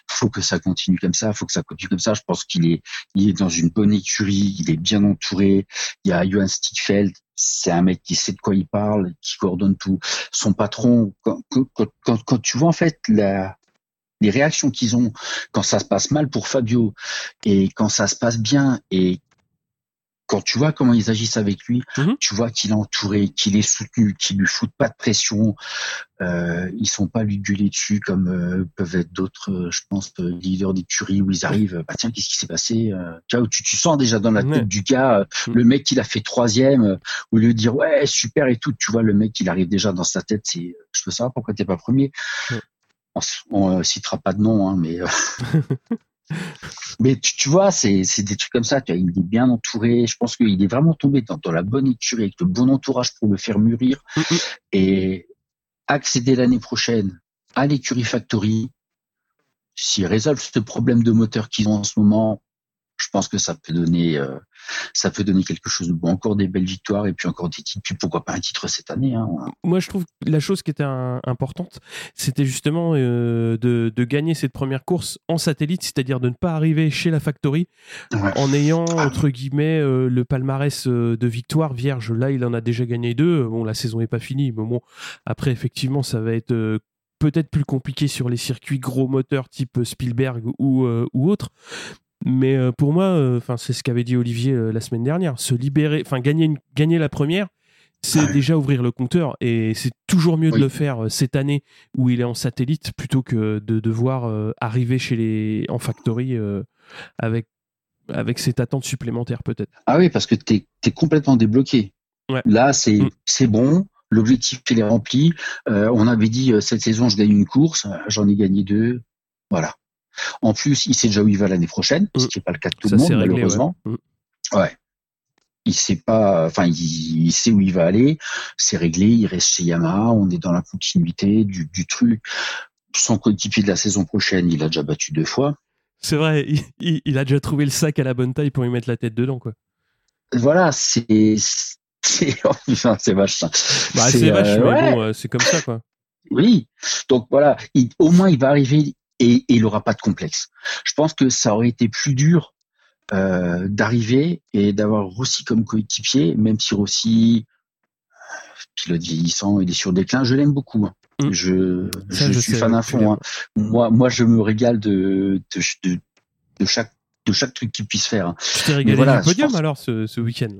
[SPEAKER 4] faut que ça continue comme ça. Faut que ça continue comme ça. Je pense qu'il est, il est dans une bonne écurie. Il est bien entouré. Il y a Johan Stiefeld. C'est un mec qui sait de quoi il parle, qui coordonne tout. Son patron, quand, quand, quand, tu vois en fait la, les réactions qu'ils ont quand ça se passe mal pour Fabio et quand ça se passe bien et quand tu vois comment ils agissent avec lui, mhm. tu vois qu'il est entouré, qu'il est soutenu, qu'il lui foutent pas de pression. Euh, ils sont pas lui gueuler dessus comme euh, peuvent être d'autres, euh, je pense, euh, leaders d'écurie où ils arrivent. Bah tiens, qu'est-ce qui s'est passé Tu vois, tu, tu sens déjà dans la tête du gars, mhm. le mec il a fait troisième, au lieu de dire ouais super et tout, tu vois le mec il arrive déjà dans sa tête, c'est je veux savoir pourquoi t'es pas premier. On, on citera pas de nom, hein, mais Mais tu, vois, c'est des trucs comme ça. Tu vois, il est bien entouré. Je pense qu'il est vraiment tombé dans, la bonne écurie, avec le bon entourage pour le faire mûrir. Mm, mm. Et accéder l'année prochaine à l'écurie Factory, s'ils résolvent ce problème de moteur qu'ils ont en ce moment, pense que ça peut donner, euh, ça peut donner quelque chose de bon. Encore des belles victoires et puis encore des titres. Puis pourquoi pas un titre cette année hein.
[SPEAKER 3] Moi, je trouve que la chose qui était importante, c'était justement euh, de, de, gagner cette première course en satellite, c'est-à-dire de ne pas arriver chez la Factory en ayant ah. entre guillemets euh, le palmarès de victoire vierge. Là, il en a déjà gagné deux. Bon, la saison n'est pas finie, mais bon, après effectivement, ça va être peut-être plus compliqué sur les circuits gros moteurs type Spielberg ou, ou autres. Mais euh, pour moi, euh, enfin c'est ce qu'avait dit Olivier euh, la semaine dernière. Se libérer, enfin gagner, gagner la première, c'est déjà ouvrir le compteur et c'est toujours mieux de le faire cette année où il est en satellite plutôt que de devoir arriver chez les en factory avec avec cette attente supplémentaire peut-être.
[SPEAKER 4] Ah oui, parce que tu es, complètement débloqué. Là, c'est mm. c'est bon. L'objectif il est rempli. on avait dit cette saison je gagne une course, j'en ai gagné deux. Voilà. En plus, il sait déjà où il va l'année prochaine, ce mm. qui n'est pas le cas de tout le monde, malheureusement. Mm. Ouais. Il sait pas, enfin, il, sait où il va aller. C'est réglé. Il reste chez Yamaha. On est dans la continuité du, du truc. Son coéquipier de la saison prochaine, il a déjà battu deux fois.
[SPEAKER 3] C'est vrai. Il, a déjà trouvé le sac à la bonne taille pour y mettre la tête dedans, quoi.
[SPEAKER 4] Voilà, c'est c'est oh, c'est vache.
[SPEAKER 3] Bah, c'est vache, euh, mais bon, euh, c'est comme ça, quoi.
[SPEAKER 4] Oui. Donc voilà, au moins il va arriver et, il n'aura pas de complexe. Je pense que ça aurait été plus dur euh, d'arriver et d'avoir Rossi comme coéquipier, même si Rossi, pilote vieillissant, il est sur déclin. Je l'aime beaucoup. Hein. Mm. Je, je, suis fan à fond. Hein. Moi, moi, je me régale de, de, de, chaque de chaque truc qu'il puisse faire. Hein.
[SPEAKER 3] Tu t'es régalé voilà, du podium alors ce, ce week-end?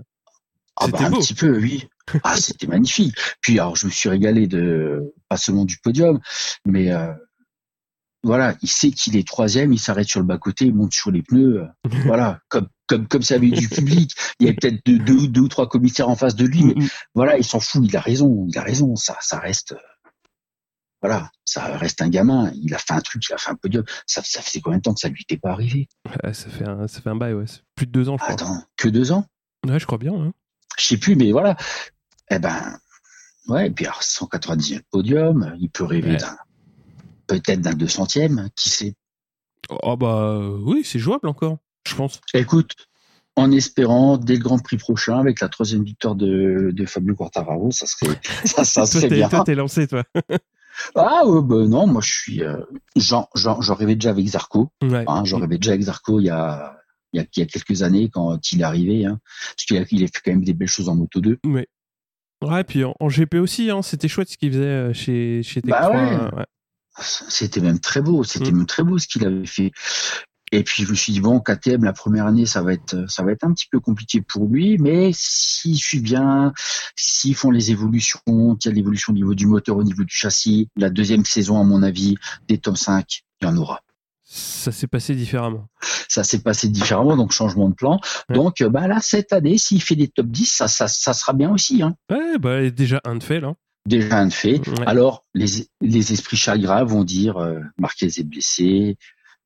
[SPEAKER 4] Ah bah, un petit peu, oui. Ah, c'était magnifique. Puis alors, je me suis régalé de pas seulement du podium, mais euh, voilà, il sait qu'il est troisième, il s'arrête sur le bas-côté, il monte sur les pneus, euh, voilà, comme comme comme ça avait du public, il y a peut-être deux, deux, deux, ou trois commissaires en face de lui, mais voilà, il s'en fout, il a raison, il a raison, ça ça reste voilà, ça reste un gamin. Il a fait un truc, il a fait un podium. Ça, ça faisait combien de temps que ça lui était pas arrivé?
[SPEAKER 3] Ça fait un, ça fait un bail, ouais. Plus de deux ans, je crois.
[SPEAKER 4] Attends, que deux ans?
[SPEAKER 3] Ouais, je crois bien. Hein.
[SPEAKER 4] Je sais plus, mais voilà. Eh ben, ouais. Et puis alors, 190e podium, il peut rêver d'un peut-être d'un 200e, qui sait?
[SPEAKER 3] Oh bah oui, c'est jouable encore, je pense.
[SPEAKER 4] Écoute, en espérant dès le Grand Prix prochain avec la troisième victoire de, de Fabio Quartararo, ça serait ça, ça serait
[SPEAKER 3] toi,
[SPEAKER 4] bien.
[SPEAKER 3] Toi, t'es lancé, toi.
[SPEAKER 4] Ah ouais, bah, non, moi je suis, euh, j'en, rêvais déjà avec Zarco.
[SPEAKER 3] Ouais.
[SPEAKER 4] Hein, j'en rêvais déjà avec Zarco il y a, il y a, il y a quelques années quand il est arrivé, hein, parce qu'il a, il a fait quand même des belles choses en Moto 2.
[SPEAKER 3] Ouais. Ouais, puis en, en GP aussi, hein, c'était chouette ce qu'il faisait euh, chez chez Tech
[SPEAKER 4] Bah
[SPEAKER 3] 3,
[SPEAKER 4] ouais. C'était même très beau, c'était
[SPEAKER 3] Mm.
[SPEAKER 4] même très beau ce qu'il avait fait. Et puis je me suis dit bon, KTM la première année, ça va être, ça va être un petit peu compliqué pour lui, mais s'il suit bien, s'ils font les évolutions, qu'il y a l'évolution au niveau du moteur, au niveau du châssis, la deuxième saison à mon avis, des top 5, il y en aura.
[SPEAKER 3] Ça s'est passé différemment.
[SPEAKER 4] Ça s'est passé différemment, donc changement de plan.
[SPEAKER 3] Ouais.
[SPEAKER 4] Donc bah là cette année, s'il fait des top 10, ça, ça, ça sera bien aussi. Hein.
[SPEAKER 3] Ouais, bah déjà un de fait là.
[SPEAKER 4] Déjà un fait.
[SPEAKER 3] Ouais.
[SPEAKER 4] Alors, les, les esprits chagrins vont dire euh, Marquez est blessé,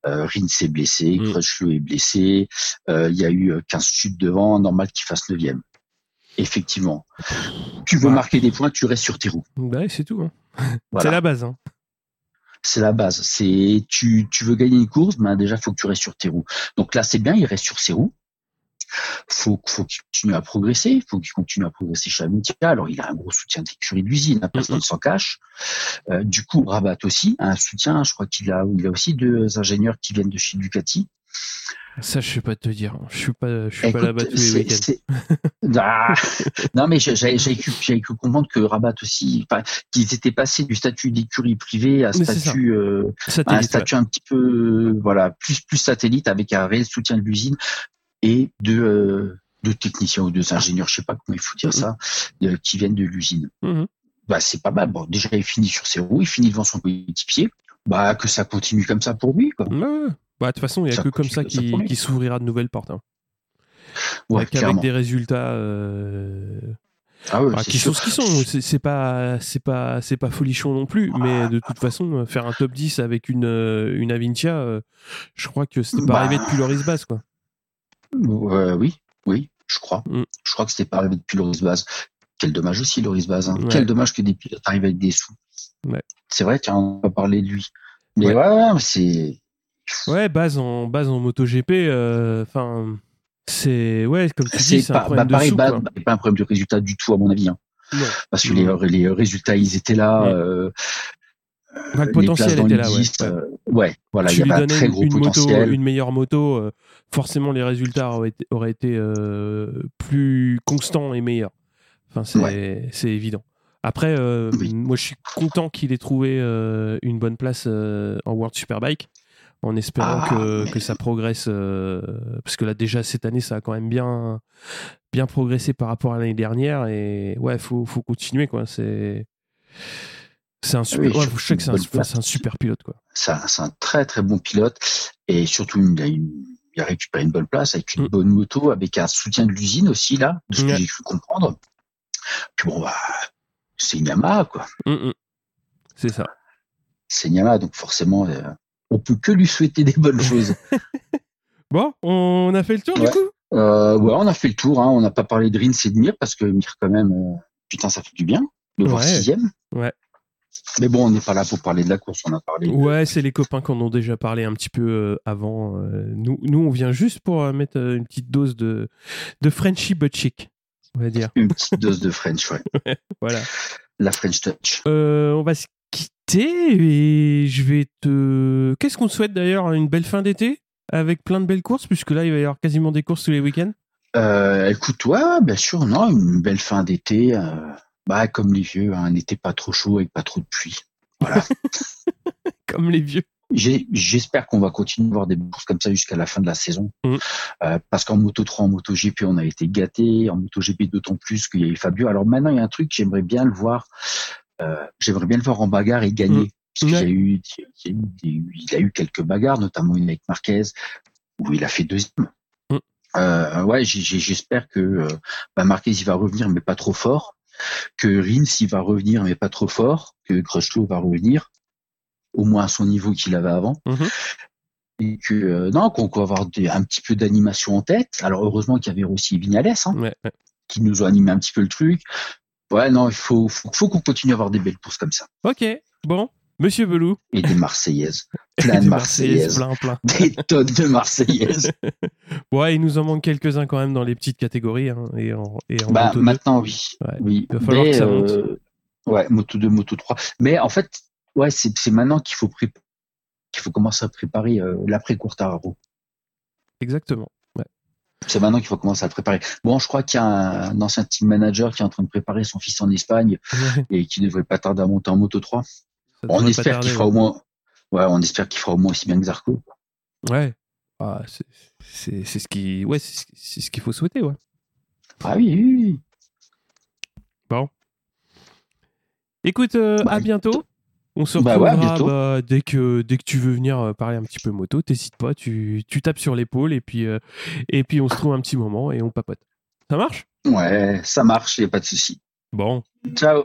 [SPEAKER 4] euh, Rins est blessé,
[SPEAKER 3] Mm.
[SPEAKER 4] Crutchlow est blessé, euh, il y a eu euh, 15 chutes devant, normal qu'il fasse 9 Effectivement. Tu veux
[SPEAKER 3] Ouais.
[SPEAKER 4] marquer des points, tu restes sur tes roues.
[SPEAKER 3] Bah, ouais, c'est tout. Hein.
[SPEAKER 4] Voilà.
[SPEAKER 3] C'est la base. Hein.
[SPEAKER 4] C'est la base. C'est tu, tu veux gagner une course, ben déjà faut que tu restes sur tes roues. Donc là c'est bien, il reste sur ses roues. Faut faut qu'il continue à progresser, faut qu'il continue à progresser chez Amitia. Alors il a un gros soutien d'écurie de l'usine, hein, personne ne s'en cache. Euh, du coup Rabat aussi a un soutien. Je crois qu'il a il a aussi deux ingénieurs qui viennent de chez Ducati.
[SPEAKER 3] Ça, je sais pas te dire. Je suis pas, je suis pas là-bas tous les week-ends.
[SPEAKER 4] Ah non mais j'ai- j'avais cru, comprendre que Rabat aussi, enfin, qu'ils étaient passés du statut d'écurie privée à
[SPEAKER 3] Mais
[SPEAKER 4] statut euh, un
[SPEAKER 3] Satellite, ouais.
[SPEAKER 4] statut un petit peu euh, voilà plus plus satellite avec un réel soutien de l'usine et de euh, de techniciens ou de ingénieurs je sais pas comment il faut dire ça euh, qui viennent de l'usine
[SPEAKER 3] Mhm.
[SPEAKER 4] bah c'est pas mal bon déjà il finit sur ses roues il finit devant son coéquipier bah que ça continue comme ça pour lui quoi
[SPEAKER 3] Ouais. Bah, de toute façon, il y a
[SPEAKER 4] Ça
[SPEAKER 3] que comme ça qui, s'ouvrira de nouvelles portes. Hein.
[SPEAKER 4] ouais
[SPEAKER 3] Avec, des résultats euh,
[SPEAKER 4] ah ouais,
[SPEAKER 3] bah, qui
[SPEAKER 4] sûr.
[SPEAKER 3] sont ce qu'ils sont. C'est pas, c'est pas, c'est pas folichon non plus. Mais de toute façon, faire un top 10 avec une, une Avintia, euh, je crois que c'était pas
[SPEAKER 4] Bah.
[SPEAKER 3] arrivé depuis Loris Bass, quoi.
[SPEAKER 4] Euh, oui oui je crois
[SPEAKER 3] Mm.
[SPEAKER 4] je crois que c'était pas arrivé depuis Loris Baz quel dommage aussi Loris Baz hein.
[SPEAKER 3] Ouais.
[SPEAKER 4] quel dommage que des pilotes arrivent avec des sous
[SPEAKER 3] Ouais.
[SPEAKER 4] c'est vrai tiens on va parler de lui mais
[SPEAKER 3] Ouais.
[SPEAKER 4] ouais, c'est
[SPEAKER 3] Ouais, base en, base en MotoGP, euh, enfin, c'est, ouais, comme tu dis,
[SPEAKER 4] C'est
[SPEAKER 3] un
[SPEAKER 4] pas,
[SPEAKER 3] problème
[SPEAKER 4] bah, pareil,
[SPEAKER 3] sous,
[SPEAKER 4] bah, pas un problème de résultat du tout, à mon avis. Hein. Parce que
[SPEAKER 3] Non.
[SPEAKER 4] les, les résultats, ils étaient là.
[SPEAKER 3] Ouais.
[SPEAKER 4] euh,
[SPEAKER 3] Le potentiel était là, ouais.
[SPEAKER 4] 10,
[SPEAKER 3] ouais.
[SPEAKER 4] euh, ouais, voilà, il
[SPEAKER 3] tu
[SPEAKER 4] y
[SPEAKER 3] lui
[SPEAKER 4] avait un
[SPEAKER 3] donnais
[SPEAKER 4] très
[SPEAKER 3] une,
[SPEAKER 4] gros
[SPEAKER 3] une moto, une meilleure moto, euh, forcément les résultats auraient été, auraient été, euh, plus constants et meilleurs. Enfin, c'est évident. Après, euh,
[SPEAKER 4] Oui.
[SPEAKER 3] moi, je suis content qu'il ait trouvé euh, une bonne place euh, en World Superbike, en espérant
[SPEAKER 4] Ah,
[SPEAKER 3] que,
[SPEAKER 4] mais-
[SPEAKER 3] que ça progresse, parce que là déjà cette année, ça a quand même bien bien progressé par rapport à l'année dernière, et ouais, faut faut continuer quoi. C'est c'est un super,
[SPEAKER 4] Oui,
[SPEAKER 3] ouais,
[SPEAKER 4] sur
[SPEAKER 3] je sais que c'est un, super- un pilote quoi.
[SPEAKER 4] C'est un, un très très bon pilote et surtout il a, une- il a récupéré une bonne place avec une
[SPEAKER 3] Mm.
[SPEAKER 4] bonne moto, avec un soutien de l'usine aussi là, de ce que j'ai cru comprendre. Puis bon bah c'est une Yamaha quoi,
[SPEAKER 3] Hum, hum. C'est ça.
[SPEAKER 4] c'est Yamaha donc forcément euh, on peut que lui souhaiter des bonnes choses.
[SPEAKER 3] Bon, on a fait le tour du coup?
[SPEAKER 4] Euh, ouais, on a fait le tour. Hein. On n'a pas parlé de Rins et de Mir parce que Mir, quand même, euh, putain, ça fait du bien de voir
[SPEAKER 3] Ouais.
[SPEAKER 4] sixième.
[SPEAKER 3] Ouais.
[SPEAKER 4] Mais bon, on n'est pas là pour parler de la course. On a parlé. de-
[SPEAKER 3] Ouais, c'est les copains qu'on en ont déjà parlé un petit peu euh, avant. euh, nous, nous, on vient juste pour euh, mettre une petite dose de, de Frenchy but chic, on va dire.
[SPEAKER 4] Une petite dose de French, ouais.
[SPEAKER 3] Voilà.
[SPEAKER 4] La French Touch.
[SPEAKER 3] Euh, on va se quitter et je vais te. Qu'est-ce qu'on te souhaite d'ailleurs Une belle fin d'été avec plein de belles courses, puisque là, il va y avoir quasiment des courses tous les week-ends?
[SPEAKER 4] Euh, écoute, toi, bien sûr, non, une belle fin d'été. euh, bah, comme les vieux, hein, un été pas trop chaud avec pas trop de pluie. Voilà.
[SPEAKER 3] Comme les vieux.
[SPEAKER 4] J'espère qu'on va continuer à voir des courses comme ça jusqu'à la fin de la saison.
[SPEAKER 3] Mhm.
[SPEAKER 4] Euh, parce qu'en Moto 3, en Moto GP, on a été gâtés. En Moto GP, d'autant plus qu'il y a eu Fabio. Alors maintenant, il y a un truc, j'aimerais bien le voir. Euh, j'aimerais bien le voir en bagarre et gagner. Parce qu'il y a
[SPEAKER 3] Ouais.
[SPEAKER 4] eu, il a eu des- il a eu quelques bagarres, notamment une avec Marquez, où il a fait deuxième.
[SPEAKER 3] Mhm.
[SPEAKER 4] Euh, ouais, j'espère que euh, bah, Marquez il va revenir, mais pas trop fort. Que Rins il va revenir, mais pas trop fort. que Crutchlow va revenir, au moins à son niveau qu'il avait avant.
[SPEAKER 3] Mhm.
[SPEAKER 4] Et que, euh, non, qu'on va avoir des- un petit peu d'animation en tête. Alors, heureusement qu'il y avait aussi Vignales, hein,
[SPEAKER 3] Ouais, ouais.
[SPEAKER 4] qui nous ont animé un petit peu le truc. Ouais, non, il faut, faut, faut qu'on continue à avoir des belles courses comme ça.
[SPEAKER 3] Ok, bon. Monsieur Belou.
[SPEAKER 4] Et des Marseillaises. Plein de Marseillaises.
[SPEAKER 3] Plein, plein.
[SPEAKER 4] Des tonnes de Marseillaises.
[SPEAKER 3] Ouais, il nous en manque quelques-uns quand même dans les petites catégories. hein, et en, et en
[SPEAKER 4] Bah, maintenant, oui.
[SPEAKER 3] Ouais.
[SPEAKER 4] oui.
[SPEAKER 3] Il va falloir
[SPEAKER 4] Mais,
[SPEAKER 3] que ça monte.
[SPEAKER 4] euh, ouais, moto 2, moto 3. Mais en fait, ouais, c'est maintenant qu'il faut, qu'il faut commencer à préparer euh, l'après-Courtararo.
[SPEAKER 3] Exactement.
[SPEAKER 4] C'est maintenant qu'il faut commencer à préparer. Bon, je crois qu'il y a un, un ancien team manager qui est en train de préparer son fils en Espagne et qui ne devrait pas tarder à monter en moto 3. On espère qu'il fera au moins, ouais, on espère qu'il fera au moins aussi bien que Zarco.
[SPEAKER 3] Ouais. Ah, c'est- c'est c'est ce qui, ouais, c'est ce- qu'il faut souhaiter, ouais.
[SPEAKER 4] Ah oui, oui, oui.
[SPEAKER 3] Écoute, euh,
[SPEAKER 4] Bah,
[SPEAKER 3] à bientôt. On se
[SPEAKER 4] bah ouais,
[SPEAKER 3] retrouvera
[SPEAKER 4] bientôt.
[SPEAKER 3] bah, dès que dès que tu veux venir euh, parler un petit peu moto, t'hésites pas, tu, tu tapes sur l'épaule et puis euh, et puis on se trouve un petit moment et on papote. Ça marche?
[SPEAKER 4] Ouais, ça marche, y a pas de souci.
[SPEAKER 3] Bon.
[SPEAKER 4] Ciao.